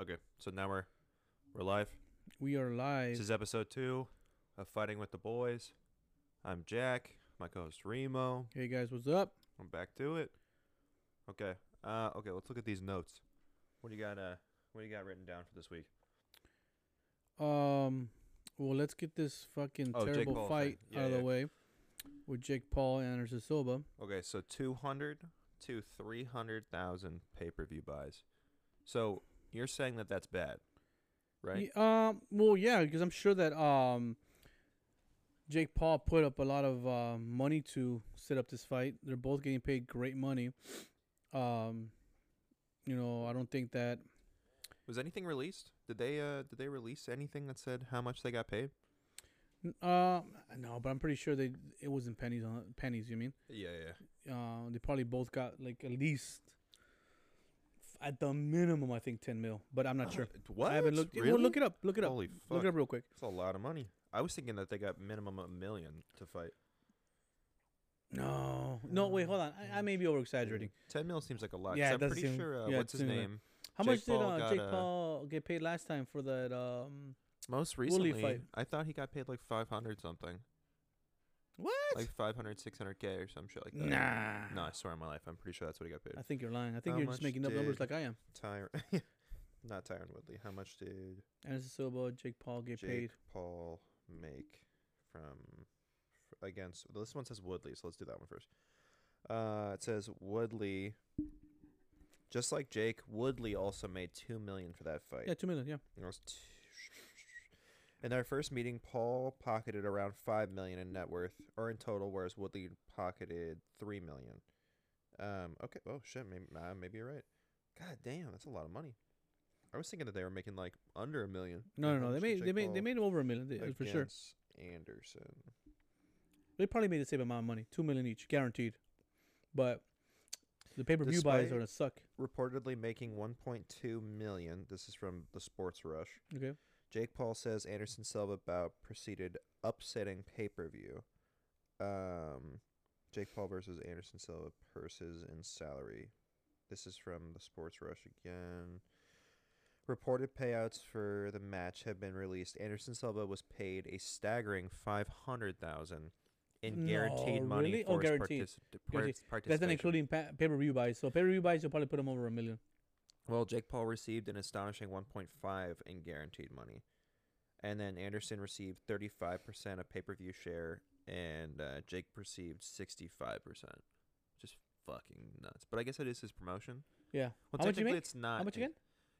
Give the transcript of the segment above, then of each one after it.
Okay, so now we're we're live. We are live. This is episode two of Fighting with the Boys. I'm Jack. My co-host Remo. Hey guys, what's up? I'm back to it. Okay. Uh. Okay. Let's look at these notes. What do you got? Uh. What do you got written down for this week? Um, well, let's get this fucking Oh, terrible fight. Yeah, out of yeah. the way with Jake Paul and Anderson Silva. Okay. So 200 to 300 thousand pay-per-view buys. So you're saying that that's bad, right? Ye- um, well, yeah, because I'm sure that um, Jake Paul put up a lot of uh, money to set up this fight. They're both getting paid great money. Um, you know, I don't think that. Was anything released? Did they uh did they release anything that said how much they got paid? Uh, no, but I'm pretty sure they it wasn't pennies on pennies. You mean? Yeah, yeah. Uh, they probably both got like at least at the minimum, I think ten mil, but I'm not sure. What? I haven't looked. Really? Well, look it up. Look it up. Holy fuck! Look it up real quick. That's a lot of money. I was thinking that they got minimum a million to fight. No, no, wait, hold on. I, I may be over exaggerating. Ten mil seems like a lot. Yeah, I'm pretty seem- sure. Uh, yeah, what's his seems like- name? How Jake much did Paul uh, Jake Paul get paid last time for that? Um, Most recently, fight. I thought he got paid like five hundred something, what? like 500, 600 k or some shit like that. Nah. No, I swear on my life, I'm pretty sure that's what he got paid. I think you're lying. I think How you're just much making up numbers like I am. Tyron, not Tyron Woodley. How much did Anderson Silva, Jake Paul get Jake paid. Paul make from f- against? This one says Woodley, so let's do that one first. Uh, it says Woodley. Just like Jake, Woodley also made two million for that fight. Yeah, two million. Yeah. It was t- in their first meeting, Paul pocketed around five million in net worth, or in total, whereas Woodley pocketed three million. Um. Okay. Oh shit. Maybe uh, maybe you're right. God damn, that's a lot of money. I was thinking that they were making like under a million. No, no, no. They made they made they made over a million they- for sure. Anderson. They probably made the same amount of money, two million each, guaranteed. But the pay per view buys are gonna suck. Reportedly making 1.2 million. This is from the Sports Rush. Okay. Jake Paul says Anderson Silva bout proceeded upsetting pay per view. Um, Jake Paul versus Anderson Silva purses and salary. This is from the Sports Rush again. Reported payouts for the match have been released. Anderson Silva was paid a staggering five hundred thousand in No, guaranteed money really? for Oh, his guaranteed. Guaranteed. par- That's not including pa- pay per view buys. So pay per view buys, you'll probably put them over a million. Well, Jake Paul received an astonishing 1.5 in guaranteed money, and then Anderson received 35% of pay-per-view share, and uh, Jake received 65%. Just fucking nuts. But I guess it is his promotion. Yeah. Well, How much you technically, make? it's not. How much again?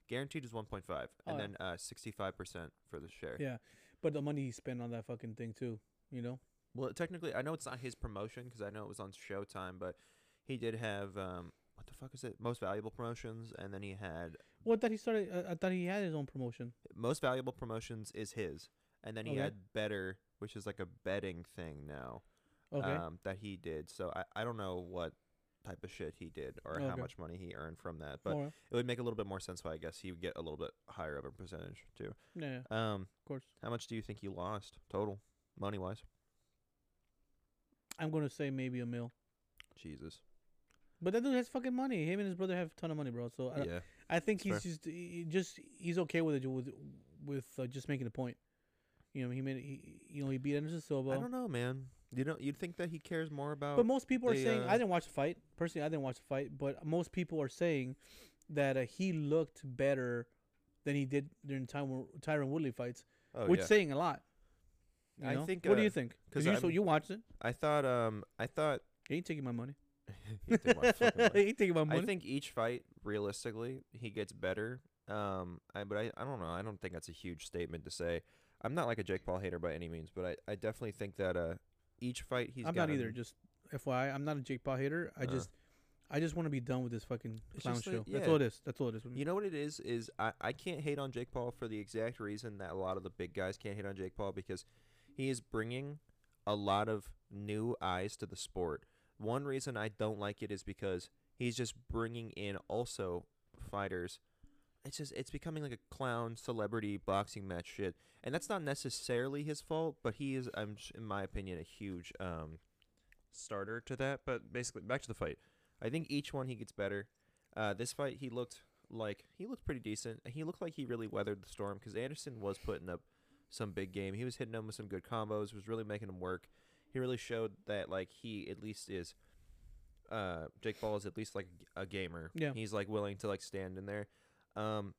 Guaranteed is 1.5, Oh, and yeah. then uh, 65% for the share. Yeah, but the money he spent on that fucking thing too. You know. Well, technically, I know it's not his promotion because I know it was on Showtime, but he did have um, fuck is it? Most valuable promotions, and then he had Well, that he started. Uh, I thought he had his own promotion. most valuable promotions is his, and then he Okay. had better, which is like a betting thing now. Okay. Um, that he did. So I, I don't know what type of shit he did or how much money he earned from that, but Alright. it would make a little bit more sense why I guess he would get a little bit higher of a percentage too. yeah, yeah, Um, of course. how much do you think you lost total, money wise? I'm gonna say maybe a mil. Jesus. But that dude has fucking money. Him and his brother have a ton of money, bro. So I, yeah. I think he's just he just he's okay with it with with uh, just making a point. You know, he made he, you know he beat Anderson Silva. I don't know, man. You don't. You'd think that he cares more about. But most people are saying uh, I didn't watch the fight. Personally, I didn't watch the fight, but most people are saying that uh, he looked better than he did during time Tyron Woodley fights, oh, which yeah. saying a lot. You I know? think, What do uh, you think? Because you, so you watched it. I thought. Um. I thought. He ain't taking my money. He took my fucking money. he ain't taking my money. I think each fight, realistically, he gets better. Um, I but I, I don't know. I don't think that's a huge statement to say. I'm not like a Jake Paul hater by any means, but I, I definitely think that uh each fight he's I'm not either. Just FYI, I'm not a Jake Paul hater. I Uh. just, I just want to be done with this fucking clown show. like- That's all it is. That's all it is. You know what it is? Is I, I can't hate on Jake Paul for the exact reason that a lot of the big guys can't hate on Jake Paul because he is bringing a lot of new eyes to the sport. One reason I don't like it is because he's just bringing in also fighters. It's just it's becoming like a clown celebrity boxing match shit, and that's not necessarily his fault. But he is, I'm in my opinion, a huge um, starter to that. But basically, back to the fight. I think each one he gets better. Uh, this fight he looked like he looked pretty decent. He looked like he really weathered the storm because Anderson was putting up some big game. He was hitting him with some good combos. Was really making him work. He really showed that like he at least is. Uh, Jake Paul is at least like a gamer. Yeah. he's like willing to like stand in there. Um,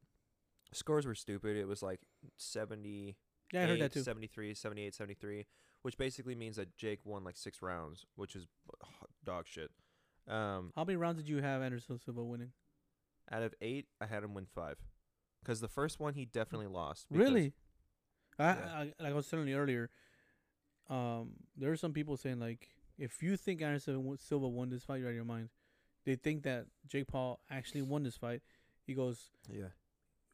scores were stupid. It was like seventy. Yeah, I heard that too. 73, 78, 73, which basically means that Jake won like six rounds, which is dog shit. Um, How many rounds did you have Anderson Silva winning? out of eight, I had him win five, because the first one he definitely lost. because- Really? I, Yeah. I like I was telling you earlier. Um, there are some people saying like, if you think Anderson Silva won this fight, you're out of your mind. They think that Jake Paul actually won this fight. He goes, Yeah.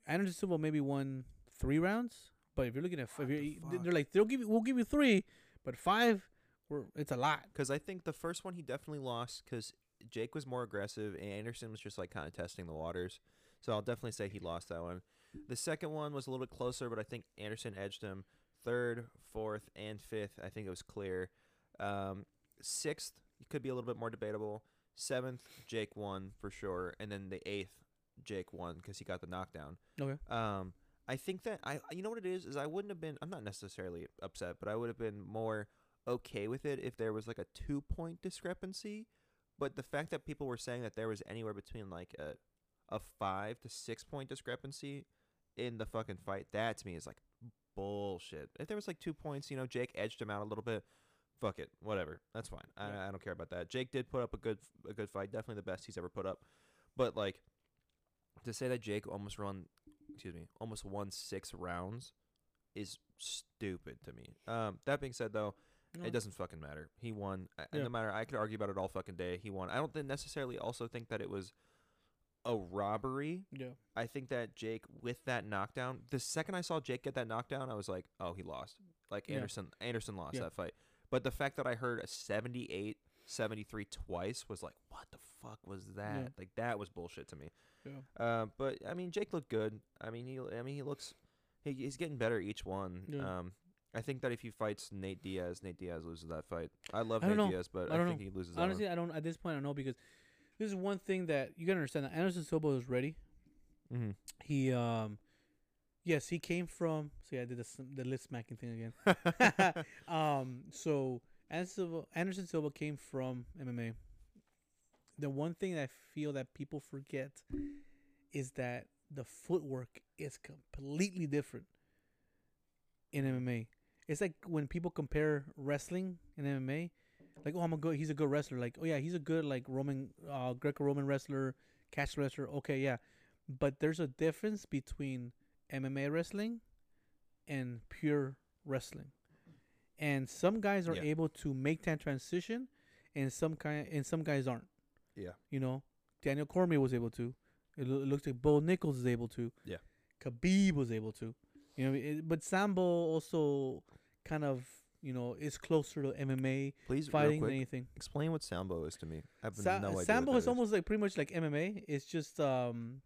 Anderson Silva maybe won three rounds, but if you're looking at, f- if you're, the they're like, they'll give you, we'll give you three, but five, we're, it's a lot. Because I think the first one he definitely lost because Jake was more aggressive and Anderson was just like kind of testing the waters. So I'll definitely say he lost that one. The second one was a little bit closer, but I think Anderson edged him. Third, fourth, and fifth, I think it was clear. Um, sixth, could be a little bit more debatable. Seventh, Jake won for sure, and then the eighth, Jake won because he got the knockdown. Okay. Um, I think that I, you know what it is, is I wouldn't have been. I'm not necessarily upset, but I would have been more okay with it if there was like a two point discrepancy. But the fact that people were saying that there was anywhere between like a a five to six point discrepancy in the fucking fight, that to me is like bullshit. If there was like two points, you know, Jake edged him out a little bit. Fuck it, whatever. That's fine. I, I don't care about that. Jake did put up a good a good fight, definitely the best he's ever put up. But like to say that Jake almost run, excuse me, almost won six rounds is stupid to me. Um, that being said, though, No. it doesn't fucking matter. He won. Yeah. No matter. I could argue about it all fucking day. He won. I don't necessarily also think that it was a robbery. Yeah. I think that Jake with that knockdown, the second I saw Jake get that knockdown, I was like, oh, he lost. Like Yeah. Anderson, Anderson lost Yeah. that fight. But the fact that I heard a 78, 73 twice was like, what the fuck was that? Yeah. Like that was bullshit to me. Yeah. Uh, but I mean, Jake looked good. I mean, he, I mean, he looks, he, he's getting better each one. Yeah. Um, I think that if he fights Nate Diaz, Nate Diaz loses that fight. I love I Nate know. Diaz, but I I, think know. he loses that Honestly, one. I don't at this point. I don't know because this is one thing that you gotta understand. That Anderson Silva is ready. Mm-hmm. He um, yes, he came from. See, I did the the lip smacking thing again. um, so Anderson Silva, Anderson Silva came from MMA. The one thing that I feel that people forget is that the footwork is completely different in MMA. It's like when people compare wrestling and MMA, like oh I'm a good he's a good wrestler. Like oh yeah he's a good like Roman uh, Greco-Roman wrestler, catch wrestler. Okay yeah, but there's a difference between MMA wrestling and pure wrestling. And some guys are Yeah. able to make that transition, and some kind and some guys aren't. Yeah. You know, Daniel Cormier was able to. It, loo- it looks like Bo Nichols is able to. Yeah. Khabib was able to. You know, it, but Sambo also kind of you know is closer to MMA Please, fighting than anything. explain what Sambo is to me. I have Sa- no idea. Sambo is, that almost like pretty much like MMA. It's just um,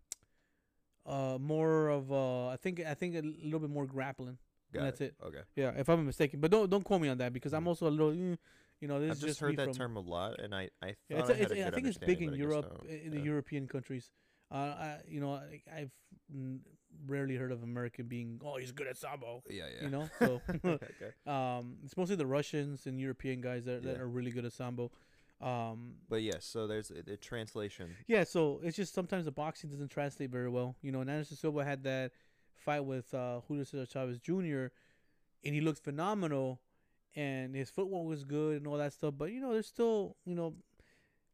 uh, more of uh, I think I think a little bit more grappling. Got that's it. Okay. Yeah, if I'm mistaken, but don't don't quote me on that because I'm Mhm. also a little. eh, You know, this I've is just heard that from, term a lot, and I I Yeah, it's, I, a- had it's, a I think it's big in understanding, but I Europe, guess i- no. in the Yeah. European countries. Uh, I, you know, I, I've mm, rarely heard of American being, oh, he's good at sambo. Yeah, yeah. You know, so okay. um, it's mostly the Russians and European guys that, that are really good at sambo. Um, But yes, so there's the the translation. yeah, so it's just sometimes the boxing doesn't translate very well. You know, and Anderson Silva had that fight with uh, Julio Cesar Chavez Jr. and he looked phenomenal, and his footwork was good and all that stuff. But you know, there's still, you know,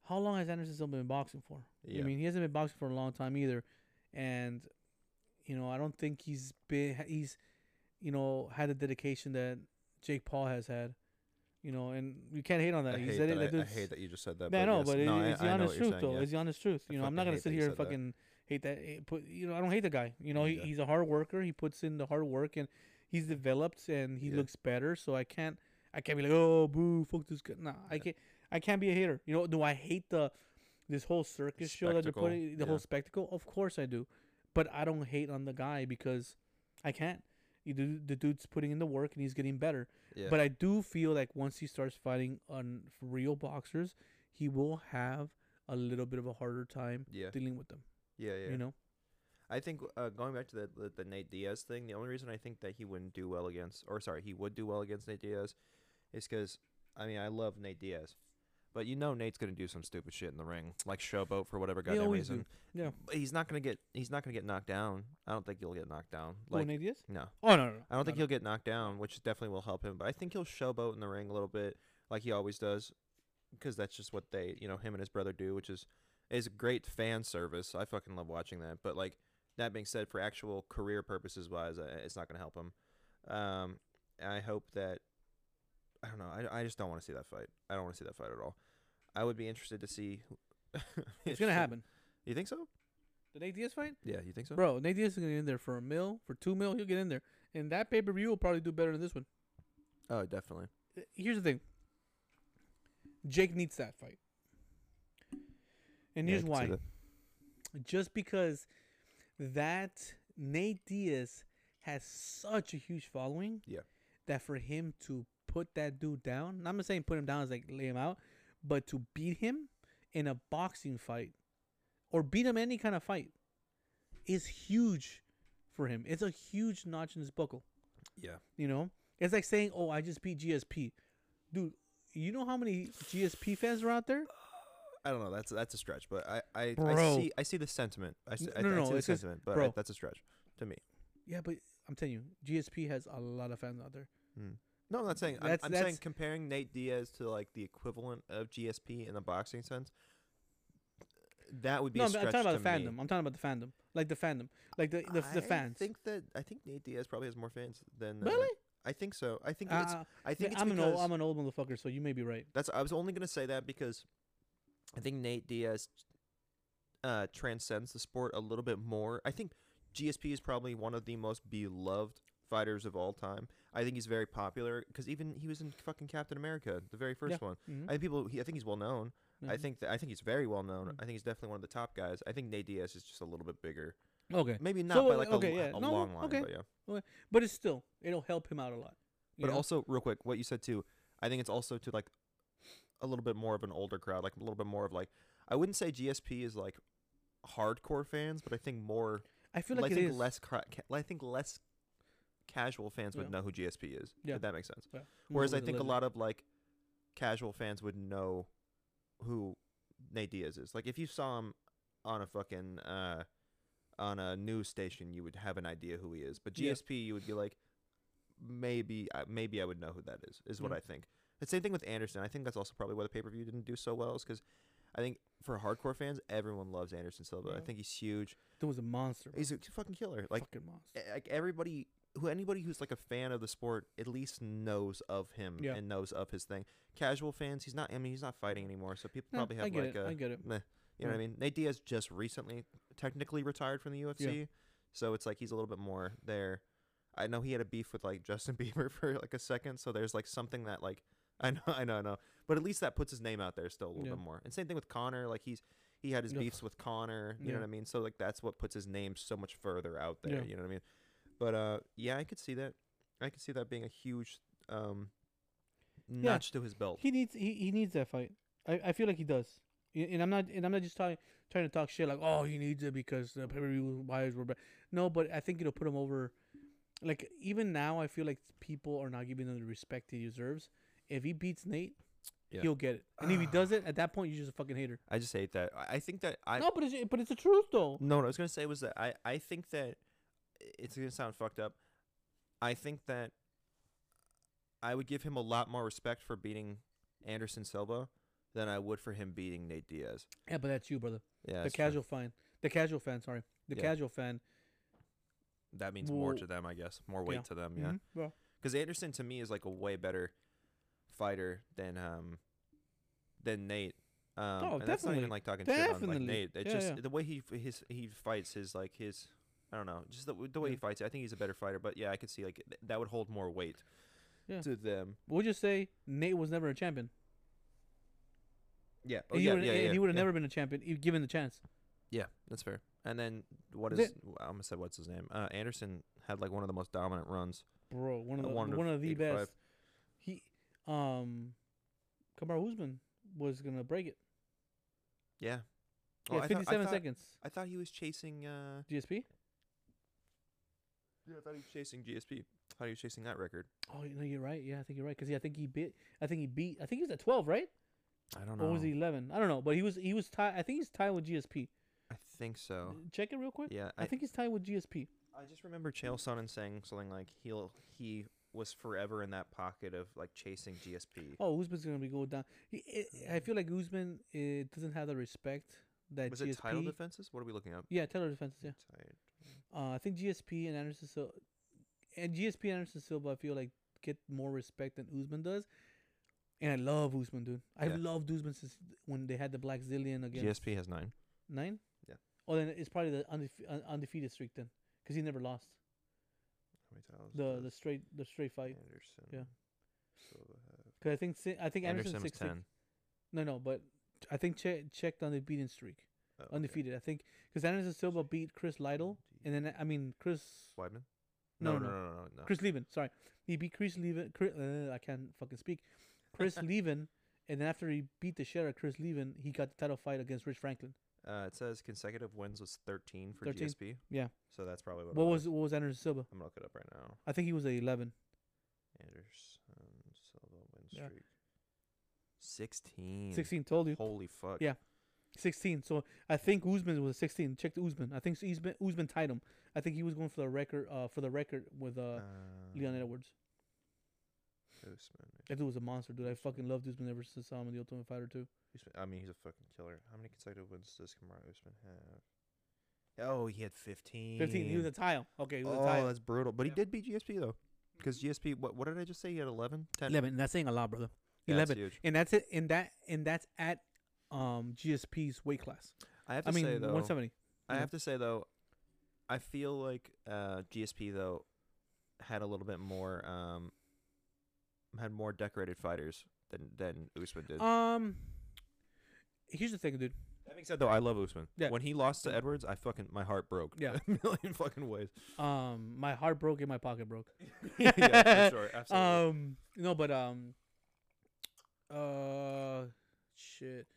how long has Anderson Silva been boxing for? Yeah. I mean, he hasn't been boxing for a long time either, and you know, I don't think he's been he's, you know, had the dedication that Jake Paul has had. You know, and you can't hate on that. I, hate that, it. I, I hate that you just said that. I know, yes. but it, no, it's I, the honest truth, saying, though. yeah. It's the honest truth. You know, I'm not gonna sit here and that. fucking hate that. Put you know, I don't hate the guy. You know, he, he's a hard worker. He puts in the hard work, and he's developed, and he Yeah. looks better. So I can't, I can't be like, oh, boo, fuck this guy. Nah, I can't, I can't be a hater. You know, do I hate the this whole circus show that they're putting, the yeah. whole spectacle? Of course I do, but I don't hate on the guy because I can't. Do, the dude's putting in the work and he's getting better. Yeah. But I do feel like once he starts fighting on real boxers, he will have a little bit of a harder time yeah, dealing with them. yeah, yeah. You know, I think uh, going back to the, the the Nate Diaz thing, the only reason I think that he wouldn't do well against, or sorry, he would do well against Nate Diaz, is because I mean I love Nate Diaz, but you know Nate's gonna do some stupid shit in the ring, like showboat for whatever goddamn always reason. do. Yeah. But he's not gonna get he's not gonna get knocked down. I don't think he'll get knocked down. Like, Nate Diaz? no, Oh no, no, no. I don't think he'll get knocked down, which definitely will help him. But I think he'll showboat in the ring a little bit, like he always does, because that's just what they, you know, him and his brother do, which is is great fan service. I fucking love watching that. But like that being said, for actual career purposes wise, uh, it's not gonna help him. Um, I hope that I don't know. I, I just don't want to see that fight. I don't want to see that fight at all. I would be interested to see. It's gonna happen. You think so? The Nate Diaz fight, Yeah, you think so? bro. Nate Diaz is gonna get in there for a mil, for two mil. He'll get in there, and that pay per view will probably do better than this one. Oh, definitely. Uh, Here's the thing. Jake needs that fight, and Yeah, I here's can see why. that. Just because that Nate Diaz has such a huge following. Yeah. That for him to put that dude down, I'm not saying put him down as like lay him out, but to beat him in a boxing fight or beat him any kind of fight is huge for him. It's a huge notch in his buckle. Yeah. You know, it's like saying, "Oh, I just beat GSP," dude. You know how many GSP fans are out there? I don't know. That's that's a stretch, but I I, I see I see the sentiment. I see, I, No, I no, the just- sentiment, but I, that's a stretch to me. Yeah, but I'm telling you, GSP has a lot of fans out there. Hmm. No, I'm not saying. I'm, That's- I'm saying comparing Nate Diaz to like the equivalent of GSP in the boxing sense. That would be No, a I'm, talking about the to me. fandom. I'm talking about the fandom, like the fandom, like the the, the fans. I think that I think Nate Diaz probably has more fans than. Uh, really? I think so. I think it's. Uh, I think it's I'm an old, I'm an old motherfucker, so you may be right. That's I was only gonna say that because I think Nate Diaz uh, transcends the sport a little bit more. I think GSP is probably one of the most beloved fighters of all time. I think he's very popular because even he was in fucking Captain America, the very first one. Mhm. I think people. He, I think he's well known. I Mhm. think that I think he's very well known. Mhm. I think he's definitely one of the top guys. I think Nate Diaz is just a little bit bigger. Okay, Maybe not So, by like okay, a, yeah. a No, long line, okay. but yeah. but it's still it'll help him out a lot. But know? also, real quick, what you said too, I think it's also to like a little bit more of an older crowd, like a little bit more of like I wouldn't say GSP is like hardcore fans, but I think more. I feel I like it think is. less. Cra- I think less casual fans would Yeah. know who GSP is. Yeah. if that makes sense. Yeah. Whereas I think a lot of like casual fans would know who Nate Diaz is. Like if you saw him on a fucking uh on a news station, you would have an idea who he is. But Yeah. GSP, you would be like, maybe, I maybe I would know who that is. Is what Yeah. I think. The same thing with Anderson. I think that's also probably why the pay per view didn't do so well, is because I think for hardcore fans, everyone loves Anderson Silva. I think he's huge. Dude was a monster. Bro. He's a fucking killer. Like fucking monster. like everybody who anybody who's like a fan of the sport at least knows of him Yeah. and knows of his thing. Casual fans, he's not. I mean, he's not fighting anymore, so people No, probably have I get like it. a. I get it. meh, you know what I mean? Nate Diaz just recently technically retired from the UFC, so it's like he's a little bit more there. I know he had a beef with like Justin Bieber for like a second, so there's like something that like I know, I know, I know, but at least that puts his name out there still a little Yeah. bit more. And same thing with Conor, like he's he had his beefs with Conor, you Yeah. know what I mean? So like that's what puts his name so much further out there, Yeah. you know what I mean? But uh, yeah, I could see that. I could see that being a huge um notch to his belt. He needs he, he needs that fight. I, I feel like he does. And I'm not and I'm not just talking trying to talk shit like oh he needs it because the pay per view buyers were bad. No, but I think it'll put him over. Like even now, I feel like people are not giving him the respect he deserves. If he beats Nate, Yeah. he'll get it. And if he does it, at that point, you're just a fucking hater. I just hate that. I I think that I no, but it's but it's the truth though. No, what I was gonna say was that I, I think that it's gonna sound fucked up. I think that I would give him a lot more respect for beating Anderson Silva than I would for him beating Nate Diaz. Yeah, but that's you, brother. Yeah, the that's true. casual fan, the casual fan. Sorry, the Yeah. casual fan. that means more to them, I guess. More weight yeah. to them, yeah. Mhm, well, Because Anderson to me is like a way better fighter than um than Nate. Um, Oh, and that's not even like talking shit on like Nate. It's Yeah, just the way he his he fights his like his I don't know, just the the way he Yeah. fights. I think he's a better fighter, but yeah, I could see like th- that would hold more weight Yeah. to them. we'll just say Nate was never a champion. Yeah. Oh he yeah, would yeah, yeah. he would have yeah. never been a champion if given the chance. Yeah, that's fair. And then what is The- I almost said what's his name? Uh, Anderson had like one of the most dominant runs. Bro, one of the one of one of the 85. best. He um Kamaru Usman was gonna break it. Yeah. He Oh, had I thought- I 57 thought- seconds. I thought he was chasing. Uh, GSP? Yeah, I thought he was chasing GSP. How are you chasing that record? Oh, no, you're right. Yeah, I think you're right. Because yeah, I think he beat. I think he beat. I think he was at twelve, right? I don't know. Or was he eleven? I don't know. But he was. He was tied. I think he's tied with GSP. I think so. Check it real quick. Yeah, I, think he's tied with GSP. I just remember Chael Sonnen saying something like he'll he was forever in that pocket of like chasing GSP. Oh, Usman's gonna be going down. He, it, I feel like Usman it doesn't have the respect that was GSP. it title defenses? What are we looking up? Yeah, title defenses. Yeah. Tight. Uh, I think GSP and Anderson Silva, and GSP and Anderson Silva, I feel like get more respect than Usman does. And I love Usman, dude. I've Yeah. loved Usman since when they had the Blackzilian against GSP has nine. nine. Yeah. Oh, then it's probably the undefe- un- undefeated streak then, because he never lost How many titles? the the straight the straight fight. Anderson. yeah. Because I think I think Anderson Anderson was six six. No, no, but I think che- checked on the beating streak, Oh, okay. undefeated. I think because Anderson Silva beat Chris Lytle, and then I mean Chris Weidman. No, No, no, no, no, no. Chris Leben. Sorry, he beat Chris Leben. Chris, uh, I can't fucking speak. Chris Leben, and then after he beat the shit out of Chris Leben, he got the title fight against Rich Franklin. Uh, it says consecutive wins was thirteen for 13? GSP. Yeah. So that's probably what. What it was what was Anderson Silva? I'm gonna look it up right now. I think he was a eleven. Anderson Silva win Yeah. streak. Sixteen. Sixteen. Told you. Holy fuck. Yeah. Sixteen. So I think Usman was sixteen. Check the Usman. I think Usman Usman tied him. I think he was going for the record. Uh, for the record with uh, Leon Um, Edwards. Usman. That dude was a monster, dude. I fucking loved Usman ever since I saw him in the Ultimate Fighter too. Usman. I mean, he's a fucking killer. How many consecutive wins does Kamaru Usman have? Oh, he had fifteen. Fifteen. He was a tile. Okay, he was oh, a tile. that's brutal. But Yeah. he did beat GSP though, because GSP. What what did I just say? He had 11? 10? Eleven. That's saying a lot, brother. Yeah, that's Eleven. huge. and that's it. And that and that's at um GSP's weight class. I have to I mean, say though. 170. I Yeah. have to say though, I feel like uh, GSP though had a little bit more um had more decorated fighters than than Usman did. Um, here's the thing, dude. that being said though, I love Usman. Yeah. When he lost to Edwards, I fucking my heart broke. Yeah. a million fucking ways. Um, my heart broke and my pocket broke. yeah, for sure, absolutely. Um, no, but um, uh, shit.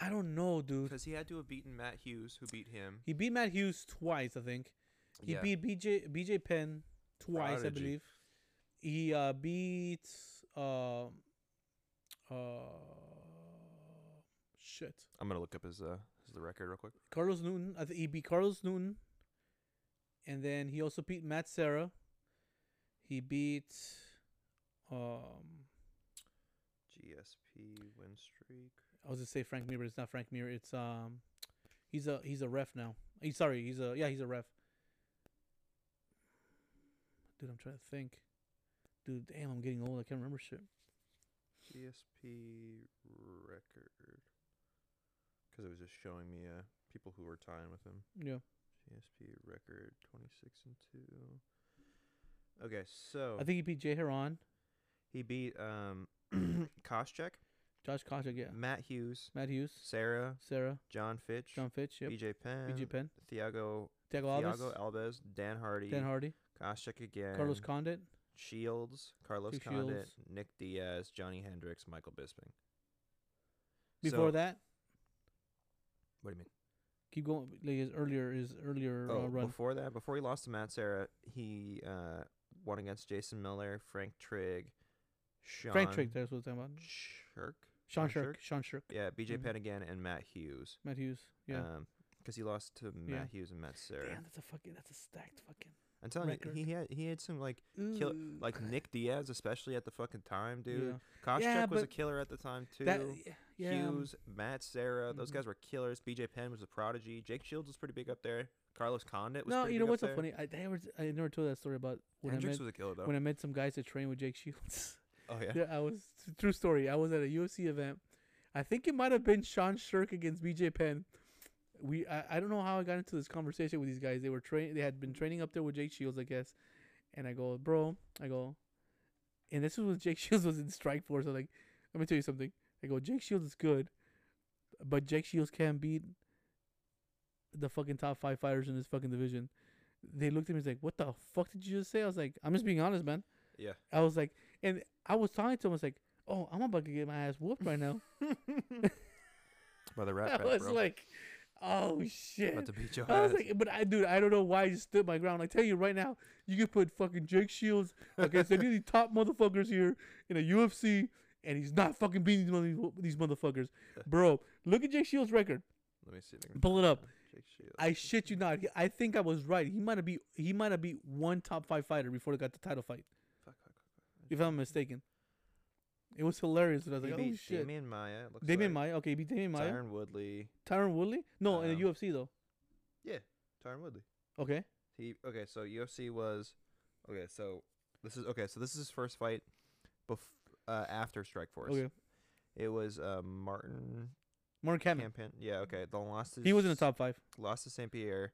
I don't know, dude. Because he had to have beaten Matt Hughes, who beat him. He beat Matt Hughes twice, I think. He yeah. beat BJ BJ Penn twice, I believe. He uh beat uh uh shit. I'm gonna look up his uh his the record real quick. Carlos Newton. I think he beat Carlos Newton, and then he also beat Matt Serra. He beat um GSP win streak. I was gonna say Frank Mir, but it's not Frank Mir. It's um he's a he's a ref now. He's sorry, he's a yeah, he's a ref. Dude, I'm trying to think. Dude, damn, I'm getting old. I can't remember shit. GSP record. Because it was just showing me uh people who were tying with him. Yeah. GSP record 26 and 2. Okay, so I think he beat Jay Hieron, he beat um Koscheck, Josh Koscheck, yeah. Matt Hughes, Matt Hughes, Serra, Serra, John Fitch, John Fitch, yep. BJ Penn, BJ Penn, Thiago, Thiago Alves, Thiago Alves, Dan Hardy, Dan Hardy, Koscheck again, Carlos Condit. Shields, Carlos Two Condit, Shields. Nick Diaz, Johnny Hendricks, Michael Bisping. Before So- that, what do you mean? keep going. Like his earlier, his earlier Oh, uh, run. before that, before he lost to Matt Serra, he uh, won against Jason Miller, Frank Trigg, Sean Frank Trigg, that's what I'm talking about. Sherk, Sean Sherk, Sean Sherk, yeah, BJ Mhm. Penn again, and Matt Hughes. Matt Hughes. Yeah. Um, because he lost to Yeah. Matt Hughes and Matt Serra. Damn, that's a fucking, that's a stacked fucking. I'm telling record. you, he had he had some like kill like Nick Diaz, especially at the fucking time, dude. Yeah. Koscheck Yeah, was a killer at the time too. That, yeah. um, Hughes, Matt Serra, those Mhm. guys were killers. BJ Penn was a prodigy. Jake Shields was pretty big up there. Carlos Condit was No, you know what's so there. funny? I, I, never, I never told that story about when I met was a killer though. when I met some guys that train with Jake Shields. oh yeah. yeah, I was true story. I was at a UFC event. I think it might have been Sean Sherk against BJ Penn. We I, I don't know how I got into this conversation with these guys. They were train they had been training up there with Jake Shields, I guess. And I go, bro, I go, and this was when Jake Shields was in Strikeforce. I'm like, let me tell you something. I go, Jake Shields is good, but Jake Shields can't beat the fucking top five fighters in this fucking division. They looked at me and was like, what the fuck did you just say? I was like, I'm just being honest, man. Yeah. I was like, and I was talking to him. I was like, "Oh, I'm about to get my ass whooped right now." By the I rat pack, was bro. like, oh shit. About to beat your I was like, but I, dude, I don't know why I just stood my ground. I tell you right now, you could put fucking Jake Shields against any of these top motherfuckers here in a UFC, and he's not fucking beating these, mother- these motherfuckers, bro. Look at Jake Shields' record. Let me see. if I can Pull it up. Jake Shields. I shit you not. He- I think I was right. He might have beat. He might have beat one top five fighter before they got the title fight, if I'm mistaken. It was hilarious. I was He like, oh shit. Demian Maia. Looks Demian like. Maia. Okay, he beat Demian Maia. Tyron Woodley. Tyron Woodley. No, in Um, the UFC though. Yeah, Tyron Woodley. Okay. He okay. So UFC was okay. So this is okay. So this is his first fight, bef- uh, after Strikeforce. Okay. It was uh, Martin Mark Kamen. Campaign. Yeah. Okay. The lost He was in the top five. Lost to Saint Pierre.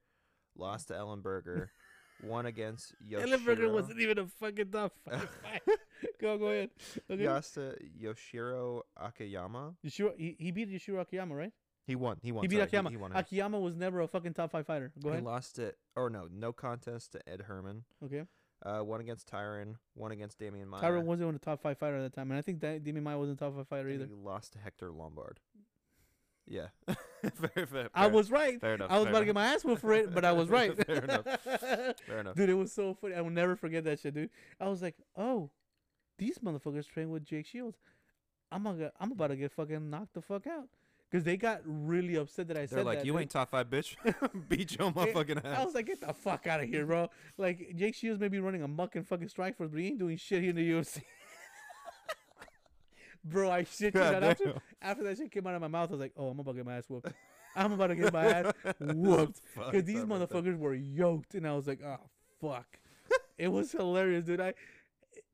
Lost to Ellenberger. won against Yoshiro. Ellenberger wasn't even a fucking top five fight. go go ahead. Okay. Lost to Yoshiro Akiyama. Yashiro, he, he beat Yashiro Akiyama, right? He won. He won. he beat sorry, Akiyama. He, won. Akiyama was never a fucking top five fighter. Go ahead. he lost it. Or no, no contest to Ed Herman. Okay. Uh, one against Tyron. One against Demian Maia. Tyron wasn't even a top five fighter at that time, and I think that Demian Maia wasn't a top five fighter and either. He lost to Hector Lombard. Yeah. fair, fair, I fair. was right. Fair enough. I was about to get my ass whooped for it, but I was right. Fair enough. Fair enough. Dude, it was so funny. I will never forget that shit, dude. I was like, oh, these motherfuckers train with Jake Shields. I'm gonna, I'm about to get fucking knocked the fuck out. Because they got really upset that I said. They're said like, that. you dude. ain't top five, bitch. Beat your motherfucking ass. I was like, get the fuck out of here, bro. Like, Jake Shields may be running a muck and fucking Strikeforce, but he ain't doing shit here in the UFC. Bro, I shit you not. After, after that shit came out of my mouth, I was like, oh, I'm about to get my ass whooped. I'm about to get my ass whooped. Because these motherfuckers were yoked, and I was like, oh, fuck. it was hilarious, dude. I.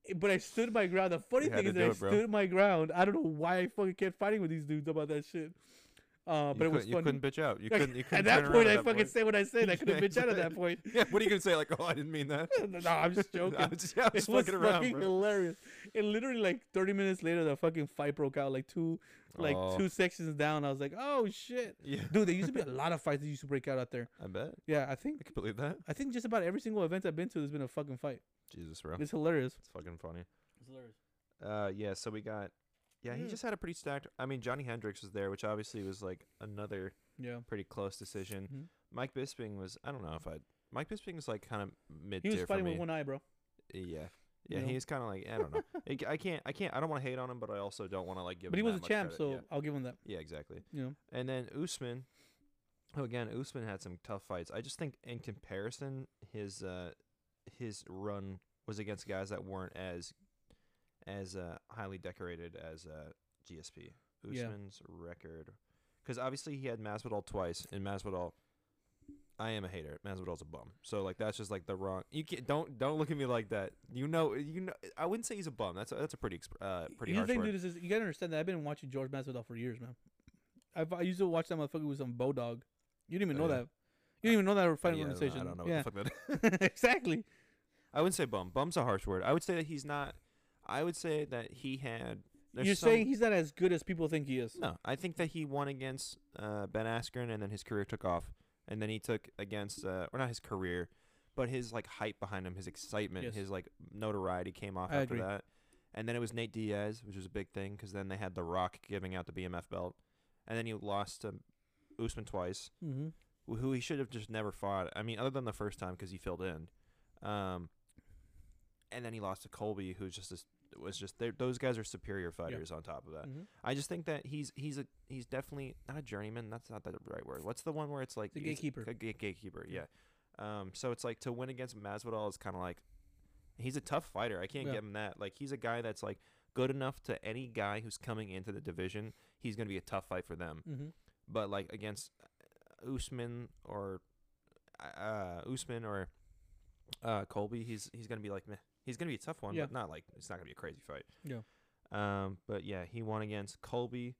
Eh, but I stood my ground. The funny You thing is I it, stood my ground. I don't know why I fucking kept fighting with these dudes about that shit. Uh, You but it was couldn't- You couldn't bitch out. You couldn't. You couldn't at that point, I that fucking point. said what I said. I couldn't Yeah, bitch out at that point. Yeah. What are you gonna say? Like, oh, I didn't mean that. no, I'm just joking. I was, just- yeah, I was it was fucking around, fucking bro. hilarious. And literally, like 30 minutes later, the fucking fight broke out. Like two, like Oh. two sections down. I was like, oh shit, Yeah. dude. There used to be a lot of fights that used to break out out there. I bet. Yeah, I think I can believe that. I think just about every single event I've been to, there's been a fucking fight. Jesus, bro. It's hilarious. It's fucking funny. It's hilarious. Uh, yeah. So we got. Yeah, he just had a pretty stacked. I mean, Johnny Hendricks was there, which obviously was like another Yeah. pretty close decision. Mhm. Mike Bisping was. I don't know if I. Mike Bisping was like kind of mid He was fighting with one eye, bro. Yeah. You Yeah, know? he's kind of like I don't know. I- can't, I can't, I don't want to hate on him, but I also don't want to like give. But he was a champ, credit. so yeah. I'll give him that. yeah, exactly. You know. And then Usman, who again, Usman had some tough fights. I just think in comparison, his uh, his run was against guys that weren't as as uh, highly decorated as uh, GSP. Yeah. Usman's record, because obviously he had Masvidal twice, and Masvidal. I am a hater. Masvidal's a bum. So like that's just like the wrong. You can't don't don't look at me like that. You know you know. I wouldn't say he's a bum. That's a, that's a pretty exp- uh pretty Here's harsh the thing, word. dude, is, is you gotta understand that I've been watching George Masvidal for years, man. I've, I used to watch that motherfucker with some Bodog. You didn't even Oh, know yeah. that. You didn't even know that Uh, fighting yeah, I don't know- organization. I don't know yeah, what the fuck that exactly. I wouldn't say bum. Bum's a harsh word. I would say that he's not. I would say that he had. You're some- saying he's not as good as people think he is. no. I think that he won against uh, Ben Askren, and then his career took off, and then he took against, uh, or not his career, but his like hype behind him, his excitement, Yes. his like notoriety came off I after agree. that, and then it was Nate Diaz, which was a big thing because then they had The Rock giving out the BMF belt, and then he lost to Usman twice, Mm-hmm. who he should have just never fought. I mean, other than the first time because he filled in. Um, and then he lost to Colby, who's just a, was just those guys are superior fighters. On top of that, Mm-hmm. I just think that he's he's a he's definitely not a journeyman. That's not the right word. What's the one where it's like The gatekeeper. A gatekeeper, yeah. Um, so it's like to win against Masvidal is kind of like he's a tough fighter. I can't Yeah. give him that. Like he's a guy that's like good enough to any guy who's coming into the division. He's gonna be a tough fight for them Mm-hmm. but like against uh, Usman or uh Usman or uh Colby, he's he's gonna be like meh. He's gonna be a tough one, Yeah. but not like it's not gonna be a crazy fight. Yeah. Um, but yeah, he won against Colby.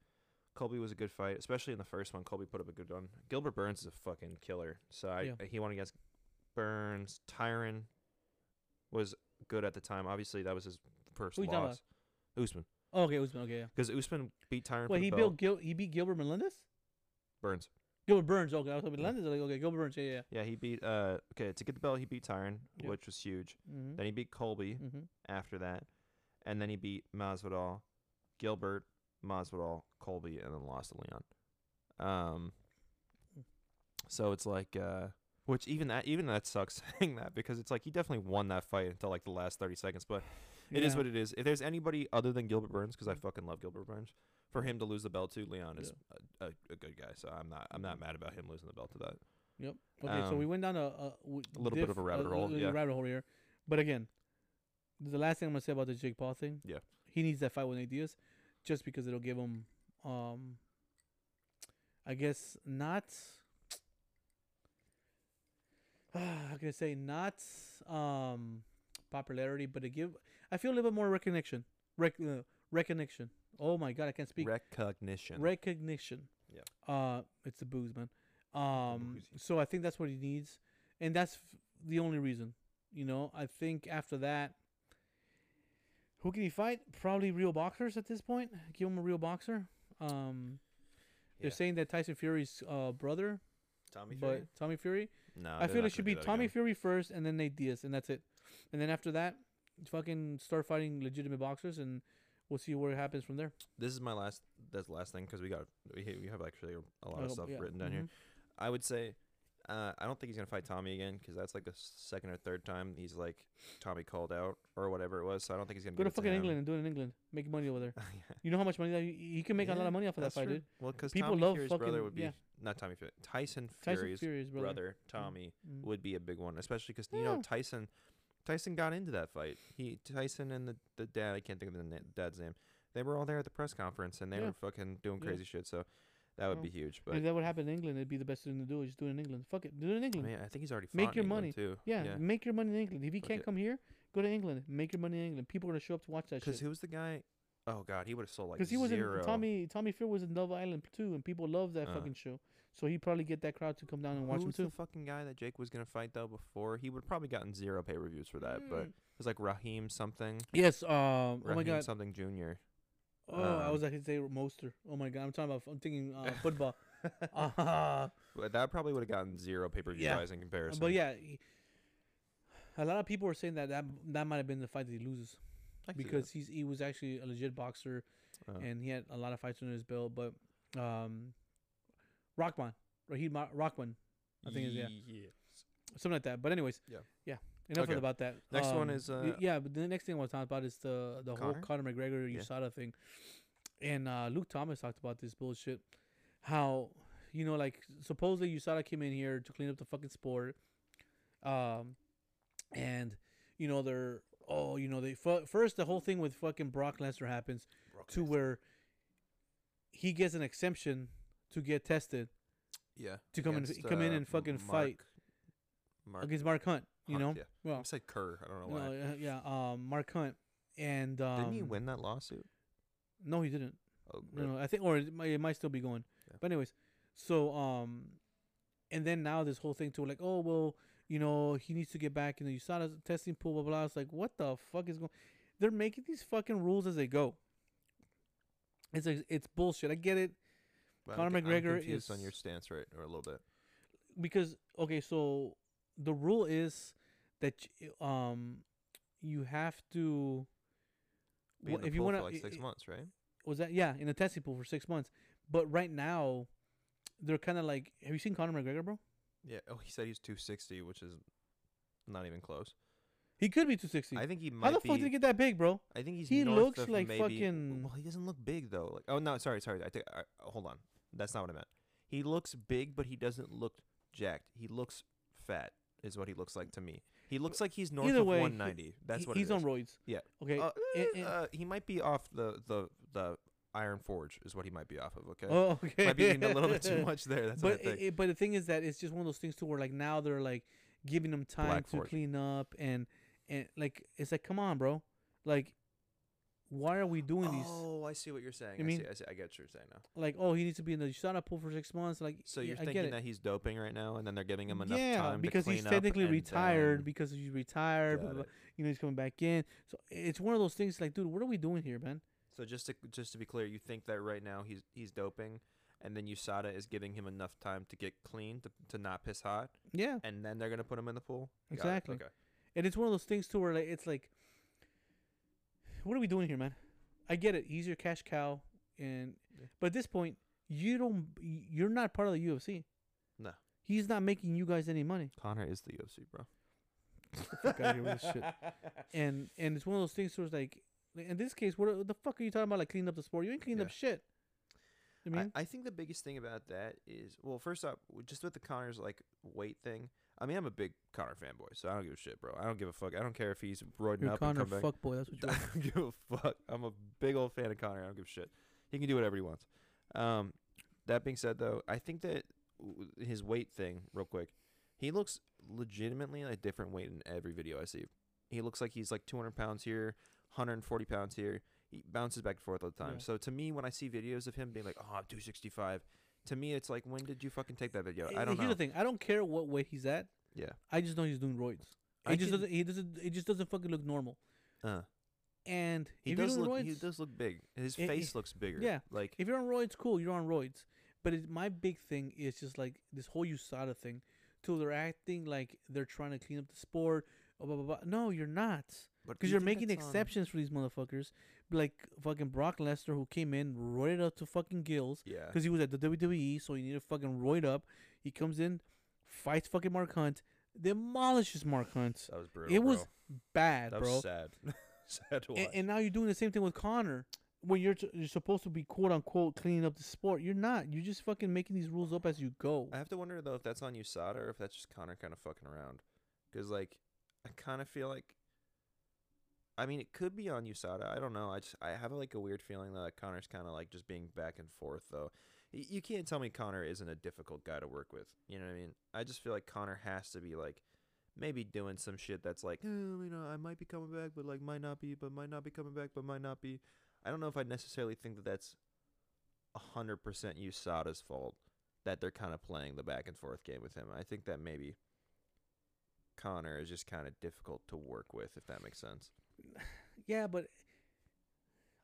Colby was a good fight, especially in the first one. Colby put up a good one. Gilbert Burns is a fucking killer. So I, Yeah. he won against Burns. Tyron was good at the time. Obviously, that was his first Who loss. Usman, Oh, okay, Usman. Okay, yeah. because Usman beat Tyron. Wait, for the he built Gil. He beat Gilbert Melendez. Burns. Gilbert Burns. Okay, I was talking Melendez. Like, okay, Gilbert Burns. Yeah, yeah. Yeah, he beat uh okay, to get the belt he beat Tyron, Yep. which was huge. Mm-hmm. Then he beat Colby mm-hmm. after that. And then he beat Masvidal, Gilbert, Masvidal, Colby, and then lost to Leon. Um So it's like, uh, which even that even that sucks saying that because it's like he definitely won that fight until like the last thirty seconds. But it is what it is. If there's anybody other than Gilbert Burns, because I fucking love Gilbert Burns, for him to lose the belt to Leon is a, a, a good guy. So I'm not I'm not mad about him losing the belt to that. Yep. Okay, so we Um, went down a, a, a little bit of a rabbit hole, yeah. rabbit hole here. But again, the last thing I'm gonna say about the Jake Paul thing. Yeah. He needs that fight with Nate Diaz, just because it'll give him, um, I guess not. how can I say not um popularity, but it give I feel a little bit more recognition. Rec- uh, recognition. Oh my god, I can't speak. Recognition. Recognition. Yeah. Uh, it's the booze, man. Um, so I think that's what he needs, and that's f- the only reason. You know, I think after that, who can he fight? Probably real boxers at this point. Give him a real boxer. Um, they're Yeah. saying that Tyson Fury's uh, brother, Tommy but Fury? Tommy Fury. No, I feel it should be Tommy Fury first, and then Nate Diaz, and that's it. And then after that, fucking start fighting legitimate boxers, and we'll see where it happens from there. This is my last. That's the last thing because we got we we have actually a lot of stuff yeah, written down here. mhm. I would say, uh, I don't think he's gonna fight Tommy again because that's like the second or third time he's like Tommy called out or whatever it was. So I don't think he's gonna Go to fucking. England and do it in England. Make money over there. yeah. You know how much money that he, he can make a lot of money off of that fight, true. dude. Well, because People Tommy love Fury's brother fucking- would be yeah. not Tommy Fury, Tyson Tyson Fury's Fury's brother. brother, Tommy Mm. would be a big one, especially because you know Tyson. Tyson got into that fight. He Tyson and the the dad. I can't think of the na- dad's name. They were all there at the press conference and they Yeah. were fucking doing crazy shit. So that would be huge. But if that would happen in England, it'd be the best thing to do. Is just do it in England. Fuck it, do it in I England. mean, I think he's already Make your England money. too. yeah, make your money in England. If he can't come here, go to England. Make your money in England. People are gonna show up to watch that Because shit. who was the guy? Oh God, he would have sold like Because he was zero. in Tommy Tommy Fury was in Love Island too, and people love that Uh. fucking show. So he'd probably get that crowd to come down and watch Who him was too. the fucking guy that Jake was gonna fight though? Before he would probably gotten zero pay reviews for that, but Mm. it was like Raheem something. yes. Um. Oh my god. something Junior. Oh, I um, was like to say Moster. Oh my god. I'm talking about. I'm thinking uh, football. uh, But that probably would have gotten zero pay per view Yeah. in comparison. but yeah, he, a lot of people were saying that that that might have been the fight that he loses. I because he's he was actually a legit boxer. Uh, and he had a lot of fights under his belt. But um, Rockman, Rahid Ma- Rockman, I think is yeah, something like that. But anyways, Yeah. yeah. Enough Okay. about that. Next one Um, is, uh, yeah. But the next thing I want to talk about is the the whole Conor? McGregor Yeah. USADA thing, and uh, Luke Thomas talked about this bullshit. How you know like supposedly USADA came in here to clean up the fucking sport, um, and you know they're oh you know they fu- first the whole thing with fucking Brock Lesnar happens to where he gets an exemption to get tested yeah to come in- come in uh, and fucking Mark- fight Mark against Mark Hunt. You Hunt, know, yeah. well, I said Kerr. I don't know why. uh, yeah, um, Mark Hunt, and um, Didn't he win that lawsuit? No, he didn't. Oh, No, really? no, I think, or it might, it might still be going. Yeah. But anyways, so um, and then now this whole thing to like, oh well, you know, he needs to get back in the USADA testing pool, blah blah. blah. It's like, what the fuck is going? They're making these fucking rules as they go. It's like it's bullshit. I get it Conor I'm, McGregor I'm confused on your stance, right, or a little bit. because okay, so the rule is that um you have to Be the if you want to like six to months, right? was that yeah in a testing pool for six months, but right now they're kind of like have you seen Conor McGregor, bro? Yeah. Oh, he said he's 260, which is not even close. He could be two sixty. I think he might How the be. fuck did he get that big, bro? I think he's. he looks like maybe, fucking- Well, he doesn't look big though. Like, oh no, sorry, sorry. I think. I, hold on, that's not what I meant. He looks big, but he doesn't look jacked. He looks fat, is what he looks like to me. He looks like he's north Either of way, he- 190. That's He- what he's on roids. Yeah. Okay. Uh, and- eh, and- uh, he might be off the the the Iron Forge, is what he might be off of. Okay. oh, okay. Might be eating a little bit too much there. That's but it, it- but the thing is that it's just one of those things too where like now they're like giving them time Black to Forge. clean up and and like it's like come on, bro. Like why are we doing these? oh, I see what you're saying. You I, mean- see, I see. I get what you're saying now. Like oh, he needs to be in the USADA pool for six months. Like So you're I get thinking that he's doping right now, and then they're giving him enough yeah, time because to he's technically retired because he's retired. blah, Got blah, you know he's coming back in. So it's one of those things like, dude, what are we doing here, man? So just to just to be clear, you think that right now he's he's doping, and then USADA is giving him enough time to get clean to to not piss hot, Yeah, and then they're gonna put him in the pool. Exactly. Okay. and it's one of those things too where like it's like, what are we doing here, man? I get it. He's your cash cow, and Yeah. but at this point, you don't. You're not part of the UFC. No. He's not making you guys any money. Conor is the UFC, bro. fuck outta here with this shit. And and it's one of those things where it's like, in this case, what the fuck are you talking about? Like cleaning up the sport? You ain't cleaning up shit. I mean, I, I think the biggest thing about that is well, first off, just with the Conor's like weight thing. I mean, I'm a big Conor fanboy, so I don't give a shit, bro. I don't give a fuck. I don't care if he's roiding you're up Conor and come back. fuckboy. That's what you I don't give a fuck. I'm a big old fan of Conor. I don't give a shit. He can do whatever he wants. Um, that being said, though, I think that his weight thing, real quick, he looks legitimately a different weight in every video I see. He looks like he's like 200 pounds here, 140 pounds here. He bounces back and forth all the time. Yeah. So to me, when I see videos of him being like, "Oh, I'm 265," to me, it's like, when did you fucking take that video? I don't Here's know. the thing. I don't care what weight he's at. Yeah. I just know he's doing roids. I He just can- doesn't. He doesn't. It just doesn't fucking look normal. Uh, And he if you're does look. roids, He does look big. His Eh, face eh, looks bigger. yeah. Like If you're on roids, cool. You're on roids. But it, my big thing is just like this whole USADA thing. Till they're acting like they're trying to clean up the sport. Blah blah blah. blah. No, you're not. but do Because you you're think making that's on- exceptions for these motherfuckers. Like fucking Brock Lesnar, who came in, roided up to fucking gills. Yeah. Because he was at the WWE, so he needed fucking roid up. He comes in, fights fucking Mark Hunt, demolishes Mark Hunt. That was brutal. It was bad, that bro. was sad. sad to watch. And, and now you're doing the same thing with Conor. When you're t- you're supposed to be quote unquote cleaning up the sport, you're not. You're just fucking making these rules up as you go. I have to wonder though if that's on USADA or if that's just Conor kind of fucking around. Because like, I kind of feel like. I mean, it could be on USADA. I don't know. I just I have like a weird feeling that Conor's kind of like just being back and forth though. You can't tell me Conor isn't a difficult guy to work with. You know what I mean? I just feel like Conor has to be like maybe doing some shit that's like, oh, you know, I might be coming back, but like might not be, but might not be coming back, but might not be. I don't know if I necessarily think that that's a hundred percent USADA's fault that they're kind of playing the back and forth game with him. I think that maybe Conor is just kind of difficult to work with, if that makes sense. Yeah, but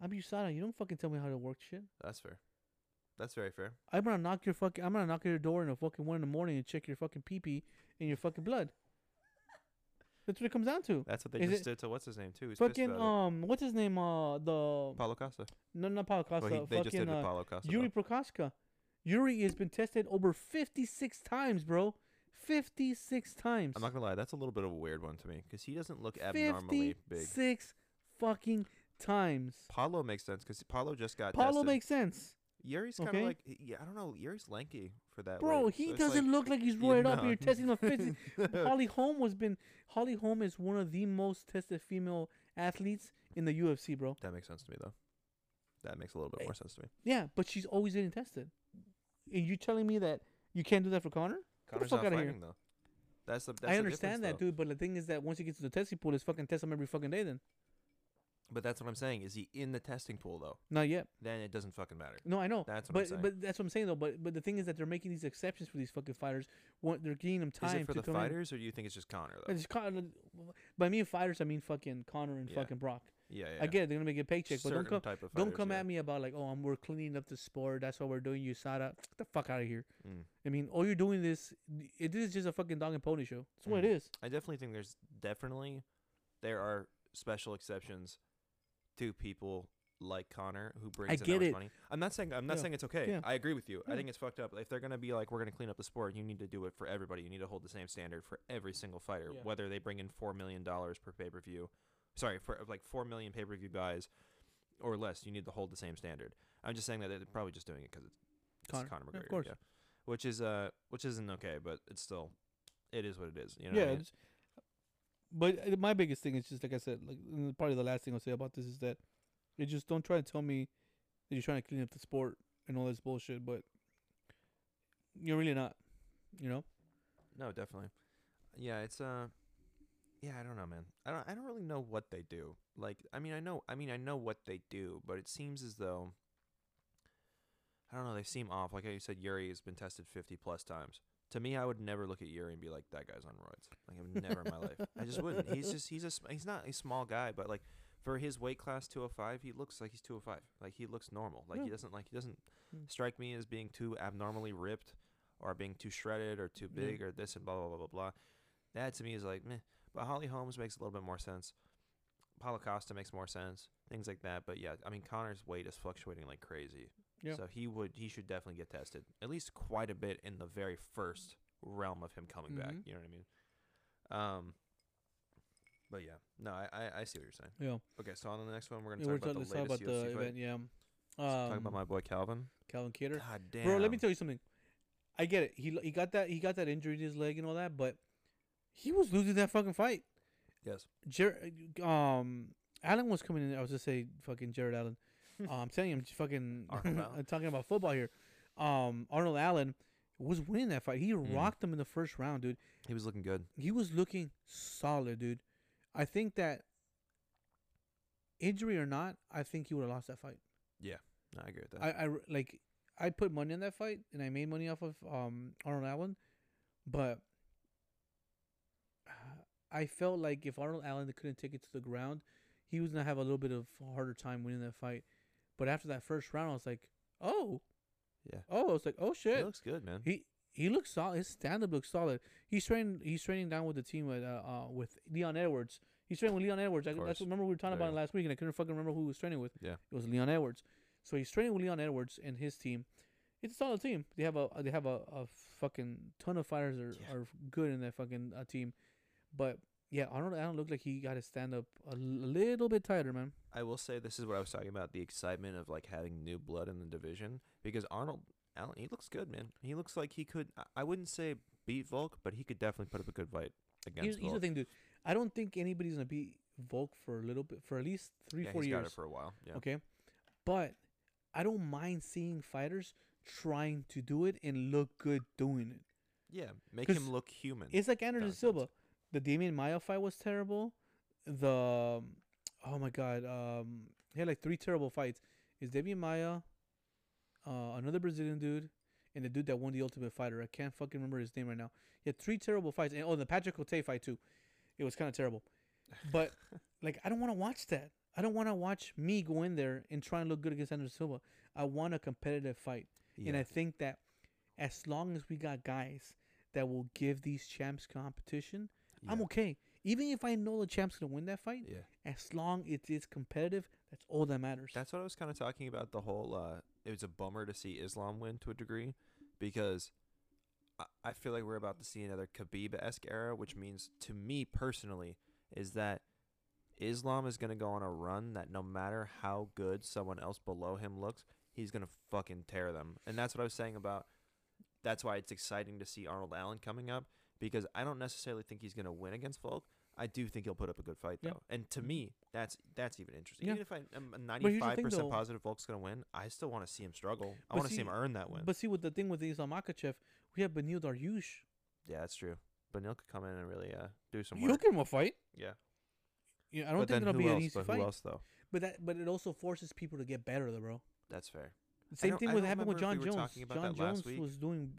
I'm USADA. You don't fucking tell me how to work shit. That's fair. That's very fair. I'm gonna knock your fucking. I'm gonna knock at your door in a fucking one in the morning and check your fucking pee pee and your fucking blood. That's what it comes down to. That's what they Is just it- did to what's his name too. He's Fucking um, what's his name? Uh, the. Paulo Costa. no, not Paulo Costa. Well, he, they fucking just did to uh, Paulo Costa. Yuri. Prochazka. Yuri has been tested over 56 times, bro. 56 times. I'm not gonna lie, that's a little bit of a weird one to me because he doesn't look abnormally big. 56 fucking times. Paulo makes sense because Paulo just got Paulo tested. makes sense. Yuri's kind of okay. like yeah, I don't know. Yuri's lanky for that. Bro, weight, he so doesn't like- look like he's roided up. know. You're testing him physically. Holly Holm was been Holly Holm is one of the most tested female athletes in the UFC, bro. That makes sense to me though. That makes a little bit Eh, more sense to me. Yeah, but she's always getting tested. And you telling me that you can't do that for Conor? The Conor's fuck not outta here. though. That's the. That's I understand difference, that, though. dude, but the thing is that once he gets to the testing pool, it's fucking test him every fucking day then. But that's what I'm saying. Is he in the testing pool though? Not yet. Then it doesn't fucking matter. No, I know. That's what but I'm saying. but that's what I'm saying though. But but the thing is that they're making these exceptions for these fucking fighters. When they're giving them time Is it for to the come in. fighters or do you think it's just Conor though? It's Con- by me fighters, I mean fucking Conor and Yeah. fucking Brock. Yeah, yeah. I get it, they're gonna make a paycheck, but don't come type of don't come yeah. at me about like, oh, I'm, we're cleaning up the sport. That's what we're doing. You USADA, get the fuck out of here. Mm. I mean, all you're doing is it is just a fucking dog and pony show. That's what Mm. it is. I definitely think there's definitely there are special exceptions to people like Conor who brings in that get much it. money. I'm not saying I'm not Yeah. saying it's okay. Yeah. I agree with you. I think it's fucked up. If they're gonna be like we're gonna clean up the sport, you need to do it for everybody. You need to hold the same standard for every single fighter, Yeah. whether they bring in four million dollars per pay per view. Sorry, for like four million pay per view guys or less. You need to hold the same standard. I'm just saying that they're probably just doing it because it's, it's Conor. Conor Yeah, McGregor, of course. yeah. Which is uh, which isn't okay, but it's still, it is what it is. You know yeah. I mean? but uh, my biggest thing is just like I said, like probably the last thing I'll say about this is that you just don't try to tell me that you're trying to clean up the sport and all this bullshit, but you're really not. You know. No, definitely. Yeah, it's uh yeah, I don't know, man. I don't I don't really know what they do. Like I mean, I know I mean, I know what they do, but it seems as though I don't know, they seem off. Like you said Yuri has been tested 50 plus times. To me, I would never look at Yuri and be like that guy's on roids. Like I would never in my life. I just wouldn't. He's just he's a he's not a small guy, but like for his weight class 205, he looks like he's 205. Like he looks normal. Like he doesn't like he doesn't Mm. strike me as being too abnormally ripped or being too shredded or too Yeah. big or this and blah blah blah blah blah. That to me is like meh. But Holly Holmes makes a little bit more sense. Paulo Costa makes more sense. Things like that. But yeah, I mean Conor's weight is fluctuating like crazy. Yeah. So he would he should definitely get tested. At least quite a bit in the very first realm of him coming back. Mhm. You know what I mean? Um. But yeah, no, I, I I see what you're saying. Yeah. Okay, so on the next one, we're gonna Yeah, we're talk about the talk latest about the UFC event. Yeah. Let's talk about Um, my boy Calvin. Calvin Kattar. God damn, Bro, let me tell you something. I get it. He he got that he got that injury to his leg and all that, but he was losing that fucking fight. Yes. Jer- um, Allen was coming in. I was just say fucking Jared Allen. uh, I'm telling you, I'm fucking I'm talking about football here. Um, Arnold Allen was winning that fight. He Mm. rocked him in the first round, dude. He was looking good. He was looking solid, dude. I think that injury or not, I think he would have lost that fight. Yeah, I agree with that. I, I like I put money on that fight and I made money off of um Arnold Allen, but I felt like if Arnold Allen couldn't take it to the ground, he was gonna have a little bit of a harder time winning that fight. But after that first round, I was like, oh, yeah. oh, I was like, oh shit, He looks good, man. he he looks solid. His stand up looks solid. He's training. He's training down with the team with uh, uh with Leon Edwards. He's training with Leon Edwards. I, that's what, remember we were talking There about it last week, and I couldn't fucking remember who he was training with. Yeah. it was Leon Edwards. So he's training with Leon Edwards and his team. It's a solid team. They have a they have a, a fucking ton of fighters are, Yeah. are good in that fucking uh, team, but yeah, Arnold Allen looked like he got his stand up a little bit tighter, man. I will say this is what I was talking about the excitement of like having new blood in the division because Arnold Allen he looks good, man. He looks like he could. I- wouldn't say beat Volk, but he could definitely put up a good fight Here's, against here's the thing, dude. I don't think anybody's gonna beat Volk for a little bit for at least three yeah, four he's years. got it for a while. Yeah. Okay. But I don't mind seeing fighters trying to do it and look good doing it. Yeah, make him look human. It's like Anderson. Silva. The Demian Maia fight was terrible. The oh my god, um he had like three terrible fights. Is Demian Maia, uh another Brazilian dude, and the dude that won the ultimate fighter. I can't fucking remember his name right now. He had three terrible fights. And oh the Patrick Cote fight too. It was kinda terrible. But like I don't want to watch that. I don't want to watch me go in there and try and look good against Anderson Silva. I want a competitive fight. yeah. And I think that as long as we got guys that will give these champs competition, I'm okay. Even if I know the champ's gonna win that fight, Yeah. as long it is competitive, that's all that matters. That's what I was kind of talking about. The whole uh, it was a bummer to see Islam win to a degree because I, I feel like we're about to see another Khabib esque era, which means to me personally is that Islam is gonna go on a run that no matter how good someone else below him looks, he's gonna fucking tear them. And that's what I was saying about. That's why it's exciting to see Arnold Allen coming up because I don't necessarily think he's gonna win against Volk. I do think he'll put up a good fight Yeah. though, and to me, that's that's even interesting. Yeah. Even if I, I'm here's the ninety-five thing, percent though. positive Volk's gonna win, I still want to see him struggle. I want to see him earn that win. But see, with the thing with Islam Makhachev, we have Beneil Dariush. yeah, that's true. But Neil could come in and really uh, do some work. give him a fight. Yeah, Yeah, I don't but think it'll be else? an easy but fight. who else though? But that, but it also forces people to get better, though, bro. That's fair. The same thing with happened with Jon we Jones. Jon Jones was doing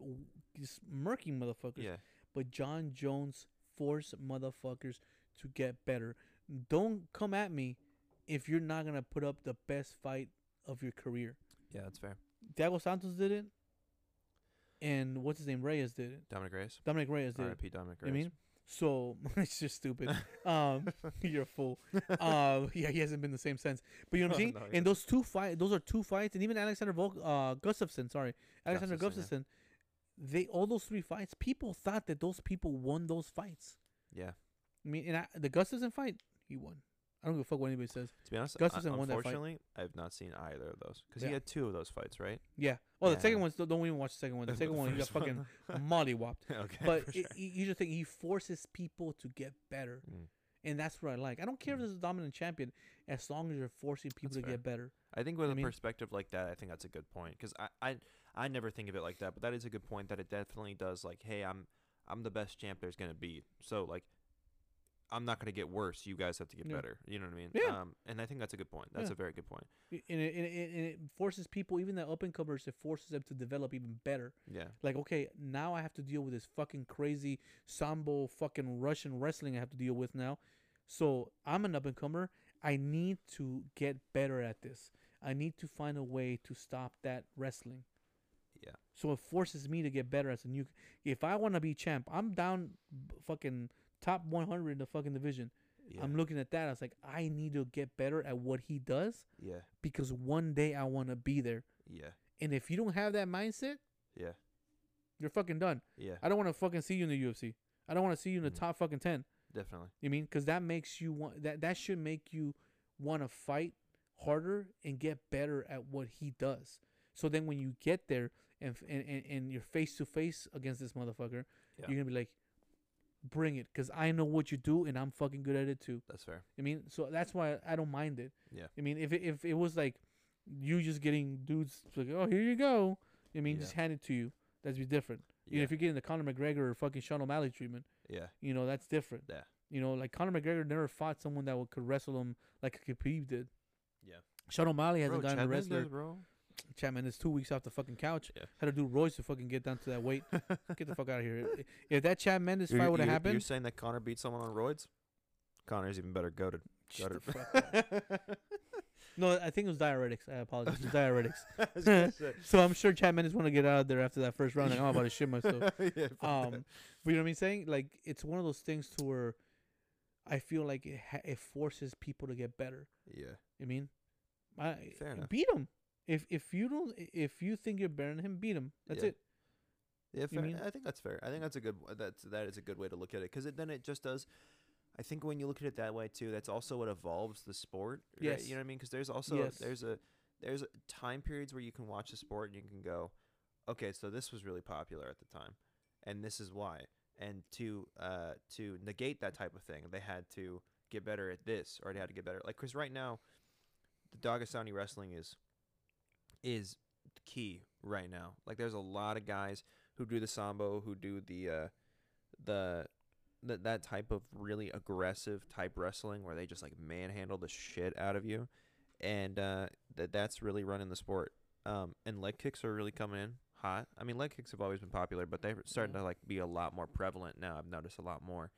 just murking motherfuckers. Yeah, But Jon Jones forced motherfuckers to get better. Don't come at me if you're not gonna put up the best fight of your career. yeah, that's fair. Diego Santos did it, and what's his name? Reyes did it. Dominick Reyes. Dominick Reyes did it. R.I.P. Dominick You know Reyes. what I mean? So it's just stupid. um, you're a fool. Uh, yeah, he hasn't been the same since. But you know what I'm saying? No, he and those two fight, those are two fights, and even Alexander Volk, uh, Gustafsson, sorry, Alexander Gustafsson, Gustafsson, they all those three fights, people thought that those people won those fights. Yeah. I mean, and I, the Gustafsson fight, he won. I don't give a fuck what anybody says. To be honest, Gustafsson un- won that fight. unfortunately, I have not seen either of those because Yeah. he had two of those fights, right? Yeah. Oh, the second Yeah. one's don't even watch the second one. The second one, he got fucking one. mollywopped. okay. But it, sure. he- here's the thing: he forces people to get better. Mm. And that's what I like. I don't care if Mm. there's a dominant champion, as long as you're forcing people That's to fair. get better. I think with a mean- perspective like that, I think that's a good point because I, I I never think of it like that, but that is a good point that it definitely does. Like, hey, I'm I'm the best champ there's gonna be, so like, I'm not gonna get worse. You guys have to get Yeah. better. You know what I mean? Yeah. Um, and I think that's a good point. That's Yeah. a very good point. And it, and, it, and it forces people, even the up and comers, it forces them to develop even better. Yeah. Like, okay, now I have to deal with this fucking crazy sambo fucking Russian wrestling I have to deal with now. So I'm an up and comer. I need to get better at this. I need to find a way to stop that wrestling. Yeah. So it forces me to get better as a new. If I want to be champ, I'm down fucking top 100 in the fucking division. Yeah. I'm looking at that. I was like, I need to get better at what he does yeah. because one day I want to be there. Yeah. And if you don't have that mindset, Yeah. You're fucking done. Yeah, I don't want to fucking see you in the UFC. I don't want to see you in the Mhm. top fucking ten. definitely. You mean because that makes you want that that should make you want to fight harder and get better at what he does. So then when you get there and and and, and you're face to face against this motherfucker, Yeah. you're gonna be like, bring it, because I know what you do and I'm fucking good at it too. That's fair. I mean, so that's why I don't mind it. Yeah. I mean, if it, if it was like you just getting dudes like, oh, here you go. I mean, Yeah. just hand it to you. That'd be different. You know, Yeah, if you're getting the Conor McGregor or fucking Sean O'Malley treatment, yeah, you know, that's different. Yeah. You know, like Conor McGregor never fought someone that would, could wrestle him like Khabib did. yeah. Sean O'Malley hasn't Bro, gotten Chad a wrestler. Mendes, bro. Chapman is two weeks off the fucking couch. Yeah. Had to do Royce to fucking get down to that weight. get the fuck out of here. If that Chad Mendes fight would have happened, You're saying that Conor beat someone on roids? Conor's even better goaded. Shut the fuck up. no, I think it was diuretics. I apologize. It was diuretics. I was. So I'm sure Chad Mendes want to get out of there after that first round. Like, oh, I'm about to shit myself. yeah, Um, but you know what I'm saying? Like, it's one of those things to where I feel like it ha- it forces people to get better. yeah, I mean, I Fair enough. beat him. If if you don't, if you think you're better than him, beat him. That's Yeah. it. yeah. Fair. mean- I think that's fair. I think that's a good. That's that is a good way to look at it because it, then it just does. I think when you look at it that way too, that's also what evolves the sport. Right? Yes. You know what I mean? Because there's also Yes. there's a there's a time periods where you can watch a sport and you can go, okay, so this was really popular at the time, and this is why. And to uh to negate that type of thing, they had to get better at this, or they had to get better. Like, because right now, the Dagestani wrestling is is key right now. Like, there's a lot of guys who do the sambo, who do the uh the that that type of really aggressive type wrestling where they just like manhandle the shit out of you, and uh, that that's really running the sport. Um, and leg kicks are really coming in hot. I mean, leg kicks have always been popular, but they're starting to like be a lot more prevalent now. I've noticed a lot more.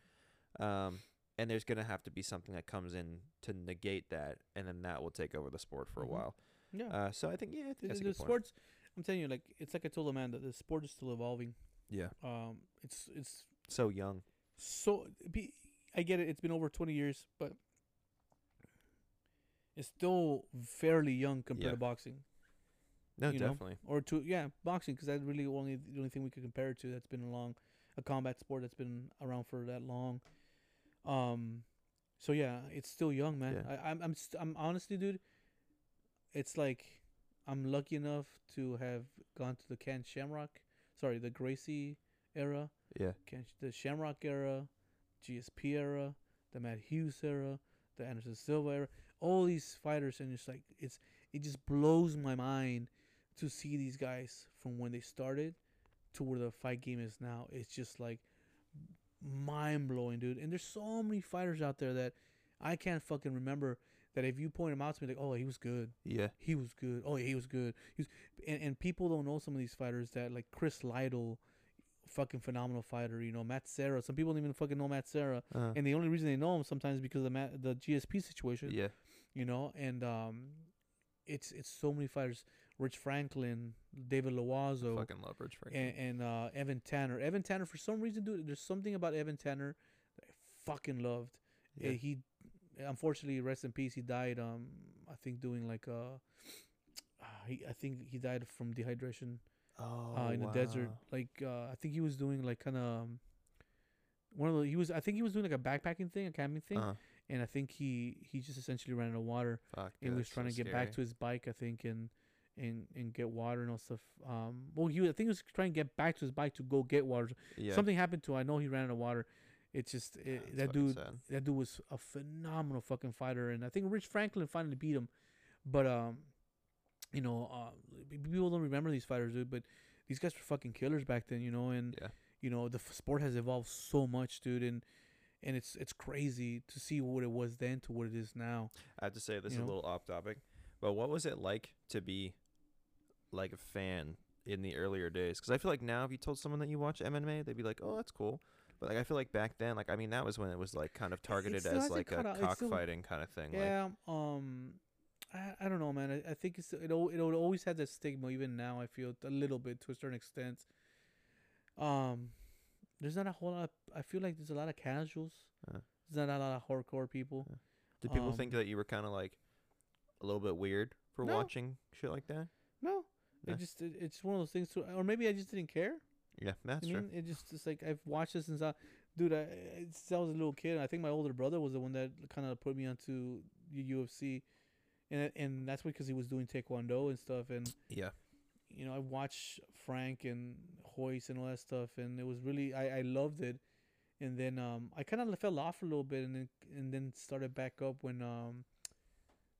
Um, and there's gonna have to be something that comes in to negate that, and then that will take over the sport for a while. Yeah. Uh, so I think yeah, the, the sports. I'm telling you, like it's like I told Amanda, the sport is still evolving. Yeah, Um, it's it's so young. so be, I get it. It's been over 20 years, but it's still fairly young compared Yeah. to boxing, No, You know? definitely. or to yeah, boxing because that's really only the only thing we could compare it to. That's been along a combat sport that's been around for that long. Um, so yeah, it's still young, man. Yeah. I, I'm I'm st- I'm honestly, dude. It's like I'm lucky enough to have gone to the Ken Shamrock, sorry, the Gracie era, Yeah, Ken, the Shamrock era, GSP era, the Matt Hughes era, the Anderson Silva era, all these fighters, and it's like it's it just blows my mind to see these guys from when they started to where the fight game is now. It's just like mind blowing, dude. And there's so many fighters out there that I can't fucking remember. That if you point them out to me, like, oh, he was good. yeah, He was good. Oh, he was good. He was, and, and people don't know some of these fighters that like Chris Lytle, fucking phenomenal fighter. You know Matt Serra. Some people don't even fucking know Matt Serra, uh, and the only reason they know him sometimes is because of the Matt, the GSP situation. yeah, You know, and um, it's it's so many fighters. Rich Franklin, David Loiseau, fucking love Rich Franklin. and, and uh, Evan Tanner. Evan Tanner, for some reason, dude, there's something about Evan Tanner that I fucking loved. yeah. He unfortunately rest in peace he died um i think doing like uh he, i think he died from dehydration oh, uh in the desert. like uh i think he was doing like kind of um, one of the he was i think he was doing like a backpacking thing a camping thing Uh, and i think he he just essentially ran out of water fuck, and was trying so to get back to his bike i think and and and get water and all stuff. Um well he was, i think he was trying to get back to his bike to go get water. Yeah. something happened to him. i know he ran out of water it's just it, that dude sad. that dude was a phenomenal fucking fighter, and I think Rich Franklin finally beat him. But um, you know, uh, people don't remember these fighters, dude. But these guys were fucking killers back then, you know. And Yeah. you know, the f- sport has evolved so much, dude. And and it's it's crazy to see what it was then to what it is now. I have to say this you is a little off topic, but what was it like to be like a fan in the earlier days? Because I feel like now, if you told someone that you watch MMA, they'd be like, "Oh, that's cool." But like, I feel like back then, like, I mean, that was when it was like kind of targeted as like a caught on- it's still- cockfighting kind of thing. Like, Yeah. Um. I, I don't know, man. I, I think it's it it always had that stigma. Even now, I feel a little bit to a certain extent. Um, there's not a whole lot. Of, I feel like there's a lot of casuals. Uh. There's not a lot of hardcore people. Yeah. did people um, think that you were kind of like a little bit weird for No. watching shit like that? No, Yeah. it just it, it's one of those things. To, or maybe I just didn't care. Yeah, that's I true. it just it's like I've watched this since I, dude, I since I was a little kid. And I think my older brother was the one that kind of put me onto the UFC, and and that's because he was doing taekwondo and stuff. And Yeah. you know, I watched Frank and Hoist and all that stuff, and it was really I I loved it. And then um I kind of fell off a little bit, and then and then started back up when um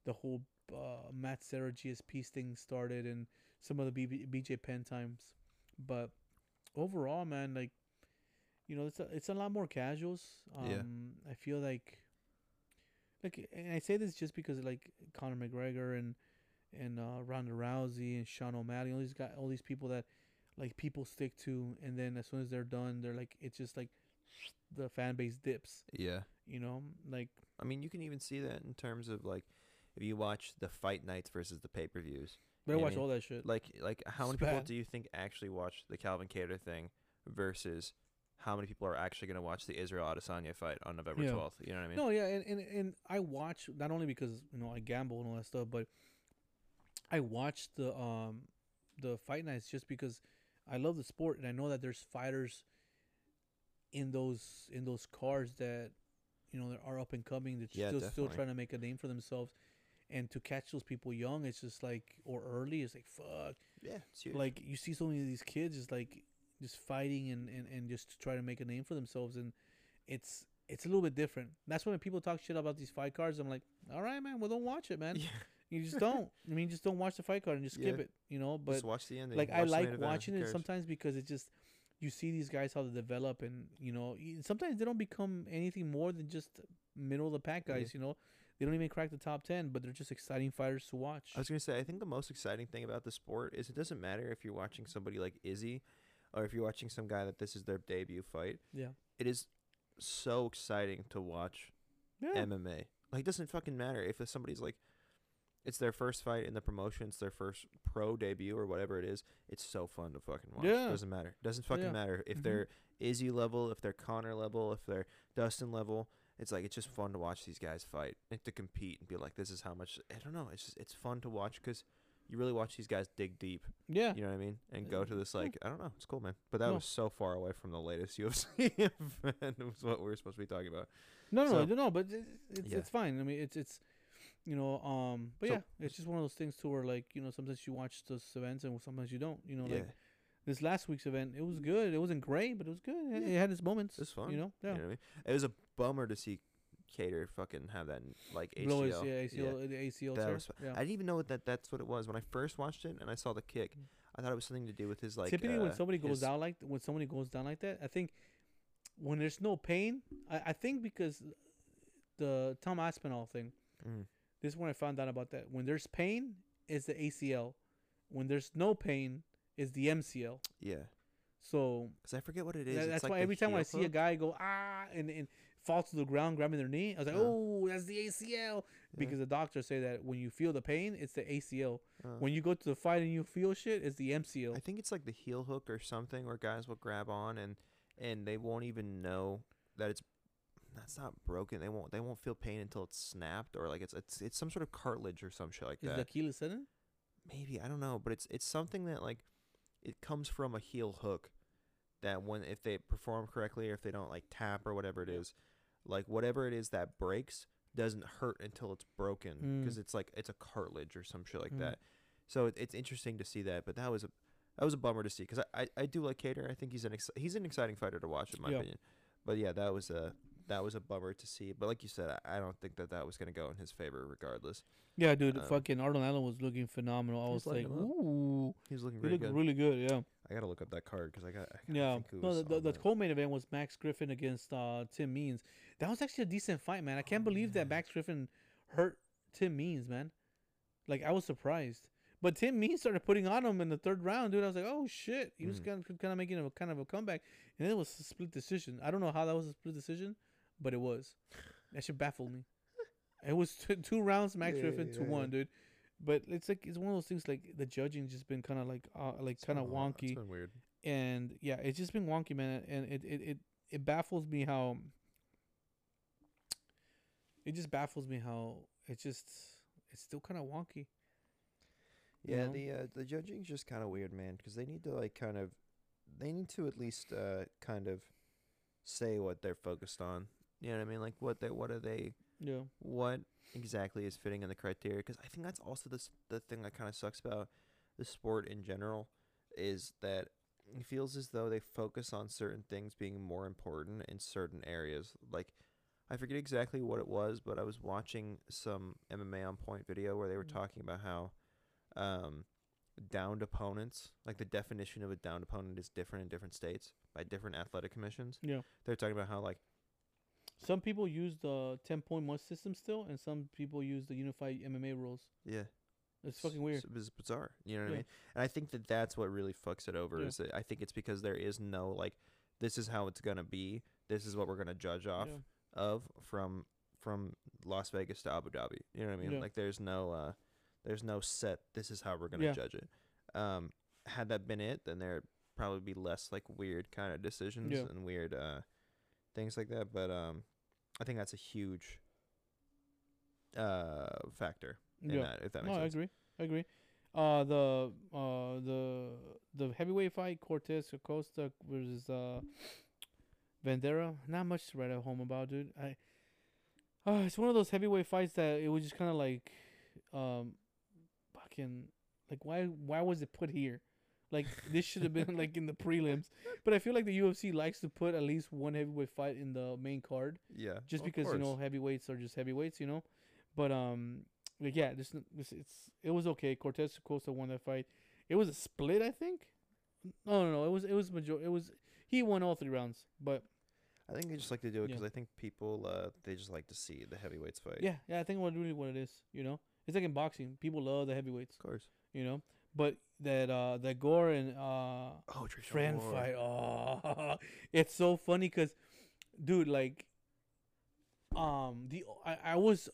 the whole uh, Matt Serra GSP thing started and some of the BJ Penn times. But overall, man, like you know, it's a, it's a lot more casuals. Um, Yeah. I feel like like, and I say this just because like Conor McGregor and and uh, Ronda Rousey and Sean O'Malley, all these guys, all these people that like people stick to, and then as soon as they're done, they're like it's just like the fan base dips. Yeah. You know, like I mean, you can even see that in terms of like if you watch the fight nights versus the pay per views. Better I watch mean, all that shit. Like, like how many people do you think actually watch the Calvin Kattar thing versus how many people are actually going to watch the Israel Adesanya fight on November Yeah. twelfth? You know what I mean? No, yeah, and, and and I watch not only because you know I gamble and all that stuff, but I watch the um the fight nights just because I love the sport and I know that there's fighters in those in those cars that you know that are up and coming that Yeah, still still trying to make a name for themselves, and to catch those people young, it's just like or early, it's like fuck. Yeah. Like you see so many of these kids just like just fighting and, and, and just to try to make a name for themselves and it's it's a little bit different. That's when people talk shit about these fight cards. I'm like, all right, man, well don't watch it, man. yeah. You just don't. I mean, just don't watch the fight card and just skip Yeah. it. You know, but just watch the ending. like I like watching it sometimes because it just you see these guys how they develop and you know sometimes they don't become anything more than just middle of the pack Yeah. guys. You know, they don't even crack the top ten, but they're just exciting fighters to watch. I was gonna say, I think the most exciting thing about the sport is it doesn't matter if you're watching somebody like Izzy, or if you're watching some guy that this is their debut fight. yeah, It is so exciting to watch yeah, MMA. Like, it doesn't fucking matter if somebody's like, it's their first fight in the promotion, it's their first pro debut or whatever it is. It's so fun to fucking watch. Yeah. doesn't matter. Doesn't fucking Yeah. matter if Mhm. they're Izzy level, if they're Conor level, if they're Dustin level. It's like it's just fun to watch these guys fight and to compete and be like, this is how much. I don't know. It's just it's fun to watch because you really watch these guys dig deep. yeah. You know what I mean? And go to this like I don't know. It's cool, man. But that No. was so far away from the latest UFC event. It was what we were supposed to be talking about. No, no, So- no, no, but it's it's, Yeah. it's fine. I mean, it's it's you know, um, but So- yeah, it's just one of those things too where like you know sometimes you watch those events and sometimes you don't. You know, yeah. like this last week's event, it was good. It wasn't great, but it was good. It, Yeah. it had its moments. It was fun. You know, You yeah. know what I mean? It was a bummer to see Kattar fucking have that like ACL. Blow his yeah, Yeah. ACL, the ACL That tear. was yeah. I didn't even know that that's what it was when I first watched it and I saw the kick. Mm. I thought it was something to do with his like. Typically, when uh, somebody goes down like when somebody goes down like that, I think when there's no pain, I, I think because the Tom Aspinall thing. Mm. This is when I found out about that. When there's pain, is the ACL. When there's no pain, is the MCL. Yeah, So because I forget what it is. Tha- It's that's like why every time when I see a guy go ah and, and fall to the ground grabbing their knee, I was like, Uh. oh, that's the ACL. Yeah. Because the doctors say that when you feel the pain, it's the ACL. Uh, When you go to the fight and you feel shit, it's the MCL. I think it's like the heel hook or something where guys will grab on and and they won't even know that it's that's not broken. They won't they won't feel pain until it's snapped or like it's it's it's some sort of cartilage or some shit like is that. the Achilles tendon? Maybe I don't know, but it's it's something that like it comes from a heel hook that when if they perform correctly or if they don't like tap or whatever it is, like whatever it is that breaks doesn't hurt until it's broken Mm. because it's like it's a cartilage or some shit like Mm. that. So it, it's interesting to see that, but that was a that was a bummer to see because I, I, I do like Kattar. I think he's an ex- he's an exciting fighter to watch in my Yeah. opinion. But yeah, that was a that was a bummer to see. But like you said, I, I don't think that that was gonna go in his favor regardless. Yeah, dude. Um, fucking Arnold Allen was looking phenomenal. I was like, lighting 'em up. ooh, He was looking really good. really good. Yeah, I gotta look up that card because I got. I yeah. No, the, the, the co-main event was Max Griffin against uh, Tim Means. That was actually a decent fight, man. I can't Oh, believe yeah. that Max Griffin hurt Tim Means, man. Like I was surprised. But Tim Means started putting on him in the third round, dude. I was like, oh shit. He was Mhm. kind of, kind of making a kind of a comeback, and then it was a split decision. I don't know how that was a split decision, but it was. That should baffle me. It was t- two rounds, Max Yeah, Griffin, yeah. one, dude. But it's like it's one of those things like the judging just been kind of like uh, like kind of been a lot- wonky It's been weird. and yeah, it's just been wonky, man. And it it it, it baffles me how it just baffles me how it just it's still kind of wonky. Yeah, know? the uh, the judging's just kind of weird, man, because they need to like kind of they need to at least uh, kind of say what they're focused on. You know what I mean? Like what they what are they Yeah. what exactly is fitting in the criteria because I think that's also this the thing that kind of sucks about the sport in general is that it feels as though they focus on certain things being more important in certain areas. Like I forget exactly what it was, but I was watching some MMA on point video where they were Mm. talking about how um downed opponents, like the definition of a downed opponent is different in different states by different athletic commissions. Yeah. They're talking about how like Some people use the ten point must system still, and some people use the unified MMA rules. yeah, It's fucking weird. It's, bizarre. You know what I mean? And I think that that's what really fucks it over. Yeah. Is that I think it's because there is no like, this is how it's gonna be. This is what we're gonna judge off Yeah. Of from from Las Vegas to Abu Dhabi. You know what I mean? Yeah. Like there's no uh, there's no set. This is how we're gonna Yeah. judge it. Um, had that been it, then there'd probably be less like weird kind of decisions Yeah. and weird uh things like that. But um, I think that's a huge uh factor in Yeah. that. If that makes No, makes I sense. agree. I agree. Uh, the uh the the heavyweight fight Cortes Acosta versus uh Vanderaa. Not much to write at home about, dude. I uh, it's one of those heavyweight fights that it was just kind of like um fucking like why why was it put here? Like this should have been like in the prelims. But I feel like the UFC likes to put at least one heavyweight fight in the main card Yeah. just because you know heavyweights are just heavyweights, you know. But um, like, yeah, this, this it's it was okay. Cortes Acosta won that fight. It was a split, I think. No, no, no. It was it was major. It was he won all three rounds. But I think they just like to do it Yeah. because I think people uh they just like to see the heavyweights fight. yeah, yeah, I think what really what it is, you know, it's like in boxing. People love the heavyweights, of course. you know. But that uh that Gore and uh Oh, Moore. fight. Oh, it's so funny because, dude, like, um, the I, I was,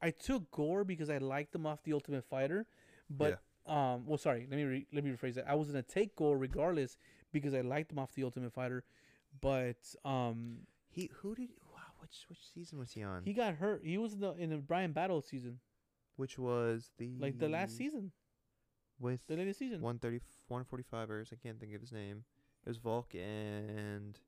I took Gore because I liked him off the Ultimate Fighter, but um, well, sorry, let me re- let me rephrase that. I was gonna take Gore regardless because I liked him off the Ultimate Fighter, but um, He who did wow which which season was he on? he got hurt. He was in the in the Bryan Battle season, which was the like the last season, with the latest season. 130 145ers. I can't think of his name. It was Volk and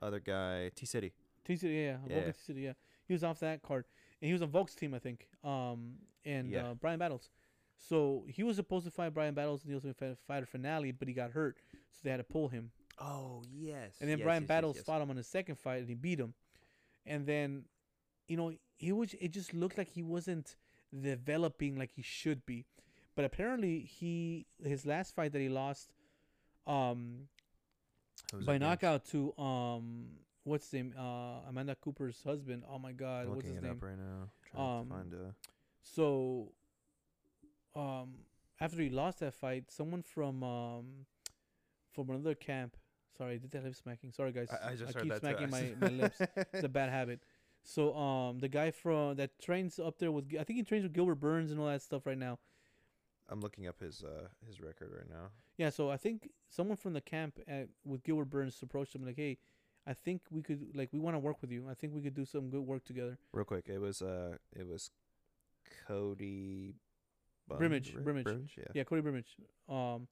other guy T City. T City, yeah, Yeah. Volk T City, yeah. He was off that card, and he was on Volk's team, I think. Um, and Yeah. uh, Bryan Battles. So he was supposed to fight Bryan Battles in the Ultimate Fi- Fighter finale, but he got hurt, so they had to pull him. Oh yes. And then yes, Bryan yes, Battles yes. fought him on his second fight, and he beat him. And then, you know, he was. It just looked like he wasn't developing like he should be. But apparently, he his last fight that he lost, um, by knockout to um, what's his name? Uh, Amanda Cooper's husband. Oh my God, what's his name? right now. Trying Um, to find a. So, um, after he lost that fight, someone from um, from another camp. Sorry, did that lip smacking. Sorry, guys. I, I just heard keep smacking my, my lips. It's a bad habit. So, um, the guy from that trains up there with, I think he trains with Gilbert Burns and all that stuff right now. I'm looking up his uh his record right now. Yeah, so I think someone from the camp at, with Gilbert Burns approached him like, "Hey, I think we could like we want to work with you. I think we could do some good work together." Real quick, it was uh it was Cody Brundage, Bun- Brundage. yeah. Yeah, Cody Brundage. Um,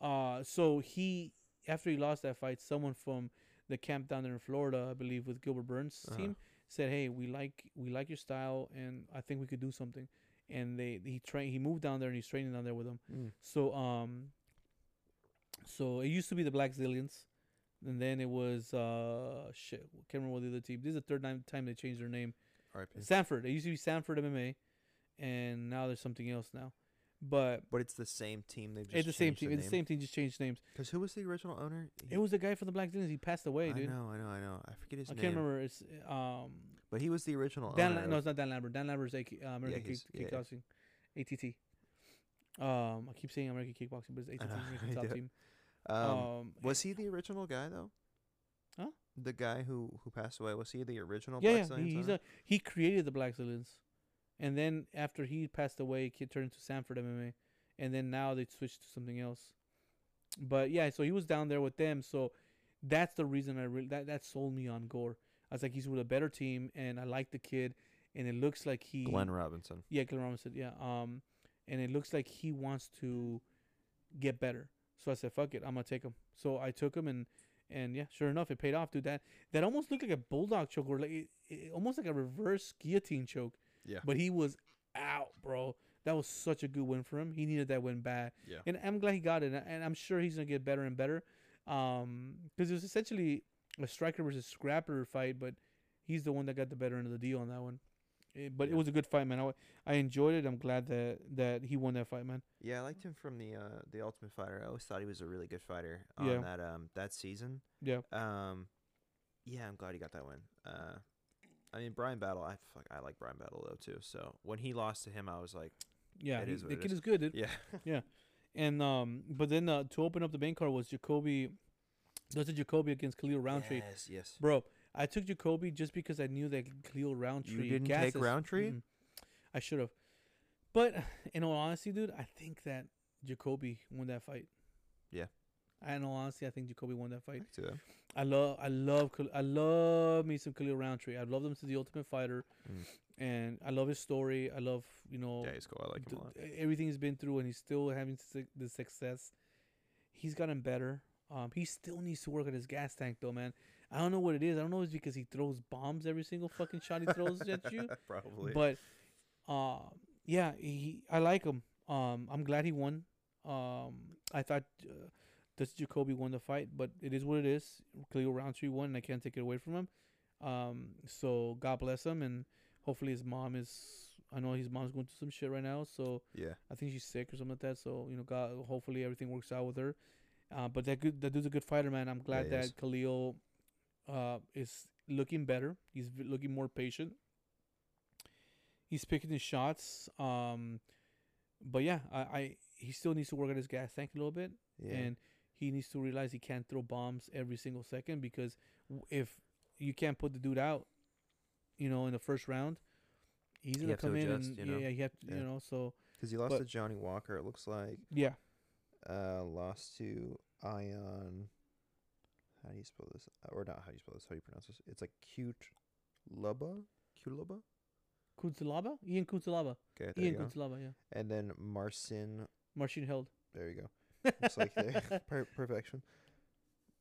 uh, so he after he lost that fight, someone from the camp down there in Florida, I believe, with Gilbert Burns' Uh-huh. team, said, "Hey, we like we like your style, and I think we could do something." And they he train he moved down there and he's training down there with them. Mm. So um, so it used to be the Blackzilians, and then it was uh shit, can't remember what the other team. This is the third time time they changed their name. R.I.P. Sanford. It used to be Sanford MMA, and now there's something else now. But But it's the same team. They've just it's the same team. The It's the same team, just changed names. Because who was the original owner? It was the guy from the Blackzilians. He passed away, dude. I know, I know, I know. I forget his I name. I can't remember. It's um But he was the original Dan. owner. La- no, it's not Dan Lambert. Dan Lambert's AK, uh, American he's- Kick, yeah. Kickboxing, ATT. Um, I keep saying American Kickboxing, but it's ATT, American Top. Team. um, Um, was he the original guy though? Huh? The guy who who passed away was he the original? yeah, Black yeah. He, he's owner? a he created the Blackzilians, and then after he passed away, he turned into Sanford MMA, and then now they switched to something else. But yeah, so he was down there with them, so that's the reason I really that that sold me on Gore. I was like, he's with a better team, and I like the kid, and it looks like he Glenn Robinson. Yeah, Glenn Robinson. Yeah. Um, and it looks like he wants to get better. So I said, "Fuck it, I'm gonna take him." So I took him, and and yeah, sure enough, it paid off, dude. That that almost looked like a bulldog choke, or like it, it, almost like a reverse guillotine choke. Yeah. But he was out, bro. That was such a good win for him. He needed that win bad. Yeah. And I'm glad he got it, and- I'm sure he's gonna get better and better. Um, because it was essentially a striker versus scrapper fight, but he's the one that got the better end of the deal on that one. Eh, but it was a good fight, man. I, I enjoyed it. I'm glad that that he won that fight, man. Yeah, I liked him from the uh, the Ultimate Fighter. I always thought he was a really good fighter on Yeah. that um that season. Yeah. Um, yeah, I'm glad he got that win. Uh, I mean Bryan Battle. I fuck, I like Bryan Battle though too. So when he lost to him, I was like, Yeah, It he- the kid is. is good. dude. yeah, yeah. And um, but then uh, to open up the main card was Jacoby. That's a Jacoby against Khalil Rountree, Yes, yes. bro. I took Jacoby just because I knew that Khalil Rountree. didn't take Rountree? Mm-mm. I should have, but in all honesty, dude, I think that Jacoby won that fight. Yeah. In all honesty, I think Jacoby won that fight. I love, I love, I love me some Khalil Rountree. I love him to the Ultimate Fighter, Mm. and I love his story. I love, you know, Yeah, he's cool. I like him a lot. everything he's been through, and he's still having the success. He's gotten better. Um, he still needs to work on his gas tank, though, man. I don't know what it is. I don't know if it's because he throws bombs every single fucking shot he throws at you. Probably. But, uh, yeah, he. I like him. Um, I'm glad he won. Um, I thought uh, this Jacoby won the fight, but it is what it is. Khalil Rountree won, and I can't take it away from him. Um, so God bless him, and hopefully his mom is. I know his mom's going through some shit right now, so yeah, I think she's sick or something like that. So you know, God, hopefully everything works out with her. Uh, but that good, that dude's a good fighter, man. I'm glad he that is. Khalil uh, is looking better. He's v- looking more patient. He's picking his shots. Um, but yeah, I, I he still needs to work on his gas tank a little bit, yeah. and he needs to realize he can't throw bombs every single second because if you can't put the dude out, you know, in the first round, he's gonna have to come in adjust, and you know? yeah, you have to, Yeah. you know, so Because he lost but- to Johnny Walker. It looks like. yeah. Uh, lost to Ion. How do you spell this? Uh, Or not? How do you spell this? How do you pronounce this? It's like cute, lubba, cute lubba. Cutelaba? Ian Cutelaba. Okay, there Ian you go. Cutelaba, yeah. And then Marcin. Marcin held. There you go. It's like there, per- perfection.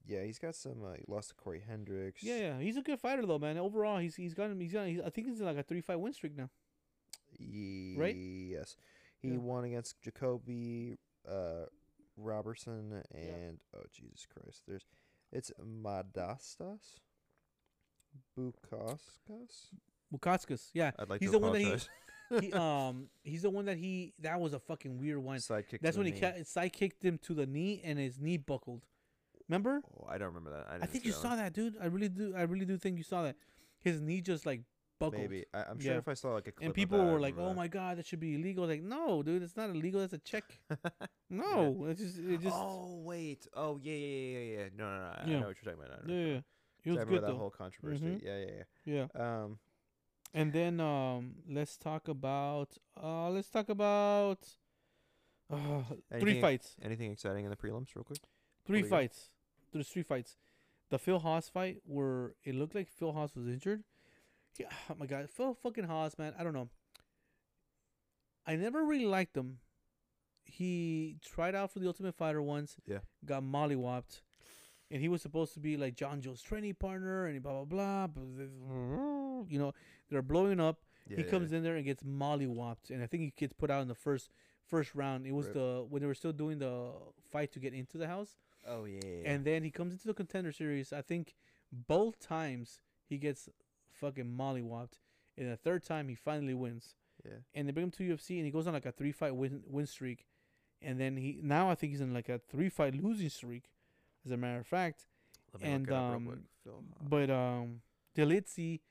Yeah, he's got some. Uh, he lost to Corey Hendricks. Yeah, yeah. He's a good fighter though, man. Overall, he's he's got him. He's got. He's, I think he's like a three fight win streak now. Right? Yes. He Yeah. won against Jacoby uh, Robertson and oh Jesus Christ, there's it's Modestas, Bukauskas. Bukauskas, yeah. I'd like He's to the one that he- apologize. he um he's the one that he that was a fucking weird one. Sidekick. That's when he ca- side kicked him to the knee and his knee buckled. Remember? Oh, I don't remember that. I, I, think you that saw one. that, dude. I really do. I really do think you saw that. His knee just like buckled. Maybe I, I'm sure Yeah. if I saw like a clip And people that, were like, "Oh that. my god, that should be illegal." Like, no, dude, it's not illegal. That's a check. No, it's just, it just, oh wait. Oh yeah, yeah, yeah, yeah. yeah. No, no, no. I, I know what you're talking about. I yeah, yeah. about. was I good remember that though. whole controversy. Mhm. Yeah, yeah, yeah. Yeah. Um, And then um, let's talk about uh, let's talk about uh, three fights. anything exciting in the prelims, real quick? Three fights. There's three fights. The Phil Hawes fight where it looked like Phil Hawes was injured. Yeah, oh my god, Phil fucking Hawes, man. I don't know. I never really liked him. He tried out for the Ultimate Fighter once. Yeah. Got mollywopped. And he was supposed to be like John Joe's training partner and blah blah blah. But this- you know, they're blowing up Yeah, he yeah, comes yeah. in there and gets mollywopped, and I think he gets put out in the first first round. It was Rip. the when they were still doing the fight to get into the house, Oh yeah, and then he comes into the contender series. I think both times he gets fucking mollywopped, and the third time he finally wins. yeah. And they bring him to UFC, and he goes on like a three fight win win streak, and then he now I think he's in like a three fight losing streak, as a matter of fact. Let me look and, it up real um, Hawes. But um, Delitzi,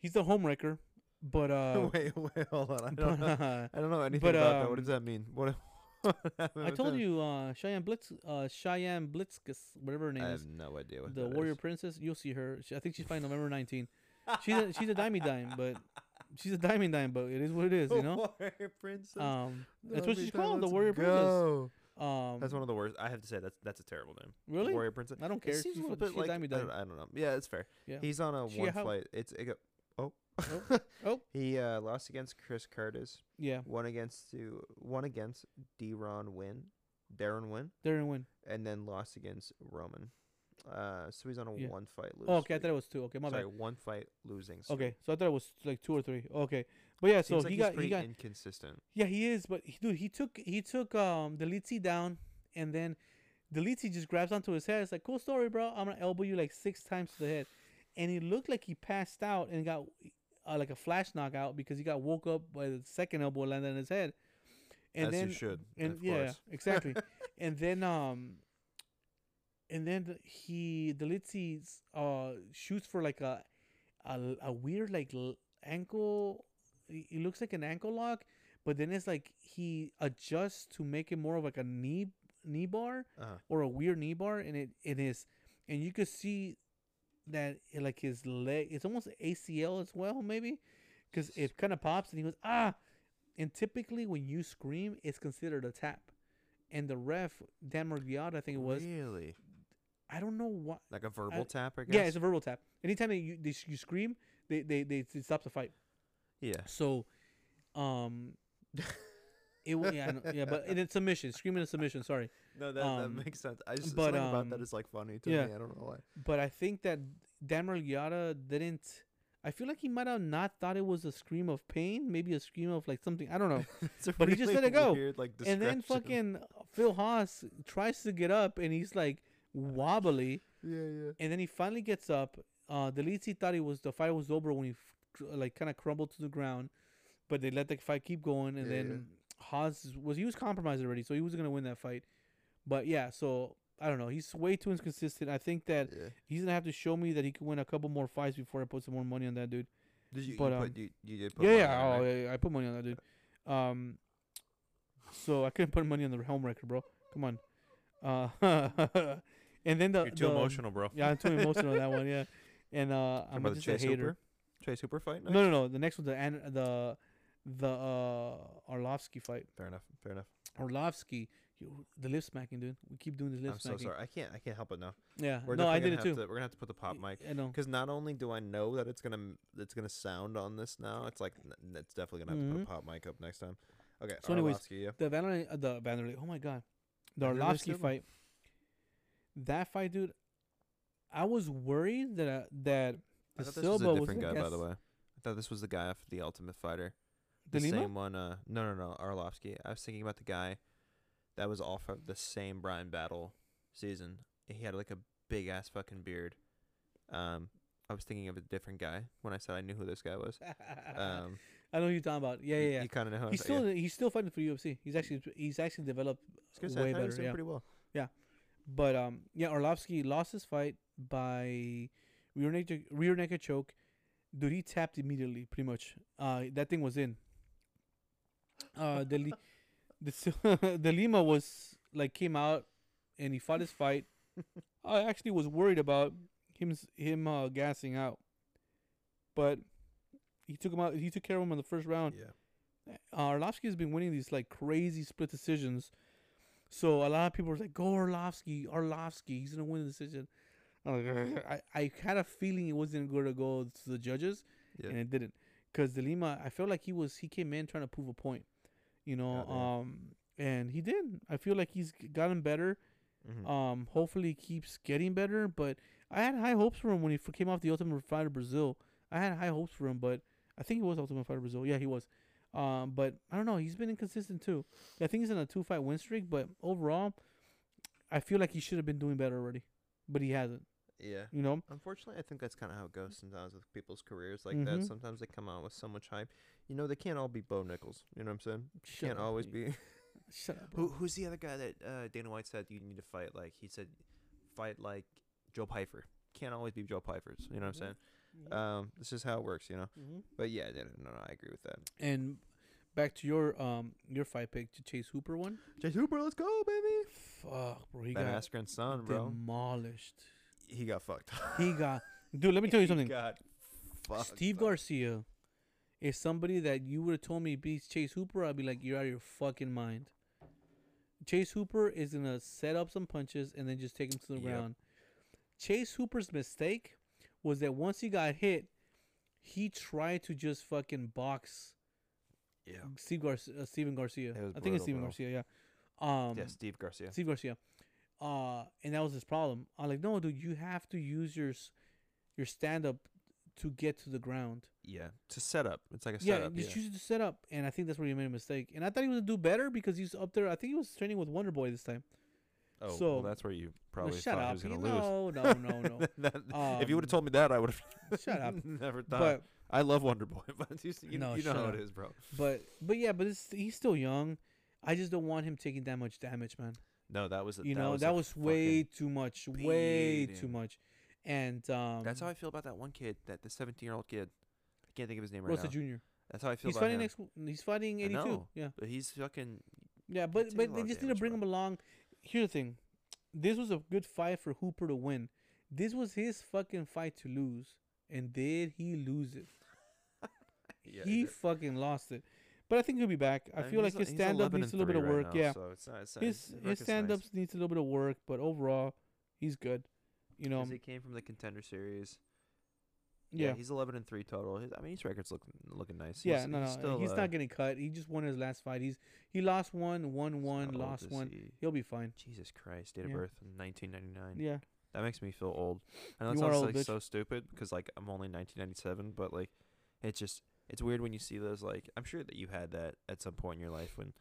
he's the homewrecker, but uh, wait, wait, hold on. I don't know. uh, I don't know anything but, about that. What um, does that mean? What? I told that? you, uh, Cheyenne Blitz, uh, Cheyenne Blitzkis, whatever her name I is, I have no idea what the warrior is. princess. You'll see her. She, I think she's fighting November 19. She's a, she's a dimey dime, but she's a dimey dime, but it is what it is, you know. warrior princess. Um, that's what she's called, the warrior princess. Um, That's one of the worst. I have to say that's that's a terrible name. really. Warrior princess. I don't care. It seems she's a little bit like I don't. I don't know. Yeah, it's fair. Yeah. He's on a She one flight. It's it go, oh Oh. He uh, lost against Chris Curtis. Yeah. One against to one against D. Ron Win. Darren win, Darren win. and then lost against Roman. Uh, so he's on a Yeah. one fight losing. Oh, okay, I thought it was two. Okay, my Sorry, bad. one fight losing. streak. Okay, so I thought it was like two or three. Okay, but yeah, so like he he's got he got inconsistent. yeah he is, but he, dude he took he took um the Litzy down, and then the Litzy just grabs onto his head. It's like cool story, bro. I'm gonna elbow you like six times to the head, and he looked like he passed out and got uh, like a flash knockout because he got woke up by the second elbow landed on his head, and As then you should. and of yeah, course. exactly. and then um, and then he the Litzy uh shoots for like a a, a weird like l- ankle. It it looks like an ankle lock, but then it's like he adjusts to make it more of like a knee knee bar Uh-huh. or a weird knee bar, and it it is, and you could see that like his leg, it's almost ACL as well, maybe, because it kind of pops, and he goes ah, and typically when you scream, it's considered a tap, and the ref Dan Miragliotta, I think it was, really I don't know what. like a verbal tap. I guess. Yeah, it's a verbal tap. Anytime that you they, you scream, they they they it stops the fight. yeah. So, um, it yeah know- yeah, but in a submission, screaming a submission. Sorry, No, that, Um, that makes sense. I just but, something about that um, like funny to yeah. me. I don't know why. but I think that Dan Miragliotta didn't. I feel like he might have not thought it was a scream of pain, maybe a scream of like something. I don't know. It's But he just let it go. Weird, like, and then fucking Phil Hawes tries to get up, and he's like wobbly. Yeah, yeah. And then he finally gets up. Uh, the lead thought he was the fight was over when he f- like kind of crumbled to the ground, but they let the fight keep going. And Yeah, then Hawes was he was compromised already, so he was gonna win that fight. But yeah, so I don't know. He's way too inconsistent. I think that yeah. he's gonna have to show me that he can win a couple more fights before I put some more money on that dude. Did you, but, you um, put you, you did put yeah, money yeah, on oh, yeah, I put money on that dude. Um, so I couldn't put money on the home record, bro. Come on. Uh, and then the You're too the- emotional, bro. Yeah, I'm too emotional on that one. Yeah, and uh, I'm just a hater. Hooper? Chase Hooper fight? No, no, no. The next one, the the the uh Arlovsky fight. Fair enough. Fair enough. Arlovsky, you, the lip smacking, dude. We keep doing this lip I'm so sorry. I can't. I can't help it now. Yeah, We're no, I did it too. To, we're gonna have to put the pop mic I know. because not only do I know that it's gonna it's gonna sound on this now, it's like it's definitely gonna have to Mhm. put a pop mic up next time. Okay. So anyways, Arlovsky, yeah. The Vanderlei, uh, the Vanderlei. Oh my god, the Arlovsky fight. That fight, dude. I was worried that uh, that I the thought this Silva was a different gonna guy, by the way. I thought this was the guy off the Ultimate Fighter. The same one. Uh, no, no, no. Arlovsky. I was thinking about the guy that was off of the same Bryan Battle season. He had like a big ass fucking beard. Um, I was thinking of a different guy when I said I knew who this guy was. Um, I know who you're talking about. Yeah, yeah, yeah. You kind of know. He's still saying, he's still fighting for UFC. He's actually he's actually developed yeah. I was gonna say, I way was better. doing Yeah. pretty well. Yeah, But um, yeah, Arlovsky lost his fight by rear naked rear naked choke. Dude, he tapped immediately, pretty much. Uh, that thing was in. Uh, the the de Lima was like came out, and he fought his fight. I actually was worried about him him uh, gassing out, but he took him out. He took care of him in the first round. Yeah. Uh, Arlovsky has been winning these like crazy split decisions. So a lot of people were like, "Go Arlovsky, Arlovsky, he's gonna win the decision." Like, I I had a feeling it wasn't gonna go to the judges, Yeah. and it didn't. Cause de Lima, I felt like he was he came in trying to prove a point, you know. Yeah, um, and he did. I feel like he's gotten better. Mhm. Um, hopefully he keeps getting better. But I had high hopes for him when he came off the Ultimate Fighter Brazil. I had high hopes for him, but I think he was Ultimate Fighter Brazil. Yeah, he was. Um, but I don't know. He's been inconsistent too. I think he's in a two fight win streak, but overall, I feel like he should have been doing better already, but he hasn't. Yeah. You know. Unfortunately, I think that's kind of how it goes sometimes with people's careers like that. Mhm. Sometimes they come out with so much hype. You know, they can't all be Bo Nickal. You know what I'm saying? Shut can't up, always you- be. Shut up. Who bro. Who's the other guy that uh, Dana White said you need to fight like? He said, fight like Joe Pyfer. Can't always be Joe Pyfer's. You know what I'm saying? Mhm. Um, this is how it works. You know. Mhm. But yeah, no, no, no, I agree with that. And back to your um your fight pick, to Chase Hooper one. Chase Hooper, let's go, baby. Fuck, bro. He Ben got Askren's son, bro. demolished. He got fucked. He got. Dude, let me tell you something. got Steve up. Garcia is somebody that you would have told me beats Chase Hooper, I'd be like, you're out of your fucking mind. Chase Hooper is gonna set up some punches and then just take him to the Yep. ground. Chase Hooper's mistake was that once he got hit, he tried to just fucking box Yeah. Steve Gar- uh, Steven Garcia. I think it's Steven bro. Garcia, yeah. Um, yeah, Steve Garcia. Steve Garcia. Uh, and that was his problem. I'm like, no, dude, you have to use your your stand up to get to the ground. Yeah, to set up. It's like a yeah, setup. just yeah. use it to set up. And I think that's where he made a mistake. And I thought he was gonna do better because he's up there. I think he was training with Wonder Boy this time. Oh, so- well, that's where you probably shut thought he was going to lose. no, no, no, no. That- if you would have Um, told me that, I would have Shut up. never thought. but I love Wonder Boy, but you, you, No, you know how up. it is, bro. but but yeah, but it's, he's still young. I just don't want him taking that much damage, man. No, that was a- You that know, was that was way too much. Way too much. And um, That's how I feel about that one kid, that the 17 year old kid. I can't think of his name right Rosa now. Jr. That's how I feel He's about fighting him. next. He's fighting 82. know. Yeah. But he's fucking. Yeah, but but they just need to bring him along. Here's the thing, this was a good fight for Hooper to win. This was his fucking fight to lose, and did he lose it? Yeah, he did. fucking lost it. But I think he'll be back. I mean, feel like his stand up needs a little bit of 3 right work. now, yeah, So it's not, it's not, his his is stand nice. ups needs a little bit of work, but overall, he's good. You know, he came from the contender series. yeah, he's 11 and 3 total. His, I mean, his record's looking looking nice. yeah. He's- no, no, he's, still, he's uh, not getting cut. He just won his last fight. He's he lost one, won one, lost one. he? He'll be fine. Jesus Christ, date of Yeah. birth in 1999. Yeah, That makes me feel old. I know it You sounds old, like bitch. so stupid because like I'm only 1997, but like it's just it's weird when you see those like I'm sure that you had that at some point in your life when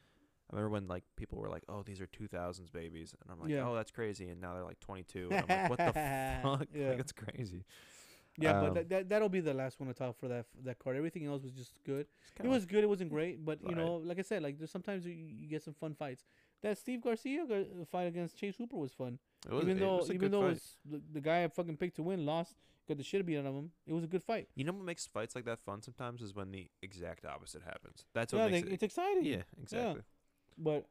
I remember when like people were like, "Oh, these are 2000s babies," and I'm like, Yeah. "Oh, that's crazy," and now they're like 22, and I'm like, "What the fuck?" Yeah. Like it's crazy. yeah. Um, but that, that that'll be the last one to talk for that that card. Everything else was just good. It was good. It wasn't great, but you know, like I said, like there's sometimes you, you get some fun fights. That Steve Garcia go- fight against Chase Hooper was fun. it was, even though was even though it's the, the guy I fucking picked to win lost, got the shit beat out of him. It was a good fight. you know what makes fights like that fun sometimes is when the exact opposite happens. That's what Yeah, makes they, it. it's exciting. Yeah, exactly. But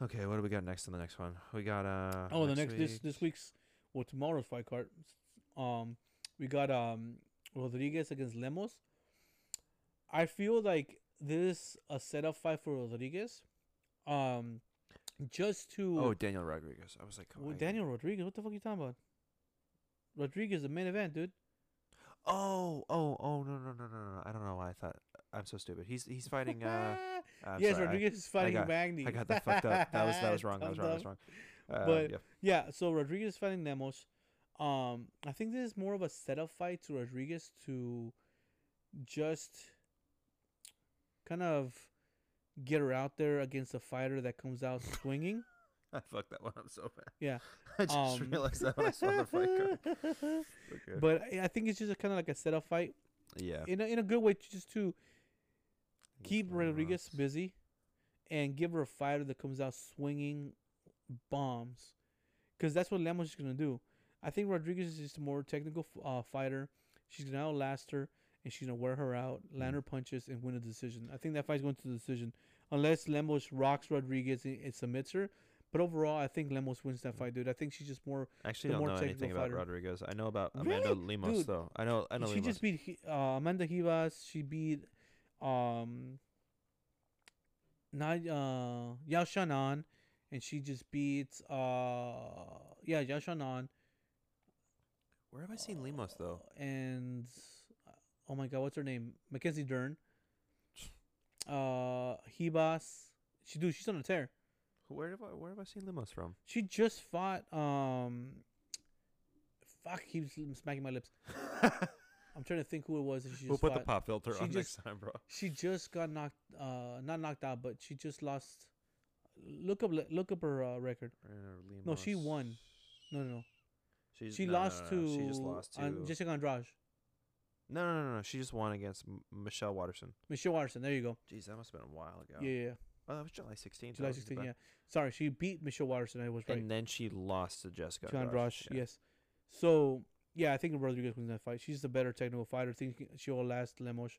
Okay, what do we got next on the next one? We got uh. oh, the next this week- this week's well tomorrow's fight card, um, we got um Rodriguez against Lemos. I feel like this a setup fight for Rodriguez, um, just to Oh, Daniel Rodriguez. I was like, Well, Daniel Rodriguez. What the fuck are you talking about? Rodriguez, the main event, dude. Oh, oh, oh, no, no, no, no, no. I don't know why I thought. I'm so stupid. He's he's fighting. Uh, I'm yes, sorry, I- Rodriguez is fighting got- Magny. I, got that fucked up. That was that was wrong. That was wrong. That was wrong. Uh, But- yeah. Yeah, so Rodriguez is fighting Lemos. Um, I think this is more of a setup fight to Rodriguez to just kind of get her out there against a fighter that comes out swinging. I fucked that one up so bad. Yeah. I just Um, realized that when I saw the fight card. Okay. But I think it's just kind of like a setup fight yeah. in a, in a good way just to keep Rodriguez busy and give her a fighter that comes out swinging bombs. Because that's what Lemos is going to do. I think Rodriguez is just a more technical uh, fighter. She's going to outlast her and she's going to wear her out, land Mm. her punches, and win a decision. I think that fight's going to the decision. Unless Lemos rocks Rodriguez and, and submits her. But overall, I think Lemos wins that fight, dude. I think she's just more. Actually the don't more know anything technical about fighter. Rodriguez. I know about Amanda Really? Lemos Dude, though. I know. I know she just beat uh, Amanda Ribas. She beat um not uh Yan Xiaonan and she just beat uh yeah Yan Xiaonan Where have I seen Lemos though? and uh, oh my god what's her name Mackenzie Dern uh Ribas she do she's on a tear Where have I Where have I seen Lemos from? she just fought um fuck he was smacking my lips I'm trying to think who it was that she just we'll put the pop filter She on just- next time, bro. She just got knocked, uh, not knocked out, but she just lost. Look up, look up her uh, record. No, she won. No, no, no. She's, She no, no, lost no, to. She just lost to. An- Jessica Andrade. no, no, no, no. She just won against M- Michelle Waterson. Michelle Waterson. There you go. Jeez, that must have been a while ago. Yeah, yeah. Yeah. Oh, that was July 16th. July 16. Yeah. Sorry, she beat Michelle Waterson. I was right. And then she lost to Jessica. Andrade. Andrade. Yeah. Yes. So yeah, I think Rodriguez wins that fight. She's the better technical fighter. I think she'll last Lemos,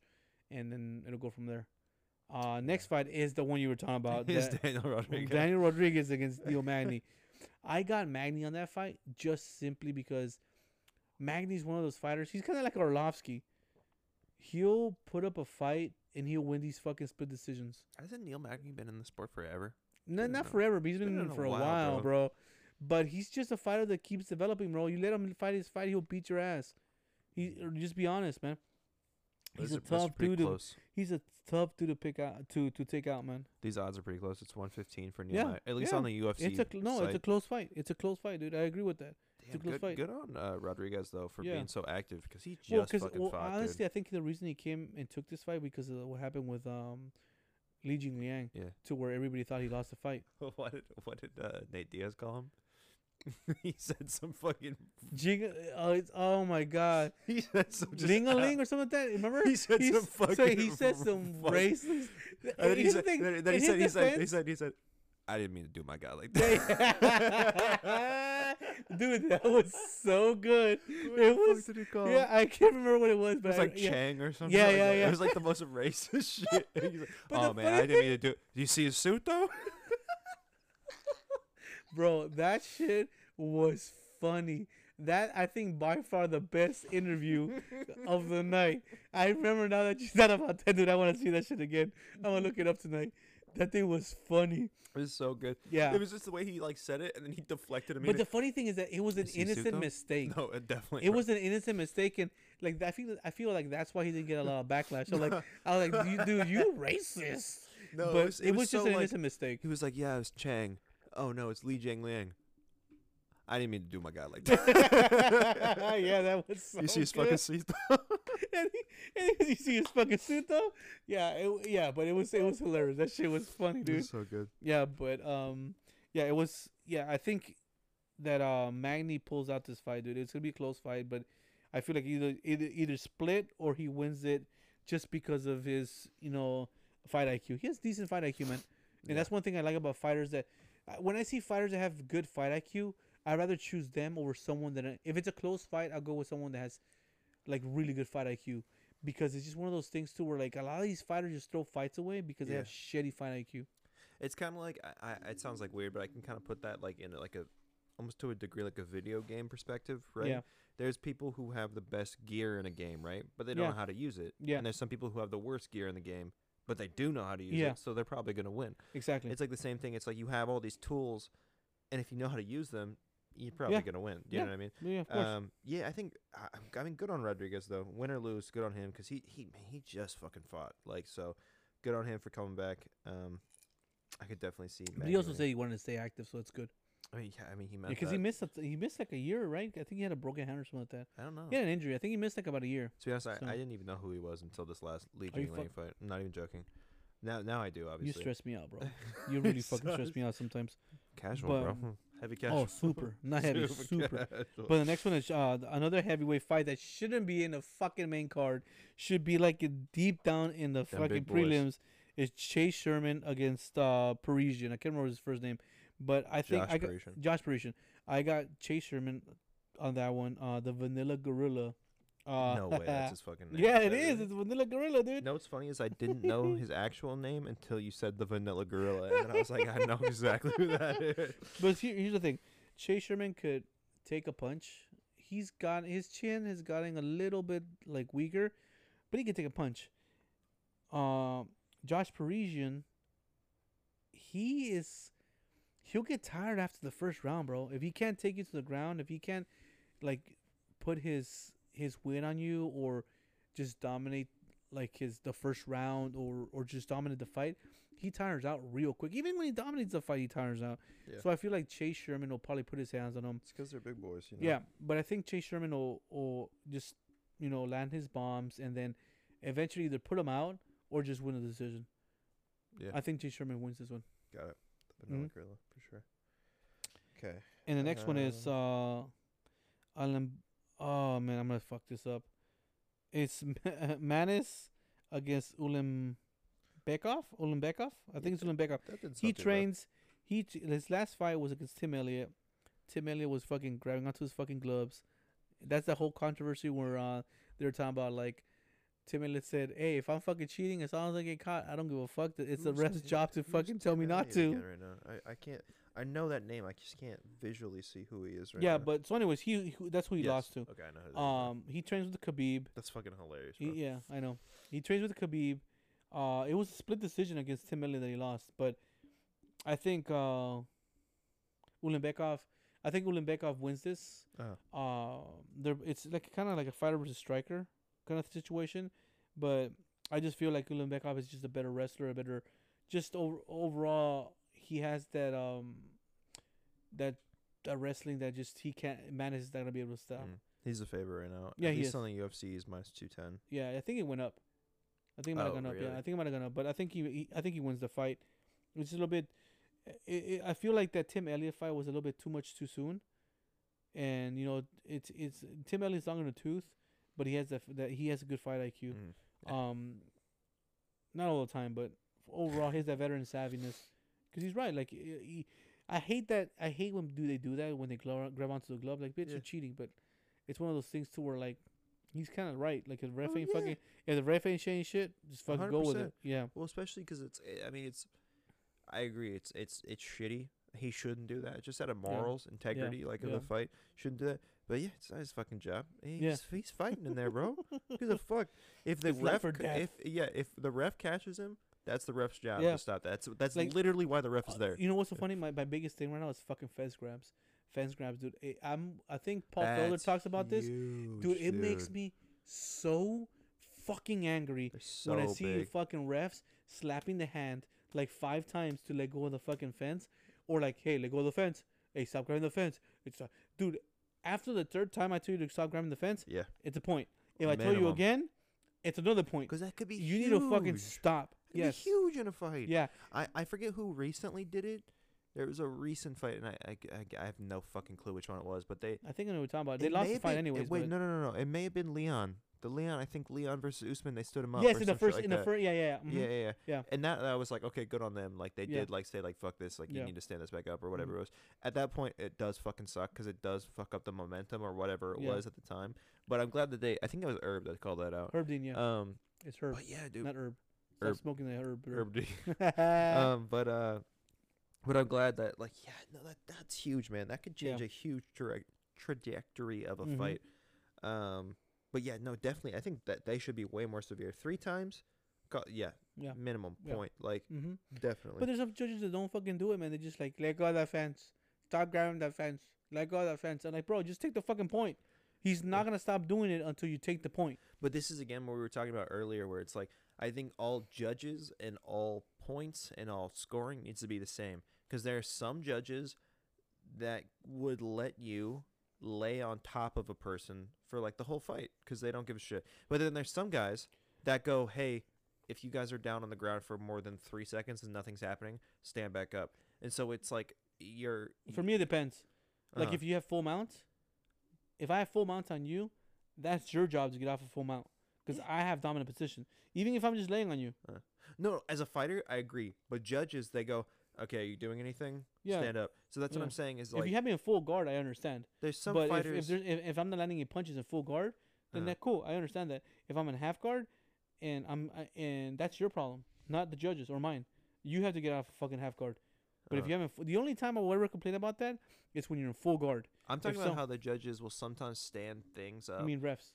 and then it'll go from there. Uh, next fight is the one you were talking about. Is Daniel Rodriguez. Daniel Rodriguez against Neil Magny. I got Magny on that fight just simply because Magny's one of those fighters. He's kind of like Arlovsky. He'll put up a fight and he'll win these fucking split decisions. Hasn't Neil Magny been in the sport forever? No, not a- forever, but he's been, been in in it for a while, while, bro. bro. But he's just a fighter that keeps developing, bro. You let him fight his fight, he'll beat your ass. He or just be honest, man. He's a is- this is tough dude to-. He's a tough dude to pick out to to take out, man. These odds are pretty close. It's 115 for Neil. Yeah. At least yeah. on the UFC. It's a cl- no, it's a close fight. It's a close fight, dude. I agree with that. Damn, good, fight. good on uh, Rodriguez though for Yeah. being so active because he just Well, fucking well, fought. honestly, I think the reason he came and took this fight because of what happened with um, Li Jingliang, dude. to where everybody thought he lost the fight. What did what did uh, Nate Diaz call him? he said some fucking. Jing, uh, it's, oh my god, He said some ling a ling or something like that. Remember? He said He's- some fucking. so he said some racist. And then he Here's the said, then, then he said, he said, he said, he said, I didn't mean to do my guy like that. Dude, that. was so good. What It was- did he call him? Yeah, I can't remember what it was, but It was I- like yeah. Chang or something. Yeah, like yeah, that. yeah. It was like the most racist shit. Like, oh man, I didn't mean to do. It. Do you see his suit though? Bro, that shit was funny. That I think by far the best interview of the night. I remember now that you said about that, dude. I want to see that shit again. I'm gonna look it up tonight. That thing was funny. It was so good. Yeah. It was just the way he like said it, and then he deflected But the immediately. funny thing is that it was an innocent mistake. no, it definitely. It was an innocent mistake, and like I feel, I feel like that's why he didn't get a lot of backlash. I'm like, I was like, you, dude, you racist. No, but it was, it was, just so, an like, innocent mistake. He was like, "Yeah, it was Chang. Oh no, it's Li Jingliang. I didn't mean to do my guy like that. yeah, that was. So you see his good. fucking seat. and, he, and he- you see his fucking suit though. Yeah, it, yeah, but it was it was hilarious. That shit was funny, It dude. was so good. Yeah, but um, yeah, it was. Yeah, I think that uh Magny pulls out this fight, dude. It's gonna be a close fight, but I feel like either either either split or he wins it just because of his you know fight IQ. He has decent fight IQ, man, and Yeah. that's one thing I like about fighters that uh, when I see fighters that have good fight IQ, I'd rather choose them over someone that if it's a close fight, I'll go with someone that has like really good fight IQ. Because it's just one of those things too, where like a lot of these fighters just throw fights away because they have shitty fight IQ. It's kind of like I, I. It sounds like weird, but I can kind of put that like in like a, almost to a degree like a video game perspective, right? Yeah. There's people who have the best gear in a game, right? But they don't Yeah. know how to use it. Yeah. And there's some people who have the worst gear in the game, but they do know how to use Yeah. it, so they're probably gonna win. Exactly. It's like the same thing. It's like you have all these tools, and if you know how to use them, you're probably Yeah. gonna win. You Yeah. know what I mean? yeah, of course. Um, yeah, I think I, I mean good on Rodriguez though. Win or lose, good on him because he he man, he just fucking fought. Like so, good on him for coming back. Um, I could definitely see. but he also Magny said he wanted to stay active, so it's good. I mean, yeah, I mean he meant Because that. he missed a, he missed like a year, right? I think he had a broken hand or something like that. I don't know. He had an injury. I think he missed like about a year. To be honest, I, So- I didn't even know who he was until this last Lee Are you Jing Lang fight. I'm not even joking. Now now I do obviously. You stress me out, bro. You really fucking stress me out sometimes. Casual, but- bro. Heavy casual. Oh, super, not heavy, super. casual. But the next one is uh, another heavyweight fight that shouldn't be in the fucking main card. Should be like deep down in the Them fucking prelims. Is Chase Sherman against uh, Parisian? I can't remember his first name, but I think Josh I got Parisian. Josh Parisian. I got Chase Sherman on that one. Uh, the Vanilla Gorilla. Uh, no way, that's his fucking name. yeah, it is. It's Vanilla Gorilla, dude. You know what's funny is I didn't know his actual name until you said the Vanilla Gorilla, and then I was like, I know exactly who that is. But here, here's the thing: Chase Sherman could take a punch. He's got his chin has gotten a little bit like weaker, but he can take a punch. Um, Josh Parisian, he is, he'll get tired after the first round, bro. If he can't take you to the ground, if he can't, like, put his his win on you or just dominate like his the first round or or just dominate the fight, he tires out real quick. Even when he dominates the fight, he tires out. Yeah. So I feel like Chase Sherman will probably put his hands on him. It's because they're big boys, you know. Yeah, but I think Chase Sherman will, will just you know land his bombs and then eventually either put him out or just win the decision. Yeah. I think Chase Sherman wins this one. Got it. The Vanilla Mhm. Gorilla for sure. Okay. And the next one is uh, Alan. Oh man, I'm gonna fuck this up. It's Maness against Ulim Bekov. Ulanbekov. I think it's Ulanbekov. He trains. He his last fight was against Tim Elliott. Tim Elliott was fucking grabbing onto his fucking gloves. That's the whole controversy where uh they were talking about like Tim Elliott said, "Hey, if I'm fucking cheating, as long as I get caught, I don't give a fuck. It's the ref's job to fucking tell me not to." Right now, I, I can't. I know that name. I just can't visually see who he is right yeah, now. but so anyways, he, he that's who he Yes. lost to. Okay, I know. Who that is now. Um, he trains with Khabib. That's fucking hilarious, He, yeah, I know. He trains with Khabib. Uh, it was a split decision against Tim Elliott that he lost, but I think uh, Ulanbekov. I think Ulanbekov wins this. Uh-huh. Uh, there it's like kind of like a fighter versus striker kind of situation, but I just feel like Ulanbekov is just a better wrestler, a better, just over, overall he has that um, that that wrestling that just he can't manages not gonna be able to stop. Mm. He's a favorite right now. Yeah, At he least is. on the UFC is minus two ten. Yeah, I think it went up. I think it might have Oh, gone up. really? Yeah, I think it might have gone up. But I think he, he I think he wins the fight. It's a little bit. It, it, I feel like that Tim Elliott fight was a little bit too much too soon, and you know it's it's Tim Elliott's long in the tooth, but he has that that he has a good fight IQ. Mm. Yeah. Um, not all the time, but overall, he has that veteran savviness. Cause he's right. Like he, I hate that. I hate when do they do that when they grab, grab onto the glove. Like bitch, Yeah. you're cheating. But it's one of those things too where like he's kind of right. Like if the ref Oh, ain't yeah. fucking if the ref ain't saying shit, just fucking go with it. Yeah. Well, especially because it's. I mean, it's. I agree. It's it's it's shitty. He shouldn't do that. Just out of morals, integrity, like of Yeah. the fight, shouldn't do that. But yeah, it's not his fucking job. He's Yeah. he's fighting in there, bro. Who the fuck? If the It's ref, or ca- death. if yeah, if the ref catches him, that's the ref's job Yeah. to stop that. That's that's Like, literally why the ref is Uh, there. You know what's so funny? My my biggest thing right now is fucking fence grabs. Fence grabs, dude. I'm I think Paul Felder That's talks about this. huge, Dude, it makes dude. me so fucking angry They're when I see big. fucking refs slapping the hand like five times to let go of the fucking fence, or like, hey, let go of the fence. Hey, stop grabbing the fence. It's uh, dude. After the third time I told you to stop grabbing the fence, yeah, it's a point. If I tell you Minimum. again, it's another point. because that could be. You need to fucking huge. stop. It'd be huge in a fight. Yeah. I, I forget who recently did it. There was a recent fight, and I, I, I, I have no fucking clue which one it was, but they I think I know what you're talking about. They it lost the have fight been- it- anyways. Wait, but no, no, no, no. It may have been Leon. The Leon, I think Leon versus Usman. They stood him up. yes, in the first, like in the first, yeah, yeah, yeah. mhm. Yeah, yeah, yeah. Yeah. And that, that was like, okay, good on them. Like they Yeah. did, like say, like fuck this. Like you need to stand this back up or whatever Mhm. it was. At that point, it does fucking suck because it does fuck up the momentum or whatever it Yeah. was at the time. But I'm glad that they. I think it was Herb that called that out. Herb Dean, yeah, Um, it's Herb, but yeah, dude, not Herb. Stop Herb. smoking the Herb. Herb. Herb. um, but uh, but I'm glad that like yeah, no, that that's huge, man. That could change Yeah. a huge tra- trajectory of a Mhm. fight. Um, but yeah, no, definitely. I think that they should be way more severe. Three times, co- yeah, yeah. minimum Yeah. point. Like Mm-hmm. definitely. But there's some judges that don't fucking do it, man. They just like let go of that fence, stop grabbing that fence, let go of that fence. I'm like, bro, just take the fucking point. He's not Yeah. gonna stop doing it until you take the point. But this is again what we were talking about earlier, where it's like I think all judges and all points and all scoring needs to be the same because there are some judges that would let you lay on top of a person for like the whole fight because they don't give a shit. But then there's some guys that go, "Hey, if you guys are down on the ground for more than three seconds and nothing's happening, stand back up." And so it's like you're For me, it depends. Like uh, if you have full mounts, if I have full mounts on you, that's your job to get off a full mount because I have dominant position. Even if I'm just laying on you, No, as a fighter, I agree. But judges, they go, "Okay, are you doing anything? Yeah. Stand up." So that's what Yeah. I'm saying is if you have me in full guard, I understand. there's some but if, fighters. if, there's, if if I'm not landing any punches in full guard, then Uh. that cool. I understand that. If I'm in half guard, and I'm I, and that's your problem, not the judges or mine. You have to get off fucking half guard. But if Uh. you haven't, the only time I will ever complain about that is when you're in full guard. I'm talking about so- how the judges will sometimes stand things up. I mean refs.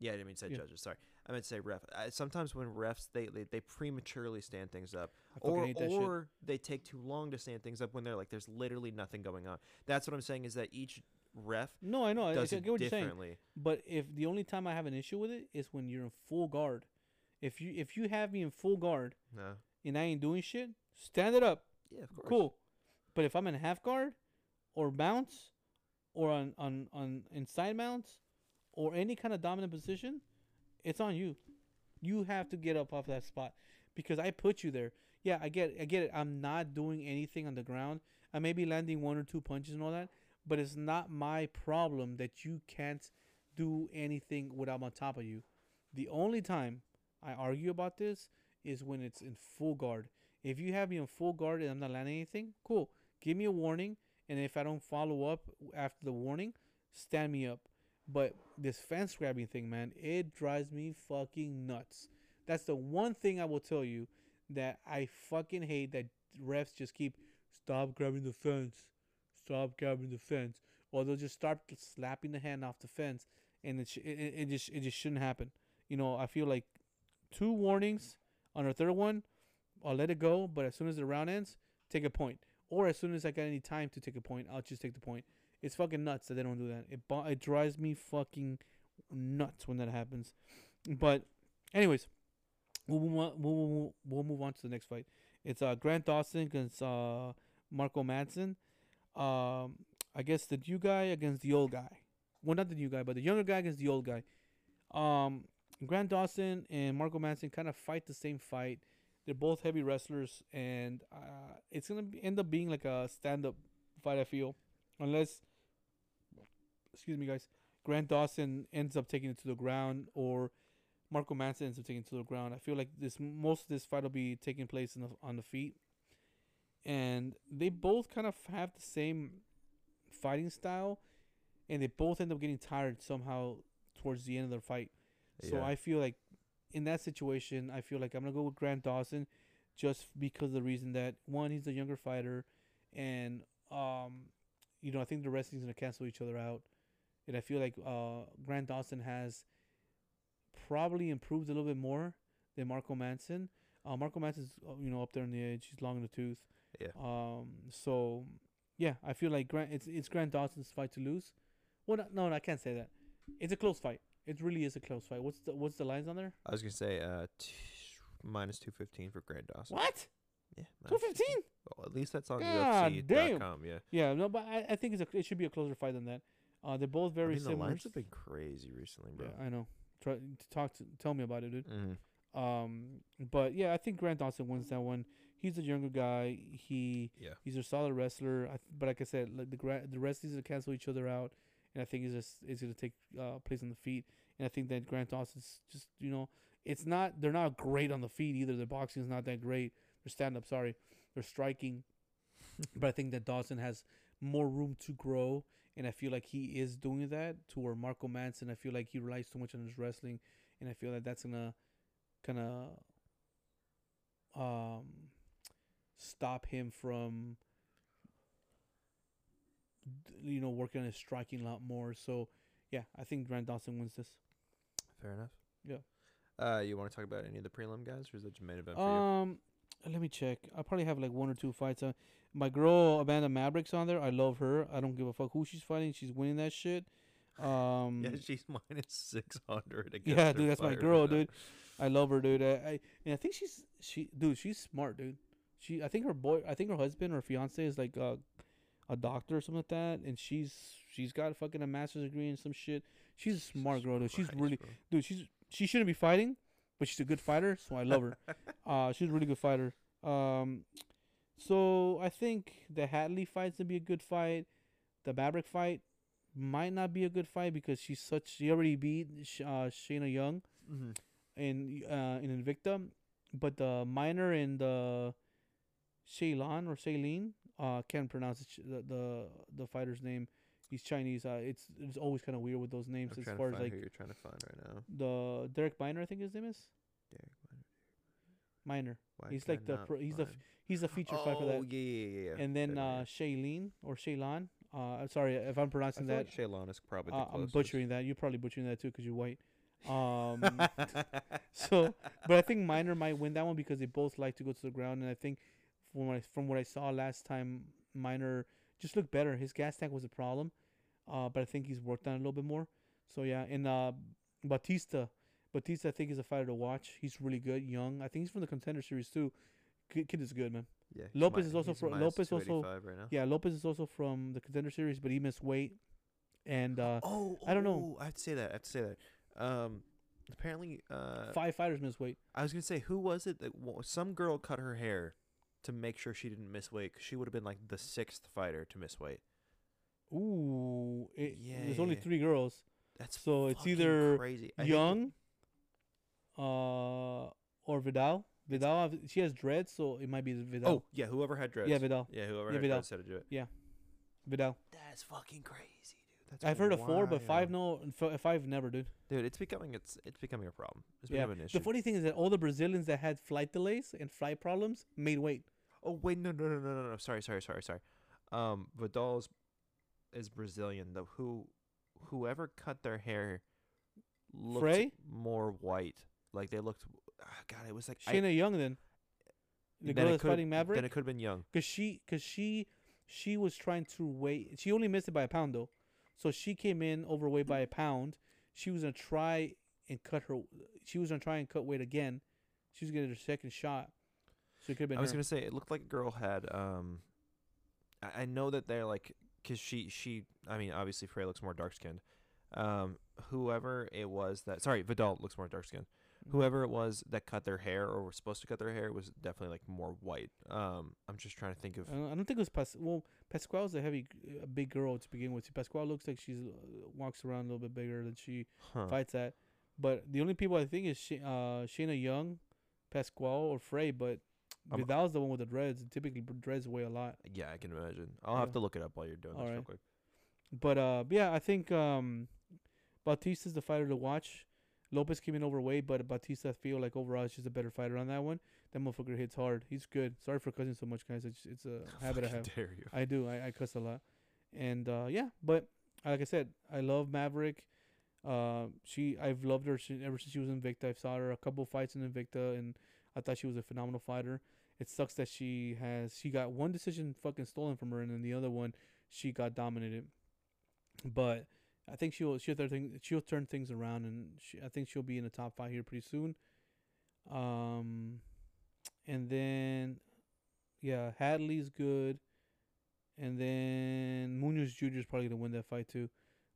yeah, I didn't mean to say yeah. judges. Sorry, I meant to say ref. I, sometimes when refs they, they they prematurely stand things up, I or that shit. or they take too long to stand things up when they're like there's literally nothing going on. That's what I'm saying is that each ref No, I know. I, I get what you're saying. But if the only time I have an issue with it is when you're in full guard. If you if you have me in full guard No. and I ain't doing shit, stand it up. Yeah, of course. Cool. But if I'm in half guard or bounce, or on, on, on inside mounts or any kind of dominant position, it's on you. You have to get up off that spot because I put you there. Yeah, I get I get it. I'm not doing anything on the ground. I may be landing one or two punches and all that, but it's not my problem that you can't do anything without on top of you. The only time I argue about this is when it's in full guard. If you have me in full guard and I'm not landing anything, cool. Give me a warning, and if I don't follow up after the warning, stand me up. But this fence grabbing thing, man, it drives me fucking nuts. That's the one thing I will tell you that I fucking hate that refs just keep stop grabbing the fence, stop grabbing the fence, or they'll just start slapping the hand off the fence, and it sh- it, it, just it just shouldn't happen. You know, I feel like two warnings on a third one, I'll let it go. But as soon as the round ends, take a point. Or as soon as I got any time to take a point, I'll just take the point. It's fucking nuts that they don't do that. It it drives me fucking nuts when that happens. But anyways, we'll move on, we'll, we'll, we'll move on to the next fight. It's uh Grant Dawson against uh Marco Madsen. Um, I guess the new guy against the old guy. Well, not the new guy, but the younger guy against the old guy. Um, Grant Dawson and Marco Madsen kind of fight the same fight. They're both heavy wrestlers, and uh, it's gonna end up being like a stand-up fight. I feel, unless, excuse me, guys, Grant Dawson ends up taking it to the ground, or Marco Madsen ends up taking it to the ground. I feel like this most of this fight will be taking place the, on the feet, and they both kind of have the same fighting style, and they both end up getting tired somehow towards the end of their fight. So Yeah. I feel like in that situation, I feel like I'm gonna go with Grant Dawson, just because of the reason that one, he's a younger fighter, and um, you know, I think the wrestling's gonna cancel each other out, and I feel like uh, Grant Dawson has probably improved a little bit more than Marco Manson. Uh, Marco Manson's uh, you know up there in the age, he's long in the tooth. Yeah. Um. So yeah, I feel like Grant. It's it's Grant Dawson's fight to lose. Well, no, no, I can't say that. It's a close fight. It really is a close fight. What's the what's the lines on there? I was gonna say uh, t- minus two fifteen for Grant Dawson. What? Yeah, Two fifteen? Well, at least that's on God. UFC.com. Yeah. Yeah, no, but I, I think it's a, it should be a closer fight than that. Uh, they're both very I mean, the similar. lines have been crazy recently, bro. yeah, I know. Try to talk to tell me about it, dude. Mm-hmm. Um, but yeah, I think Grant Dawson wins that one. He's a younger guy. He Yeah. he's a solid wrestler. I th- but like I said, like the gra- the rest is to cancel each other out, and I think he's just is gonna take uh, place on the feet. And I think that Grant Dawson's just you know it's not they're not great on the feet either. Their boxing is not that great. Their stand up, sorry, they're striking, but I think that Dawson has more room to grow, and I feel like he is doing that. To where Marco Manson, I feel like he relies too much on his wrestling, and I feel like that's gonna kind of um stop him from d- you know working on his striking a lot more. So yeah, I think Grant Dawson wins this. Fair enough. Yeah. Uh, you want to talk about any of the prelim guys, or is that your main event for you? Um, let me check. I probably have like one or two fights. Uh, my girl Amanda Maverick's on there. I love her. I don't give a fuck who she's fighting. She's winning that shit. Um, Yeah, she's minus six hundred. Yeah, dude, that's my girl, dude. I love her, dude. I, I and I think she's she, dude. She's smart, dude. She, I think her boy, I think her husband or fiance is like a, a doctor or something like that, and she's she's got a fucking a master's degree and some shit. She's a smart girl, dude. She's really, dude. She's she shouldn't be fighting, but she's a good fighter, so I love her. uh, she's a really good fighter. Um, so I think the Hadley fight's gonna be a good fight. The Maverick fight might not be a good fight because she's such. She already beat Sh- uh, Shayna Young mm-hmm. in uh in Invicta, but the minor and the Shaylin or Shailene, uh, can't pronounce it, sh- the the the fighter's name. He's Chinese. Uh, it's it's always kind of weird with those names I'm as far as like you're trying to find right now. the Derek Miner, I think his name is Minor. Why He's like the pro- he's the f- He's a feature oh, fight for that. yeah, yeah, yeah, yeah. And then uh. Shailene or Shaylon. Uh, I'm sorry if I'm pronouncing that. like Shaylon is probably the Uh, I'm butchering that. You're probably butchering that too because you're white. Um, so, but I think Minor might win that one because they both like to go to the ground, and I think from what I, from what I saw last time, Minor just looked better. His gas tank was a problem, uh, but I think he's worked on it a little bit more. So yeah, and uh, Bautista, Bautista, I think is a fighter to watch. He's really good, young. I think he's from the contender series too. Kid, kid is good, man. yeah, Lopez mi- is also from Lopez also- right now. Yeah, Lopez is also from the contender series, but he missed weight, and uh, Oh, I don't know. oh, I have to say that. I have to say that. Um, apparently, uh, five fighters missed weight. I was gonna say who was it that wa- some girl cut her hair to make sure she didn't miss weight 'cause she would have been like the sixth fighter to miss weight. Ooh, it, Yeah, there's only three girls. That's So it's either crazy. I Young, uh, or Vidal. Vidal, she has dread, so it might be Vidal. Oh yeah, whoever had dreads. yeah, Vidal. Yeah, whoever Yeah, had Vidal. dreads said to do it. Yeah, Vidal. That's fucking crazy, dude. That's I've heard of four, but five no, five never, dude. Dude, it's becoming it's it's becoming a problem. It's Yeah. an issue. The funny thing is that all the Brazilians that had flight delays and flight problems made weight. oh wait, no, no, no, no, no, no. Sorry, sorry, sorry, sorry. Um, Vidal's is Brazilian. The who, whoever cut their hair, looked Frey? more white. Like they looked. ah, God, it was like I- Shayna Young then. The then girl it that's could've- fighting Maverick. Then it could have been young. Cause she, cause she, she was trying to weigh. She only missed it by a pound though, so she came in overweight by a pound. She was gonna try and cut her. She was gonna try and cut weight again. She was gonna get her second shot. So it could have been. I was her. gonna say it looked like a girl had. Um, I, I know that they're like, cause she she. I mean, obviously Frey looks more dark skinned. Um, whoever it was that sorry, Vidal looks more dark skinned. Mm-hmm. Whoever it was that cut their hair or was supposed to cut their hair was definitely like more white. Um, I'm just trying to think of. I don't, I don't think it was Pas. Well, Pasquale's a heavy, a big girl to begin with. Pasquale looks like she's uh, walks around a little bit bigger than she Huh. fights at. But the only people I think is Sh- uh, Shayna Young, Pasquale, or Frey. But Um, Vidal's the one with the dreads. And typically, dreads weigh a lot. Yeah, I can imagine. I'll have to look it up while you're doing this real quick. But uh, yeah, I think um, Bautista's the fighter to watch. Lopez came in overweight, but Bautista I feel like overall is just a better fighter on that one. That motherfucker hits hard. He's good. Sorry for cussing so much, guys. It's it's a habit I have. dare you. I do. I, I cuss a lot, and uh, yeah. But like I said, I love Maverick. Uh, she I've loved her she, ever since she was in Invicta. I saw her a couple fights in Invicta, and I thought she was a phenomenal fighter. It sucks that she has she got one decision fucking stolen from her, and then the other one she got dominated. But I think she'll she'll turn thing, she'll turn things around, and she, I think she'll be in the top five here pretty soon. Um, and then yeah, Hadley's good, and then Munoz Jr. is probably gonna win that fight too.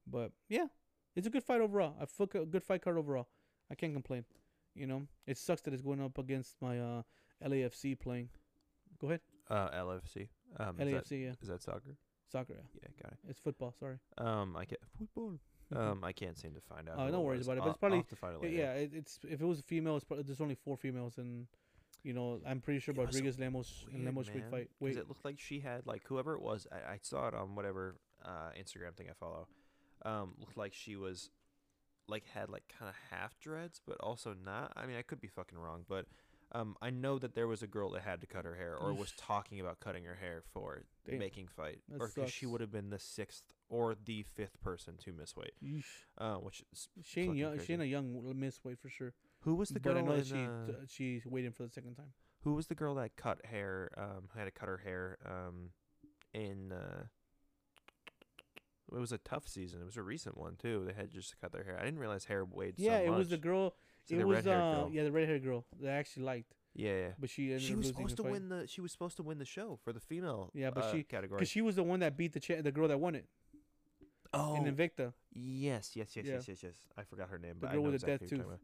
But yeah, it's a good fight overall. I fuck a good fight card overall. I can't complain. You know, it sucks that it's going up against my uh LAFC playing. Go ahead, Uh, LFC. Um, is that, Yeah, is that soccer? Soccer. Yeah, Yeah, got it. it's football. Sorry. Um, I can't football. Um, I can't seem to find out. Oh, who no worries about it, but I'll- it's probably- to find it Yeah, later. yeah, it, it's if it was a female, it's probably, there's only four females, and you know I'm pretty sure Rodriguez Lemos and Lemos man, fight. Wait, it looked like she had like whoever it was. I, I saw it on whatever uh, Instagram thing I follow. Um, looked like she was like had like kind of half dreads, but also not. I mean, I could be fucking wrong, but um, I know that there was a girl that had to cut her hair or was talking about cutting her hair for Damn. making fight, That or because she would have been the sixth or the fifth person to miss weight. yeesh. Uh, which is Shane fucking Young, crazy. Shayna Young will miss weight for sure. who was the but girl I know in, that she uh, waiting for the second time. Who was the girl that cut hair? Um, had to cut her hair. Um, in uh, it was a tough season. It was a recent one too. They had just cut their hair. I didn't realize hair weighed yeah, so it was the girl. So it the was red-haired uh girl. yeah the red haired girl that I actually liked, Yeah, yeah. but she ended She up was supposed to fight. win the. She was supposed to win the show for the female. Yeah, but uh, she- category. because she was the one that beat the cha- the girl that won it oh, in Invicta. yes, yes, yes, Yeah. yes, yes, yes. I forgot her name, The but girl I know with the death exactly who you're talking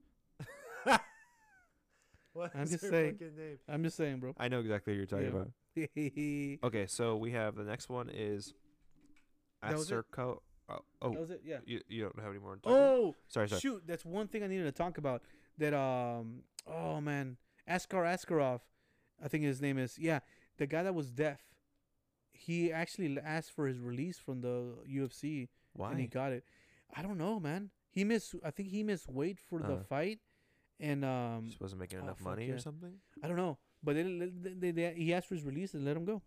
about. what I'm is just her saying. name? I'm just saying, bro. I know exactly who you're talking Yeah. about. Okay, so we have the next one is That was it? Acerco. Oh, oh was it. Yeah. you, you don't have any more? Oh, sorry, sorry. shoot! That's one thing I needed to talk about. That um, oh man, Askar Askarov, I think his name is. Yeah, the guy that was deaf. He actually asked for his release from the UFC, Why? and he got it. I don't know, man. He missed. I think he missed weight for the Uh. fight, and um, Just wasn't making oh, enough fuck money yeah. or something. I don't know. But they, they, they, they, he asked for his release and let him go,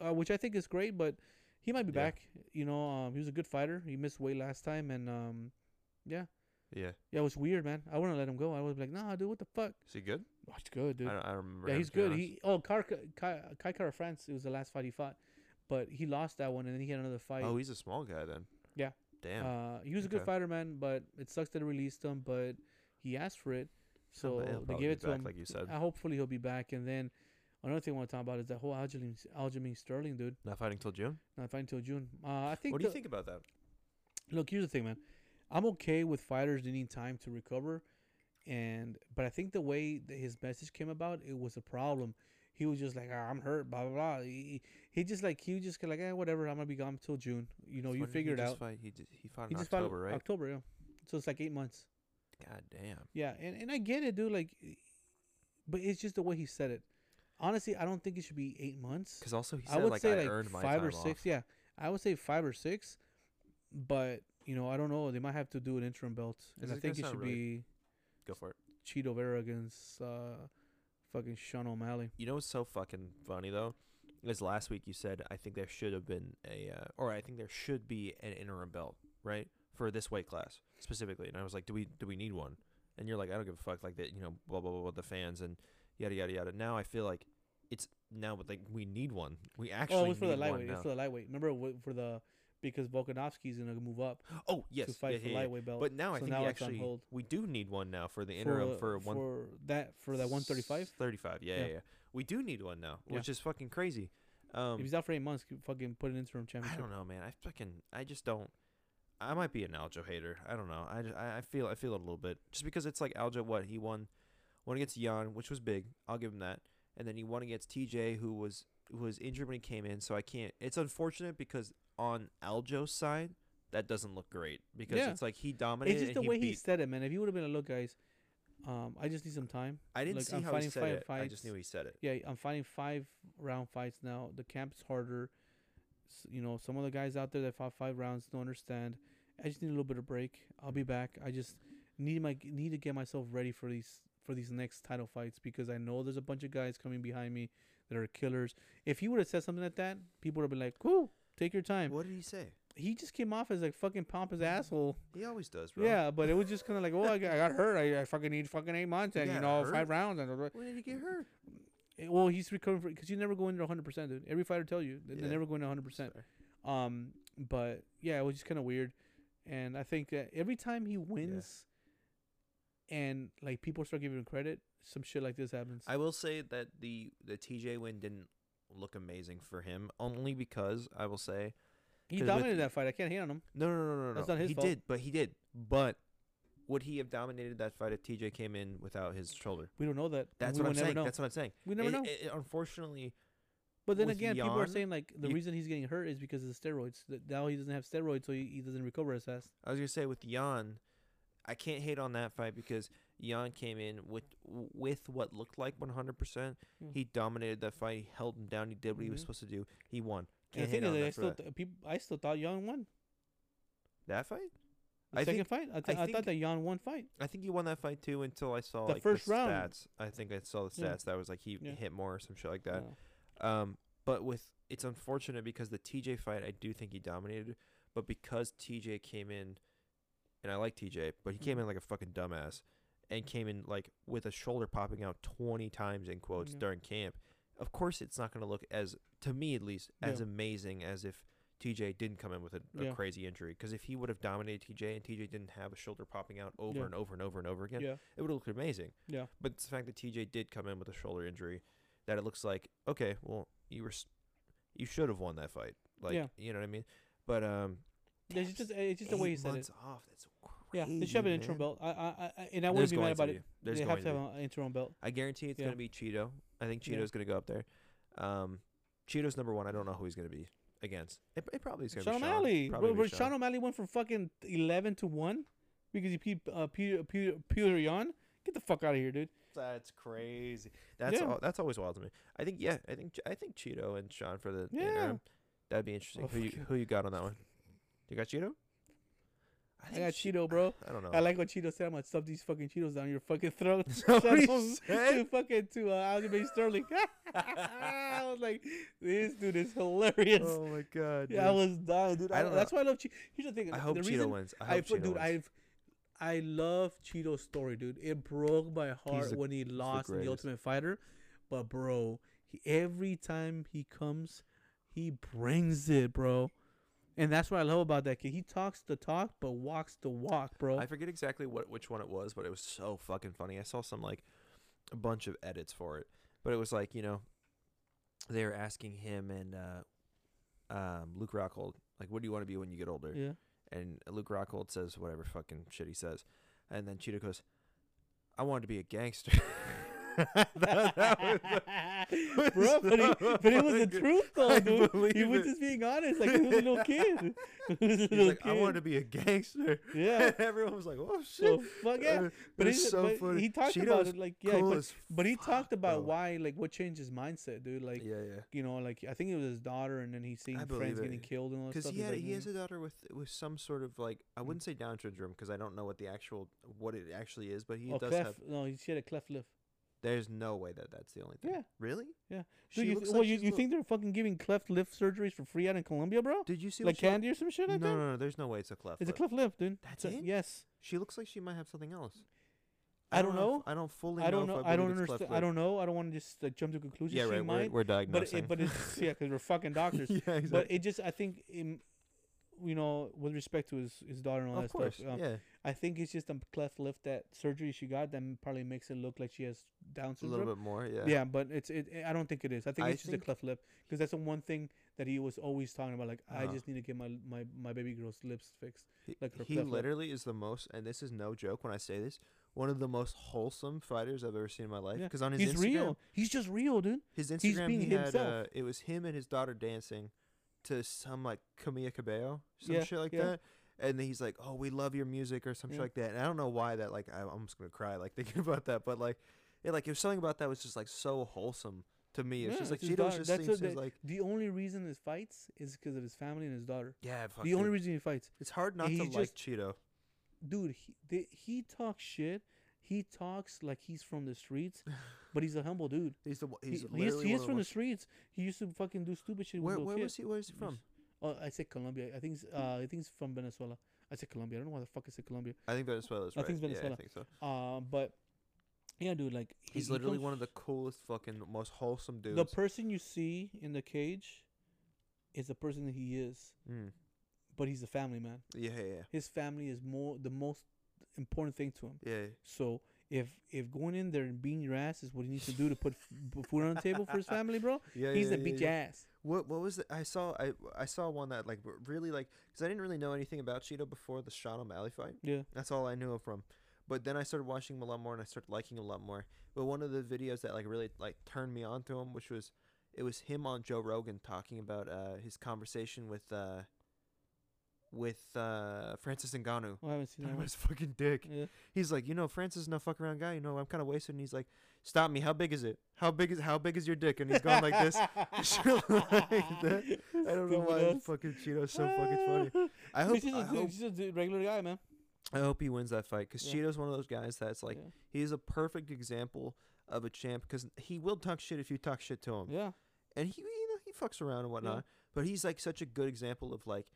uh, which I think is great. But he might be Yeah. back. You know, um, he was a good fighter. He missed weight last time, and um, yeah, Yeah. yeah, it was weird, man. I wouldn't let him go. I was like, nah, dude, what the fuck? Is he good? Oh, he's good, dude. I I remember. Yeah, he's good. honest. He oh, Kai Kai Kai Kara France. It was the last fight he fought, but he lost that one, and then he had another fight. Oh, he's a small guy then. Yeah. Damn. uh, he was a good fighter, man. But it sucks that they released him. But he asked for it, so they gave it to back, him. like you said. Uh, hopefully he'll be back. And then another thing I want to talk about is that whole Aljamain Aljamain Sterling dude. Not fighting till June. Not fighting until June. Uh, I think. What do you the- think about that? Look, here's the thing, man. I'm okay with fighters needing time to recover, and but I think the way that his message came about, it was a problem. He was just like, ah, "I'm hurt," blah blah blah. He, he just like he was just like, eh, whatever. I'm gonna be gone till June. You know, When you figure it out. Fight? He, just, he fought He in just October, fought right? October, yeah. So it's like eight months. God damn. Yeah, and, and I get it, dude. Like, but it's just the way he said it. Honestly, I don't think it should be eight months. Because also he I said would like say I like earned my five or six. off. Yeah, I would say five or six. But you know, I don't know. They might have to do an interim belt, and I think it should really- be Go for it. Chito Vera against uh, fucking Sean O'Malley. You know what's so fucking funny though? Is last week you said I think there should have been a, uh, or I think there should be an interim belt, right, for this weight class specifically. And I was like, do we do we need one? And you're like, I don't give a fuck, like that, you know, blah blah blah, blah the fans and yada yada yada. Now I feel like it's now, but like we need one. We actually oh, it was for the one lightweight. It's for the lightweight. Remember for the because Volkanovski's gonna move up Oh yes, to fight yeah, for yeah, yeah. lightweight belt. But now I think now he it's on actually we do need one now for the interim for, one for that for that 135. 35. Yeah, Yeah. yeah, yeah. We do need one now, Yeah. which is fucking crazy. Um, if he's out for eight months, fucking put an interim championship. I don't know, man. I fucking I just don't. I might be an Aljo hater. I don't know. I, just, I feel I feel it a little bit just because it's like Aljo. What he won, won against Yan, which was big. I'll give him that. And then he won against TJ, who was who was injured when he came in. So I can't. It's unfortunate because on Aljo's side, that doesn't look great because Yeah. it's like he dominated. It's just the way he he said it, man. If you would have been like, look, guys, um, I just need some time. I didn't like, see I'm how he said five it. I just knew he said it. Yeah, I'm fighting five round fights now. The camp's harder. S- you know, some of the guys out there that fought five rounds don't understand. I just need a little bit of break. I'll be back. I just need my need to get myself ready for these for these next title fights because I know there's a bunch of guys coming behind me that are killers. If he would have said something like that, people would have been like, "Cool, take your time." What did he say? He just came off as like fucking pompous asshole. He always does, bro. Yeah, but it was just kind of like, "Oh, I got, I got hurt. I, I fucking need fucking eight months and You you know hurt? five rounds and." When did he get hurt? Eh, Well, he's recovering because you never go into 100, percent dude. Every fighter tell you they they Yeah. never go into 100. percent Um, but yeah, it was just kind of weird, and I think that every time he wins, and like people start giving him credit, some shit like this happens. I will say that the the TJ win didn't look amazing for him, only because I will say he 'cause with- dominated that fight. I can't hate on him. no, no, no, no, no. That's not his he fault. did, but he did. But would he have dominated that fight if TJ came in without his shoulder? We don't know that. That's we what I'm saying. Know. That's what I'm saying. we never It- know. it- unfortunately, but then again, people are saying like the you- reason he's getting hurt is because of the steroids. That now he doesn't have steroids, so he, he doesn't recover as fast. I was gonna say with Yan, I can't hate on that fight because Yan came in with with what looked like 100. percent Yeah. He dominated that fight. He held him down. He did what he was Mhm. supposed to do. He won. Can't the thing is, that I still th- people, I still thought Yan won that fight. the I second think fight. I, th- I I, think- thought that Yan won fight. I think he won that fight too until I saw The like first the round. stats. I think I saw the Yeah. stats that was like he Yeah. hit more or some shit like that. Yeah. Um, but with it's unfortunate because the TJ fight, I do think he dominated, but because TJ came in, and I like TJ, but he came Mm. in like a fucking dumbass, and came in like with a shoulder popping out twenty times in quotes Yeah. during camp. Of course, it's not going to look as to me at least as Yeah. amazing as if. TJ didn't come in with a, a Yeah. crazy injury because if he would have dominated TJ and TJ didn't have a shoulder popping out over and over and over and over again, it would have looked amazing. Yeah. But it's the fact that TJ did come in with a shoulder injury, that it looks like okay, well you were, you should have won that fight. Like you know what I mean. But um, It's just it's just the way he said it. off. That's Yeah, they should have an interim man. belt. I, I, I and I wouldn't be mad going about to it. be. There's they going have to to have an interim belt. I guarantee it's Yeah. gonna be Chito. I think Yeah. Chito's gonna go up there. Um, Chito's number one. I don't know who he's gonna be against. It, it probably is gonna Sean be Sean. O'Malley. Probably be bro, Sean. O'Malley went from fucking eleven to one because he beat uh, Peter Peter Petr Yan. Get the fuck out of here, dude. That's crazy. That's Yeah. all, that's always wild to me. I think yeah. I think I think Chito and Sean for the Yeah. interim. That'd be interesting. Oh, who you yeah. who you got on that one? You got Chito? I got Chito, bro. I don't know. I like what Chito said. I'm gonna stuff these fucking Cheetos down your fucking throat. Is that what he Shut up. said? to fucking to uh, Aljamain Sterling. I was like, this dude is hilarious. oh my god. yeah, I dude. was dying, dude. I I don't that's why I love Chito. Here's the thing. I hope the Chito wins. I I, hope put, Chito dude, wins. I've I love Cheeto's story, dude. It broke my heart the- when he lost in the. Ultimate Fighter, but bro, he, every time he comes, he brings it, bro. And that's what I love about that kid. He talks the talk, but walks the walk, bro. I forget exactly what which one it was, but it was so fucking funny. I saw some like a bunch of edits for it, but it was like you know they were asking him and uh, um, Luke Rockhold like, "What do you want to be when you get older?" yeah. And Luke Rockhold says whatever fucking shit he says, and then Chito goes, "I wanted to be a gangster." That- that was- bro, but, he, but it was the truth though, I dude. He was it. just being honest, like he was a little kid. he was a He's little like, kid. "I wanted to be a gangster." yeah. Everyone was like, "Oh shit!" So fuck yeah. Uh, But, it's so but funny. he talked about it like yeah, cool but, but he talked about bro. why like what changed his mindset, dude. Like Yeah, yeah. you know, like I think it was his daughter, and then he's seeing I friends believe getting killed and all that Because stuff. he, had- like, he has "Mm." a daughter with with some sort of like I wouldn't say Down syndrome because I don't know what the actual what it actually is, but he oh, does cleft. have. No, he she had a cleft lip. There's no way that that's the only thing. Yeah. Really? Yeah. Dude, you, looks like you, you think they're fucking giving cleft lip surgeries for free out in Colombia, bro? Did you see Like candy or some shit like no, that? no, no. There's no way it's a cleft. It's a cleft lip, dude. That's It's a- it? Yes. She looks like she might have something else. I don't know. if- I don't fully. I don't know. If I, I, don't understand. I don't know. I don't want to just like, jump to conclusions. Yeah, right. We're, might, we're but diagnosing. it, but it's yeah, because we're fucking doctors. yeah, exactly. But it just I think in, you know, with respect to his his daughter and all of that course, stuff. Um, yeah, I think it's just a cleft lip that surgery she got that probably makes it look like she has Down a syndrome. little bit more. Yeah, Yeah, but it's it. I don't think it is. I think I it's just a cleft lip because that's the one thing that he was always talking about. Like, I Uh-huh. just need to get my my my baby girl's lips fixed. He, like her he cleft lip. literally is the most, and this is no joke when I say this, one of the most wholesome fighters I've ever seen in my life. Yeah. Because on his He's Instagram, real. He's just real, dude. his Instagram, being he had uh, it was him and his daughter dancing to some like Camila Cabello, some Yeah, shit like yeah. that. And he's like, "Oh, we love your music" or some shit like that. And I don't know why that like I, I'm just gonna cry like thinking about that, but like, it like it was something about that was just like so wholesome to me. It's Yeah, just like Chitos daughter. just That's seems like The only reason he fights is because of his family and his daughter. yeah. The only reason he fights, it's hard not to he's like Chito. dude. He they, he talks shit. He talks like he's from the streets, but he's a humble dude. He's the one- He, he's he is, he is from the streets. He used to fucking do stupid shit. Where where was he? Where is he from? Oh, I said Colombia. I think. It's, uh, I think it's from Venezuela. I said Colombia. I don't know why the fuck I said Colombia. I think Venezuela's I right. think it's Yeah, Venezuela. I think so. Um, but yeah, dude, like he- He's he literally one of the coolest, fucking, most wholesome dudes. the person you see in the cage is the person that he is, mm. but he's a family man. Yeah, yeah, His family is more the most important thing to him. yeah. So if if going in there and beating your ass is what he needs to do to put food on the table for his family, bro, Yeah, he's yeah, gonna beat yeah, your ass. What what was it? I saw I I saw one that like really like because I didn't really know anything about Chito before the Sean O'Malley fight. Yeah. That's all I knew him from. But then I started watching him a lot more and I started liking him a lot more. But one of the videos that like really like turned me on to him, which was it was him on Joe Rogan talking about uh his conversation with uh with uh Francis Ngannou. Oh, I haven't seen that one. his fucking dick. Yeah. He's like, you know, Francis is no fuck around guy. You know, I'm kind of wasted. And he's like, stop me. How big is it? How big is how big is your dick? And he's going like this. Like. I don't know why ass. fucking Chito's so fucking funny. I hope he's just, I a, hope, he's just a regular guy, man. I hope he wins that fight because Yeah. Chito's one of those guys that's like yeah. he's a perfect example of a champ because he will talk shit if you talk shit to him, yeah. and he you know he fucks around and whatnot. But he's like such a good example of like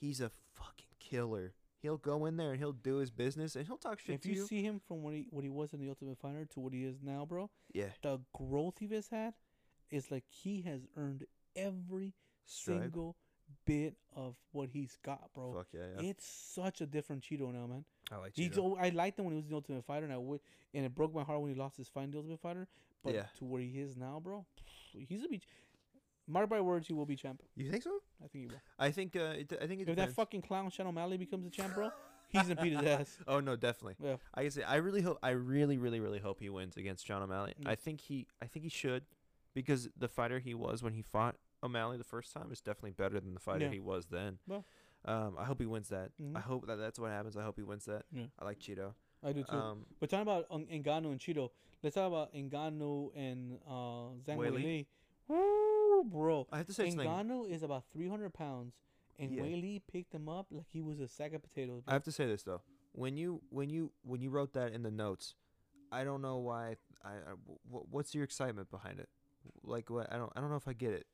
he's a fucking killer. He'll go in there and he'll do his business and he'll talk shit If to you, you. see him from what he what he was in the Ultimate Fighter to what he is now, bro, yeah, the growth he has had is like he has earned every Stripe. single bit of what he's got, bro. Fuck yeah, yeah. It's such a different Chito now, man. I like He's al- I liked him when he was the Ultimate Fighter, and I would, and it broke my heart when he lost his fight in the Ultimate Fighter. But Yeah. to where he is now, bro, he's a be. Mark by words, he will be champ. You think so? I think he will. I think uh, it, I think it If that fucking clown Sean O'Malley becomes a champ, bro, he's gonna beat his ass. oh no, definitely. Yeah. I say I really hope I really really really hope he wins against Sean O'Malley. Yeah. I think he I think he should because the fighter he was when he fought O'Malley the first time is definitely better than the fighter Yeah. he was then. Well. um, I hope he wins that. Mhm. I hope that that's what happens. I hope he wins that. Yeah. I like Chito. I do too. Um, But talking about Ngannou and Chito, let's talk about Ngannou and uh, Zhang Weili? Weili. Bro. I have to say something. Ngannou is about 300 pounds, and Yeah. Weili picked him up like he was a sack of potatoes. I have to say this though. When you when you when you wrote that in the notes, I don't know why. I, I wh- what's your excitement behind it? Like what? I don't I don't know if I get it.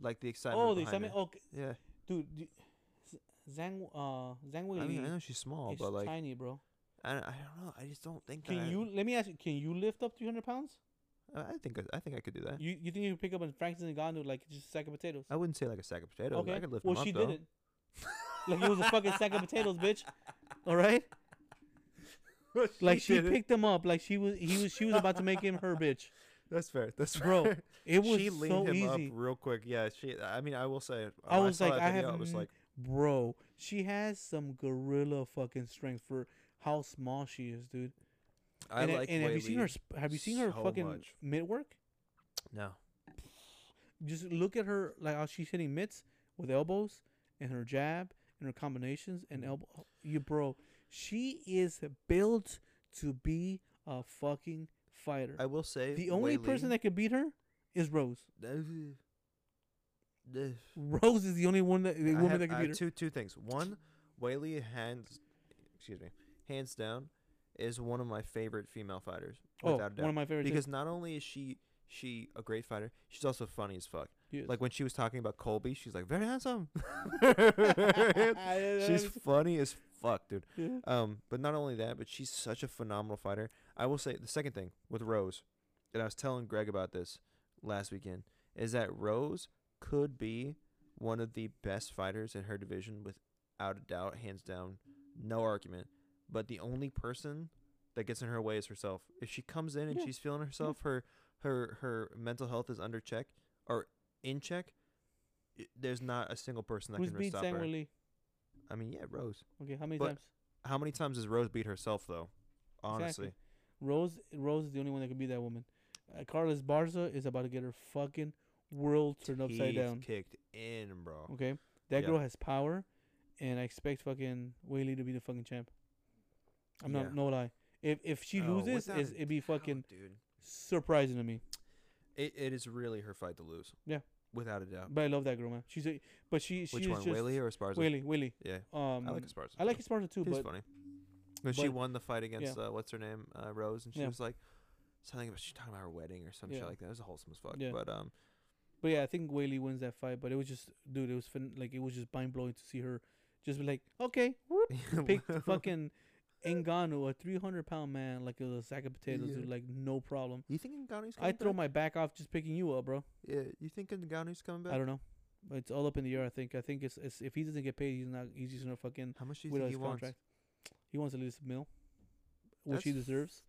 Like the excitement. oh, the excitement. it. Oh, Yeah. dude, d- Z- Zhang uh Zhang Weili I mean, I know she's small, but like tiny, bro. I, don't- I don't know. I just don't think. Can I- you let me ask you? Can you lift up 300 pounds? I I think I, I think I could do that. You you think you could pick up a Francis Ngannou like just a sack of potatoes? I wouldn't say like a sack of potatoes. okay. I could lift well, them up she though. did it. like it was a fucking sack of potatoes, bitch. All right. Like she did it. picked him up like she was he was she was about to make him her bitch. That's fair. That's fair. Bro. It was she leaned so him easy. up real quick. Yeah, she. I mean, I will say. I was saw like, I have I was like, Bro, she has some gorilla fucking strength for how small she is, dude. I and, uh, like. and have you seen her? Sp- Have you seen her so fucking much. mid work? No. Just look at her, like how she's hitting mitts with elbows and her jab and her combinations and elbow. You bro, she is built to be a fucking fighter. I will say the only person that could beat her is Rose. Rose is the only one that the I woman have- that can beat her. two two things. One, Weili hands, excuse me, hands down, is one of my favorite female fighters. Oh, Without a doubt. one of my favorite. because not only is she she a great fighter, she's also funny as fuck. Like when she was talking about Colby, she's like very handsome. she's she's funny as fuck, dude. yeah. Um, but not only that, but she's such a phenomenal fighter. I will say the second thing with Rose, and I was telling Greg about this last weekend, is that Rose could be one of the best fighters in her division, without a doubt, hands down, no argument. But the only person that gets in her way is herself. If she comes in and Yeah. she's feeling herself, her her her mental health is under check or in check. i there's not a single person that Who's can beat stop Sang her. Willie? I mean, yeah, Rose. Okay, how many But- times? How many times has Rose beat herself though? Honestly, Rose Rose is the only one that can beat that woman. Uh, Carla Esparza is about to get her fucking world turned upside down. kicked in, bro. Okay, that Yeah. girl has power, and I expect fucking Weili to be the fucking champ. I'm Yeah. not no lie. If if she Oh, loses, without is a it'd be fucking doubt, dude. surprising to me. It it is really her fight to lose. Yeah. without a doubt. But I love that girl, man. She's a but she she Which is one, just Weili or Esparza? Weili Weili. Yeah, Um, I like Esparza. I like Esparza too, He's but funny. When she but- won the fight against uh, what's her name, uh, Rose, and she Yeah. was like something about she talking about her wedding or some Yeah. shit like that. It was a wholesome as fuck. Yeah. But um, But yeah, I think Weili wins that fight. But it was just, dude, it was fin- like it was just mind blowing to see her just be like, okay, whoop, pick fucking Ngannou, a three hundred pound man, like it was a sack of potatoes, Yeah. dude, like no problem. You think Ngannou's coming back? I throw back? my back off just picking you up, bro. Yeah, you think Ngannou's coming back? I don't know. It's all up in the air. I think. I think it's, it's if he doesn't get paid, he's not. He's just gonna fucking How much do you think he wants? contract. He wants at least a mil, which he That's deserves,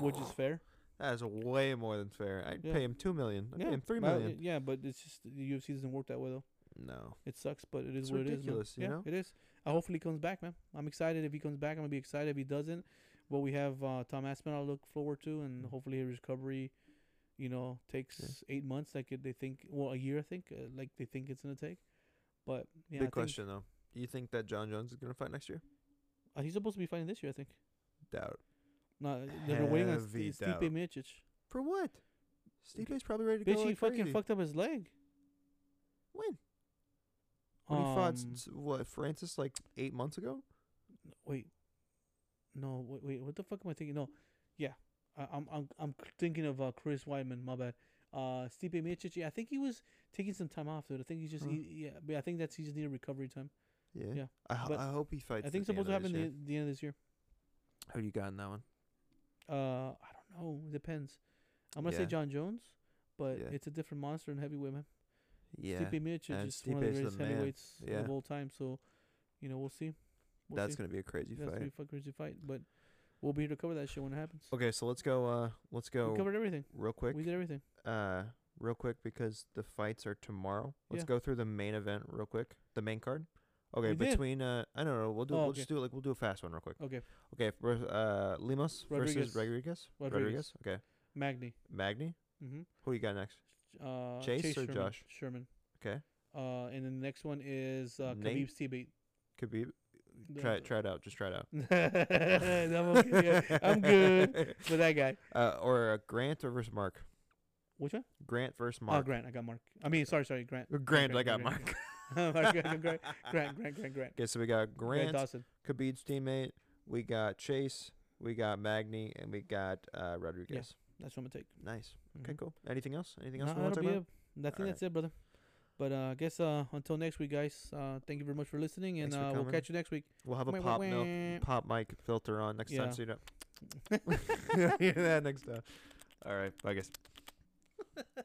which is fair. That is way more than fair. I'd Yeah. pay him two million. I'd yeah, pay him three million. Yeah, but it's just the UFC doesn't work that way though. No. It sucks, but it is It's what it is. ridiculous, you yeah, know? it is. I hopefully he comes back, man. I'm excited if he comes back. I'm gonna be excited if he doesn't. But we have uh, Tom Aspinall to look forward to, and Mm. hopefully his recovery, you know, takes eight months. Like they think, well, a year, I think, uh, like they think it's gonna take. But yeah, I Big think- question though. Do you think that Jon Jones is gonna fight next year? Uh, he's supposed to be fighting this year, I think. Doubt. No, they're waiting on St- Stipe. Miocic. For what? Stipe's probably ready to Bitch, go he like fucking crazy. fucked up his leg. When? Fought s- Um, s- what Francis like eight months ago? wait, no, wait, wait, what the fuck am I thinking? No, yeah, I, I'm I'm I'm thinking of uh, Chris Weidman. My bad. Uh, Stipe Miocic. Yeah, I think he was taking some time off, dude. I think he's just Huh. he, yeah, but I think that's he just needed recovery time. Yeah. Yeah. I, But I hope he fights. I think it's supposed to happen the, the end of this year. Who do you got in that one? Uh, I don't know. It depends. I'm gonna say Jon Jones, but Yeah. it's a different monster in heavyweight, man. Yeah. Stipe Miocic and is one of the Stipe's the greatest heavyweights Yeah. of all time. So, you know, we'll see. We'll That's see. gonna be a crazy That's gonna be a crazy fight, but we'll be here to cover that shit when it happens. Okay, so let's go. Uh, let's go We covered everything. real quick. We did everything. uh, real quick because the fights are tomorrow. Let's Yeah. go through the main event real quick. The main card. Okay, We did. between uh, I don't know. We'll do. Oh, we'll okay. just do it like we'll do a fast one real quick. Okay. Okay, for, uh, Lemos Rodriguez. versus Rodriguez. Rodriguez. Okay, Magny. Magny. Mm-hmm. Who you got next? Uh, Chase or Sherman. Josh? Sherman. Okay, Uh, and then the next one is uh, Nate? Khabib's could be. Try it. Try it out. Just try it out. I'm, okay. I'm good with that guy. Uh, or uh, Grant or versus Mark. Which one? Grant versus Mark. Oh, Grant. I got Mark. I mean, sorry, sorry, Grant. Uh, Grant. I got Grant, Mark. Mark, Grant, Grant, Grant, Grant, Grant, Grant. Okay, so we got Grant Grant, Dawson. Khabib's teammate. We got Chase. We got Magny, and we got uh, Rodriguez. That's what I'm gonna take. Nice. Okay, Mhm. cool. Anything else? Anything else No, we want to that'll talk be about? it. I think Alright. that's it, brother. But uh, I guess uh, until next week, guys. Uh, thank you very much for listening, and Thanks for uh, we'll coming. catch you next week. We'll have a Wah, wah, pop milk, wah. pop mic filter on next Yeah. time, so you don't hear that next time. All right, bye guys.